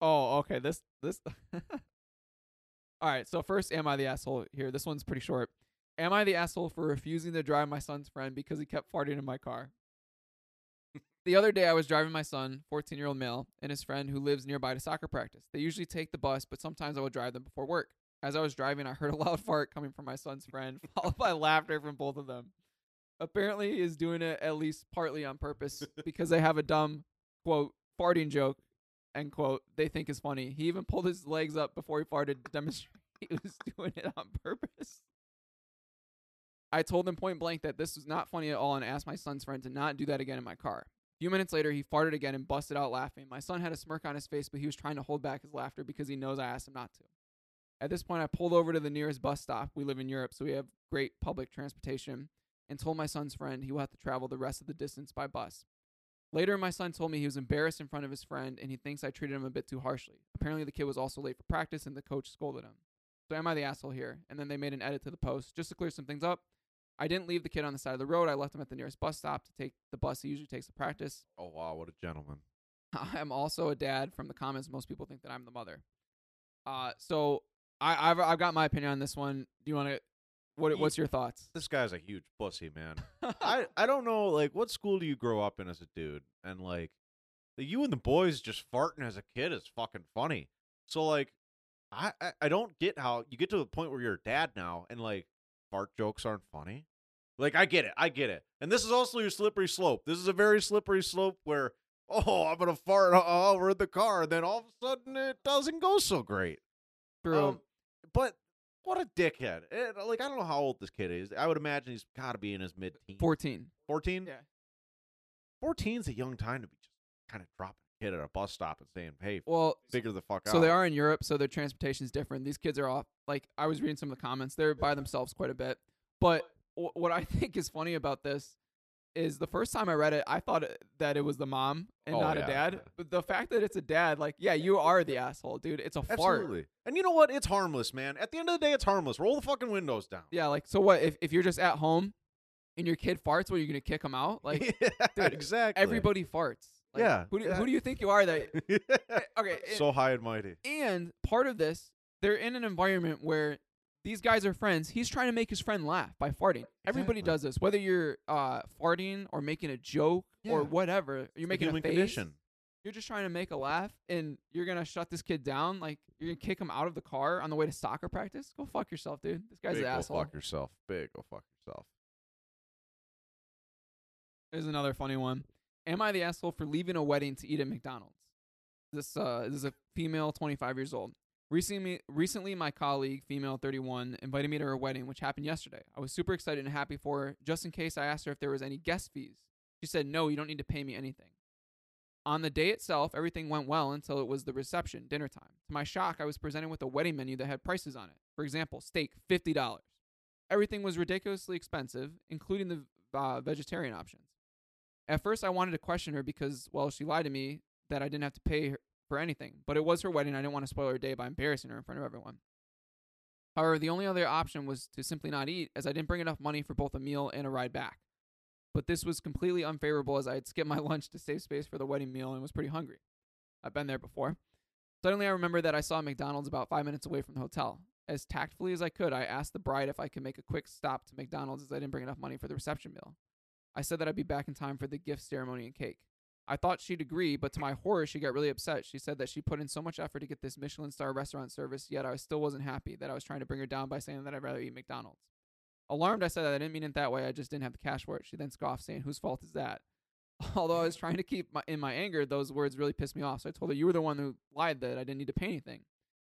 S1: oh, okay. This this. All right. So first, am I the asshole here? This one's pretty short. Am I the asshole for refusing to drive my son's friend because he kept farting in my car? the other day, I was driving my son, 14 year old male, and his friend who lives nearby to soccer practice. They usually take the bus, but sometimes I will drive them before work. As I was driving, I heard a loud fart coming from my son's friend, followed by laughter from both of them. Apparently, he is doing it at least partly on purpose because they have a dumb, quote, farting joke, end quote, they think is funny. He even pulled his legs up before he farted to demonstrate he was doing it on purpose. I told him point blank that this was not funny at all and asked my son's friend to not do that again in my car. A few minutes later, he farted again and busted out laughing. My son had a smirk on his face, but he was trying to hold back his laughter because he knows I asked him not to. At this point, I pulled over to the nearest bus stop. We live in Europe, so we have great public transportation, and told my son's friend he will have to travel the rest of the distance by bus. Later, my son told me he was embarrassed in front of his friend and he thinks I treated him a bit too harshly. Apparently, the kid was also late for practice and the coach scolded him. So, am I the asshole here? And then they made an edit to the post just to clear some things up. I didn't leave the kid on the side of the road. I left him at the nearest bus stop to take the bus he usually takes to practice.
S2: Oh wow, what a gentleman.
S1: I am also a dad. From the comments, most people think that I'm the mother. Uh, so I, I've I've got my opinion on this one. Do you want to? What What's your thoughts?
S2: This guy's a huge pussy, man. I I don't know, like, what school do you grow up in as a dude? And like, the you and the boys just farting as a kid is fucking funny. So like, I, I I don't get how you get to the point where you're a dad now and like fart jokes aren't funny. Like I get it, I get it. And this is also your slippery slope. This is a very slippery slope where oh I'm gonna fart we're the car, and then all of a sudden it doesn't go so great.
S1: True.
S2: Um, but what a dickhead! Eh, like I don't know how old this kid is. I would imagine he's got to be in his mid teens.
S1: Fourteen.
S2: 14?
S1: Yeah.
S2: 14's a young time to be just kind of dropping kid at a bus stop and saying, "Hey,
S1: Well,
S2: figure the fuck out."
S1: So they are in Europe, so their transportation is different. These kids are off. Like I was reading some of the comments, they're by themselves quite a bit. But w- what I think is funny about this is the first time I read it, I thought that it was the mom and
S2: Oh,
S1: not
S2: yeah.
S1: a dad. But the fact that it's a dad, like, yeah, you are the asshole, dude. It's a fart.
S2: And you know what? It's harmless, man. At the end of the day, it's harmless. Roll the fucking windows down.
S1: Yeah, like so what if if you're just at home and your kid farts, what are you gonna kick him out? Like
S2: Yeah,
S1: dude,
S2: exactly.
S1: everybody farts. Like,
S2: Yeah,
S1: Who do,
S2: yeah.
S1: who do you think you are that okay, it-
S2: so high and mighty.
S1: And part of this, they're in an environment where these guys are friends. He's trying to make his friend laugh by farting. Everybody
S2: Exactly.
S1: does this, whether you're uh, farting or making a joke or whatever. You're making a
S2: human
S1: face.
S2: condition.
S1: You're just trying to make a laugh, and you're gonna shut this kid down. Like you're gonna kick him out of the car on the way to soccer practice. Go fuck yourself, dude. This guy's
S2: Big
S1: an
S2: go
S1: asshole.
S2: fuck yourself. Big go fuck yourself.
S1: Here's another funny one. Am I the asshole for leaving a wedding to eat at McDonald's? This uh this is a female 25 years old. Recently, recently my colleague, female 31, invited me to her wedding, which happened yesterday. I was super excited and happy for her. Just in case, I asked her if there was any guest fees. She said, "No, you don't need to pay me anything." On the day itself, everything went well until it was the reception, dinner time. To my shock, I was presented with a wedding menu that had prices on it. For example, steak, $50. Everything was ridiculously expensive, including the uh, vegetarian options. At first, I wanted to question her because, well, she lied to me that I didn't have to pay her for anything, but it was her wedding. I didn't want to spoil her day by embarrassing her in front of everyone. However, the only other option was to simply not eat, as I didn't bring enough money for both a meal and a ride back. But this was completely unfavorable as I had skipped my lunch to save space for the wedding meal and was pretty hungry. I've been there before. Suddenly, I remember that I saw McDonald's about five minutes away from the hotel. As tactfully as I could, I asked the bride if I could make a quick stop to McDonald's as I didn't bring enough money for the reception meal. I said that I'd be back in time for the gift ceremony and cake. I thought she'd agree, but to my horror, she got really upset. She said that she put in so much effort to get this Michelin star restaurant service, yet I still wasn't happy that I was trying to bring her down by saying that I'd rather eat McDonald's. Alarmed, I said that I didn't mean it that way. I just didn't have the cash for it. She then scoffed, saying, "Whose fault is that?" Although I was trying to keep my in my anger, those words really pissed me off. So I told her, "You were the one who lied that I didn't need to pay anything."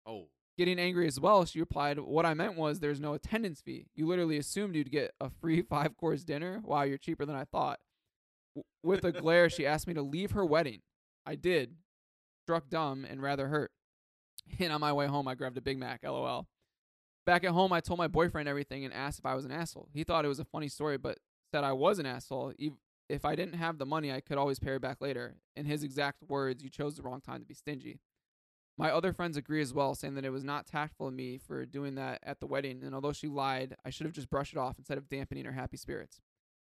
S2: Oh,
S1: Getting angry as well, she replied, "What I meant was there's no attendance fee. You literally assumed you'd get a free five course dinner. Wow, you're cheaper than I thought." With a glare, she asked me to leave her wedding. I did, struck dumb and rather hurt. And on my way home, I grabbed a Big Mac. LOL. Back at home, I told my boyfriend everything and asked if I was an asshole. He thought it was a funny story, but said I was an asshole. If I didn't have the money, I could always pay her back later. In his exact words, you chose the wrong time to be stingy. My other friends agree as well, saying that it was not tactful of me for doing that at the wedding, and although she lied, I should have just brushed it off instead of dampening her happy spirits.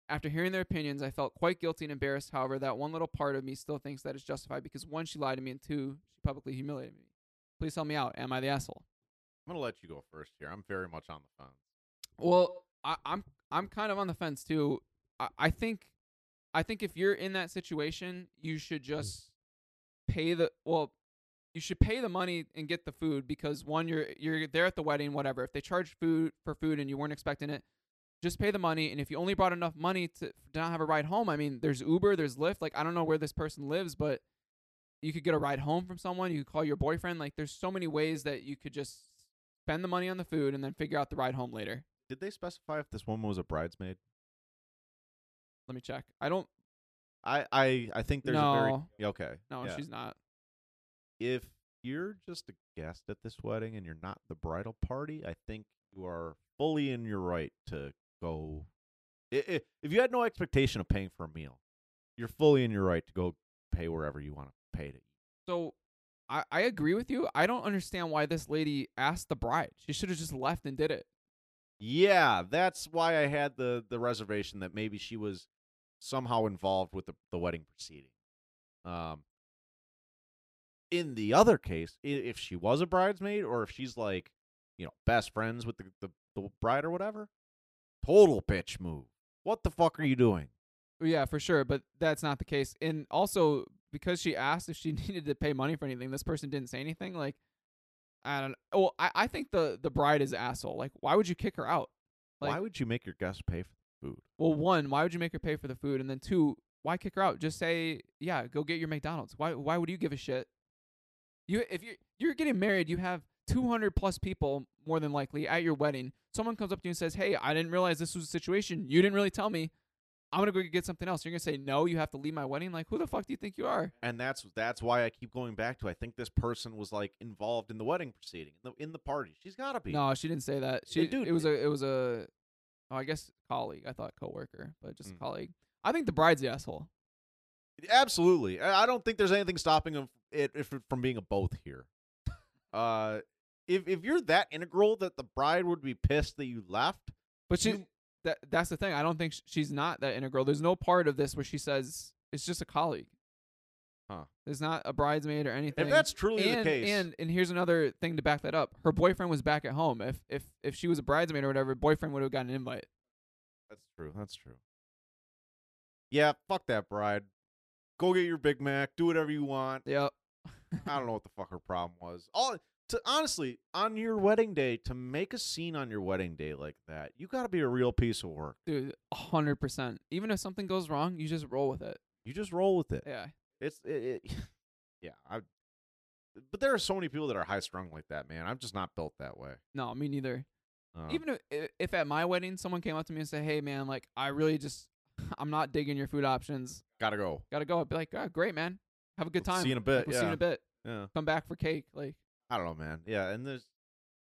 S1: After hearing their opinions, I felt quite guilty and embarrassed. However, that one little part of me still thinks that it's justified because one, she lied to me, and two, she publicly humiliated me. Please help me out. Am I the asshole?
S2: I'm gonna let you go first here. I'm very much on the fence.
S1: Well, I, I'm I'm kind of on the fence too. I, I think I think if you're in that situation, you should just pay the well, you should pay the money and get the food because one, you're you're there at the wedding, whatever. If they charge food for food and you weren't expecting it, just pay the money. And if you only brought enough money to, to not have a ride home, I mean, there's Uber, there's Lyft. Like I don't know where this person lives, but you could get a ride home from someone. You could call your boyfriend. Like there's so many ways that you could just spend the money on the food and then figure out the ride home later.
S2: Did they specify if this woman was a bridesmaid?
S1: Let me check. I don't.
S2: I I I think there's a very
S1: No.
S2: Okay.
S1: No,
S2: yeah.
S1: she's not.
S2: If you're just a guest at this wedding and you're not the bridal party, I think you are fully in your right to go. If you had no expectation of paying for a meal, you're fully in your right to go pay wherever you want to pay to eat.
S1: So, I I agree with you. I don't understand why this lady asked the bride. She should have just left and did it.
S2: Yeah, that's why I had the the reservation that maybe she was somehow involved with the the wedding proceeding. Um in the other case, if she was a bridesmaid or if she's like, you know, best friends with the the, the bride or whatever, total bitch move. What the fuck are you doing?
S1: Yeah, for sure. But that's not the case. And also because she asked if she needed to pay money for anything, this person didn't say anything. Like, I don't. Well, I I think the the bride is an asshole. Like, why would you kick her out? Like,
S2: why would you make your guests pay for food?
S1: Well, one, why would you make her pay for the food? And then two, why kick her out? Just say, yeah, go get your McDonald's. Why why would you give a shit? You if you you're getting married, you have 200 plus people more than likely at your wedding. Someone comes up to you and says, "Hey, I didn't realize this was a situation. You didn't really tell me. I'm going to go get something else." You're going to say, "No, you have to leave my wedding." Like, who the fuck do you think you are?
S2: And that's that's why I keep going back to I think this person was like involved in the wedding proceeding, in the in the party. She's got to be.
S1: No, she didn't say that. She
S2: dude,
S1: it was a it was a oh, I guess colleague. I thought coworker, but just a
S2: Mm.
S1: colleague. I think the bride's the asshole.
S2: Absolutely. I I don't think there's anything stopping him it if, from being a both here. uh, if if you're that integral that the bride would be pissed that you left,
S1: But she that that's the thing. I don't think she's not that integral. There's no part of this where she says it's just a colleague.
S2: Huh.
S1: There's not a bridesmaid or anything.
S2: if that's truly
S1: and,
S2: the case,
S1: and and here's another thing to back that up. Her boyfriend was back at home. If if if she was a bridesmaid or whatever, boyfriend would have gotten an invite.
S2: that's true. That's true. Yeah, fuck that bride. Go get your Big Mac. Do whatever you want.
S1: Yep.
S2: I don't know what the fuck her problem was. All to honestly, on your wedding day, to make a scene on your wedding day like that, you got to be a real piece of work.
S1: Dude, a hundred percent. Even if something goes wrong, you just roll with it.
S2: You just roll with it.
S1: Yeah.
S2: It's it, it yeah, I but there are so many people that are high strung like that, man. I'm just not built that way.
S1: No, me neither.
S2: Um,
S1: Even if, if at my wedding someone came up to me and said, "Hey, man, like I really just I'm not digging your food options.
S2: gotta go.
S1: Gotta go." I'd be like, "Ah, great, man. Have a good time.
S2: See you in a bit.
S1: We'll
S2: yeah.
S1: see you in a bit.
S2: Yeah.
S1: Come back for cake." Like,
S2: I don't know, man. Yeah, and there's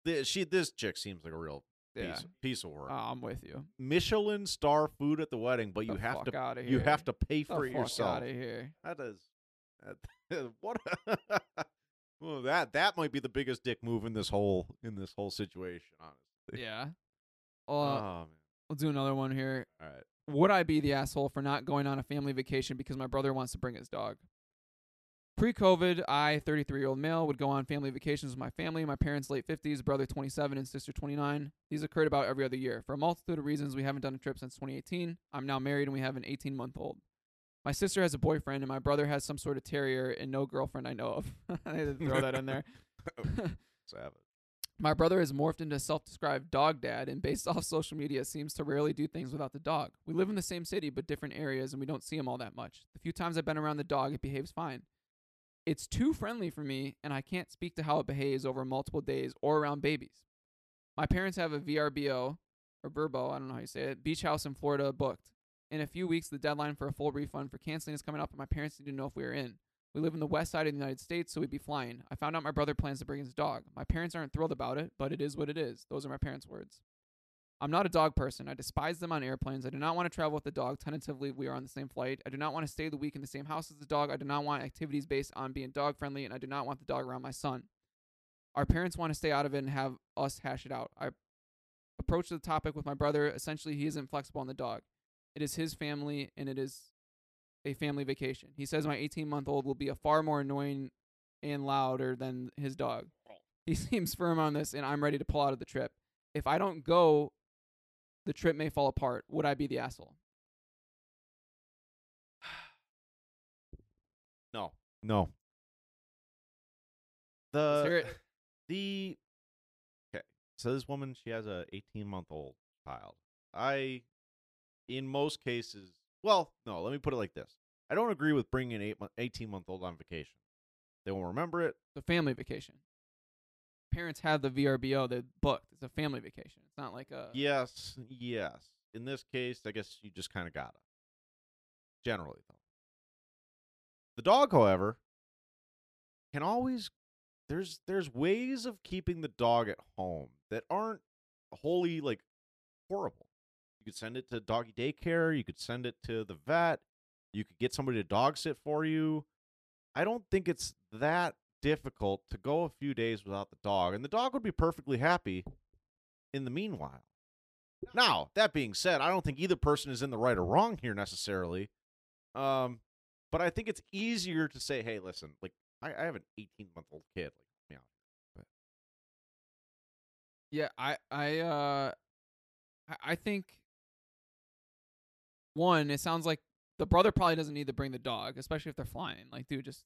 S2: this, she this chick seems like a real
S1: yeah.
S2: piece piece of work.
S1: Oh, I'm with you.
S2: Michelin star food at the wedding, but you have to you have to pay
S1: the
S2: for it
S1: fuck
S2: yourself.
S1: Out of here.
S2: That is that, what well that that might be the biggest dick move in this whole in this whole situation, honestly.
S1: Yeah.
S2: Oh
S1: Uh,
S2: man.
S1: we'll do another one here.
S2: All right.
S1: Would I be the asshole for not going on a family vacation because my brother wants to bring his dog? Pre-COVID, I, 33-year-old male, would go on family vacations with my family. My parents, late 50s, brother 27, and sister 29. These occurred about every other year. For a multitude of reasons, we haven't done a trip since 2018. I'm now married, and we have an 18-month-old. My sister has a boyfriend, and my brother has some sort of terrier, and no girlfriend I know of. I had to throw that in there.
S2: Oh, Savage.
S1: My brother has morphed into a self-described dog dad, and based off social media, seems to rarely do things without the dog. We live in the same city, but different areas, and we don't see him all that much. The few times I've been around the dog, it behaves fine. It's too friendly for me, and I can't speak to how it behaves over multiple days or around babies. My parents have a VRBO, or Burbo, I don't know how you say it, beach house in Florida booked. In a few weeks, the deadline for a full refund for canceling is coming up, and my parents need to know if we are in. We live in the west side of the United States, so we'd be flying. I found out my brother plans to bring his dog. My parents aren't thrilled about it, but it is what it is. Those are my parents' words. I'm not a dog person. I despise them on airplanes. I do not want to travel with the dog. Tentatively, we are on the same flight. I do not want to stay the week in the same house as the dog. I do not want activities based on being dog friendly, and I do not want the dog around my son. Our parents want to stay out of it and have us hash it out. I approached the topic with my brother. Essentially, he isn't flexible on the dog. It is his family, and it is a family vacation. He says my 18 month old will be a far more annoying and louder than his dog. Oh. He seems firm on this, and I'm ready to pull out of the trip. If I don't go, the trip may fall apart. Would I be the asshole?
S2: No. No. The
S1: it.
S2: the okay. So this woman, she has a 18 month old child. I, in most cases, well, no. Let me put it like this: I don't agree with bringing an eight 18 month old on vacation. They won't remember it.
S1: The family vacation. Parents have the VRBO. They booked. It's a family vacation. It's not like a
S2: Yes, yes. In this case, I guess you just kind of gotta. Generally, though. The dog, however, can always there's there's ways of keeping the dog at home that aren't wholly like horrible. You could send it to doggy daycare, you could send it to the vet, you could get somebody to dog sit for you. I don't think it's that difficult to go a few days without the dog, and the dog would be perfectly happy in the meanwhile. Now, that being said, I don't think either person is in the right or wrong here necessarily. Um, but I think it's easier to say, hey, listen, like I, I have an 18 month old kid, like me out.
S1: Yeah, I I uh I- think one, it sounds like the brother probably doesn't need to bring the dog, especially if they're flying. Like, dude, just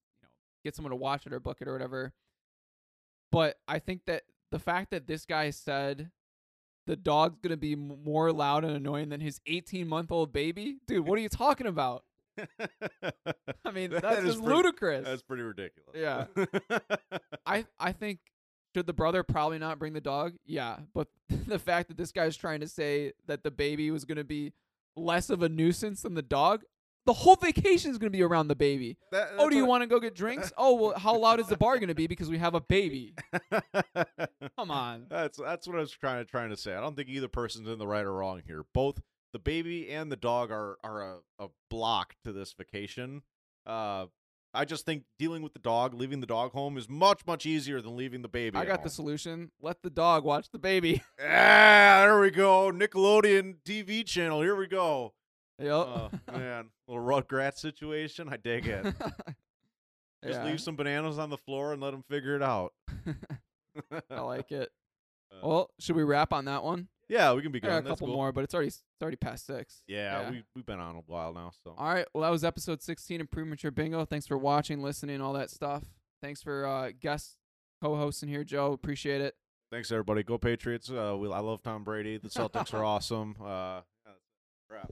S1: get someone to watch it or book it or whatever. But I think that the fact that this guy said the dog's gonna be more loud and annoying than his 18 month old baby, dude, what are you talking about? I mean,
S2: That
S1: that's
S2: is
S1: just
S2: pretty-
S1: ludicrous.
S2: That's pretty ridiculous.
S1: Yeah. I I think should the brother probably not bring the dog? Yeah, but the fact that this guy's trying to say that the baby was going to be less of a nuisance than the dog, the whole vacation is going to be around the baby.
S2: That-
S1: Oh, do you want to go get drinks? Oh, well, how loud is the bar going to be because we have a baby? Come on.
S2: That's that's what I was trying to trying to say. I don't think either person's in the right or wrong here. Both the baby and the dog are are a, a block to this vacation. Uh, I just think dealing with the dog, leaving the dog home, is much much easier than leaving the baby.
S1: I got the solution. Let the dog watch the baby.
S2: Ah, there we go. Nickelodeon TV channel. Here we go.
S1: Yep.
S2: Oh man, little Rugrat situation. I dig it. Just
S1: Yeah.
S2: leave some bananas on the floor and let them figure it out.
S1: I like it.
S2: Uh,
S1: Well, should we wrap on that one?
S2: yeah, we can be good.
S1: a couple
S2: cool.
S1: more, but it's already it's already past six.
S2: Yeah, we we've been on a while now, so
S1: All right. Well, that was episode 16 of Premature Bingo. Thanks for watching, listening, all that stuff. Thanks for uh, guest co-hosting here, Joe. Appreciate it.
S2: thanks everybody. Go Patriots. Uh, we, I love Tom Brady. The Celtics are awesome. Uh, yeah, wrap.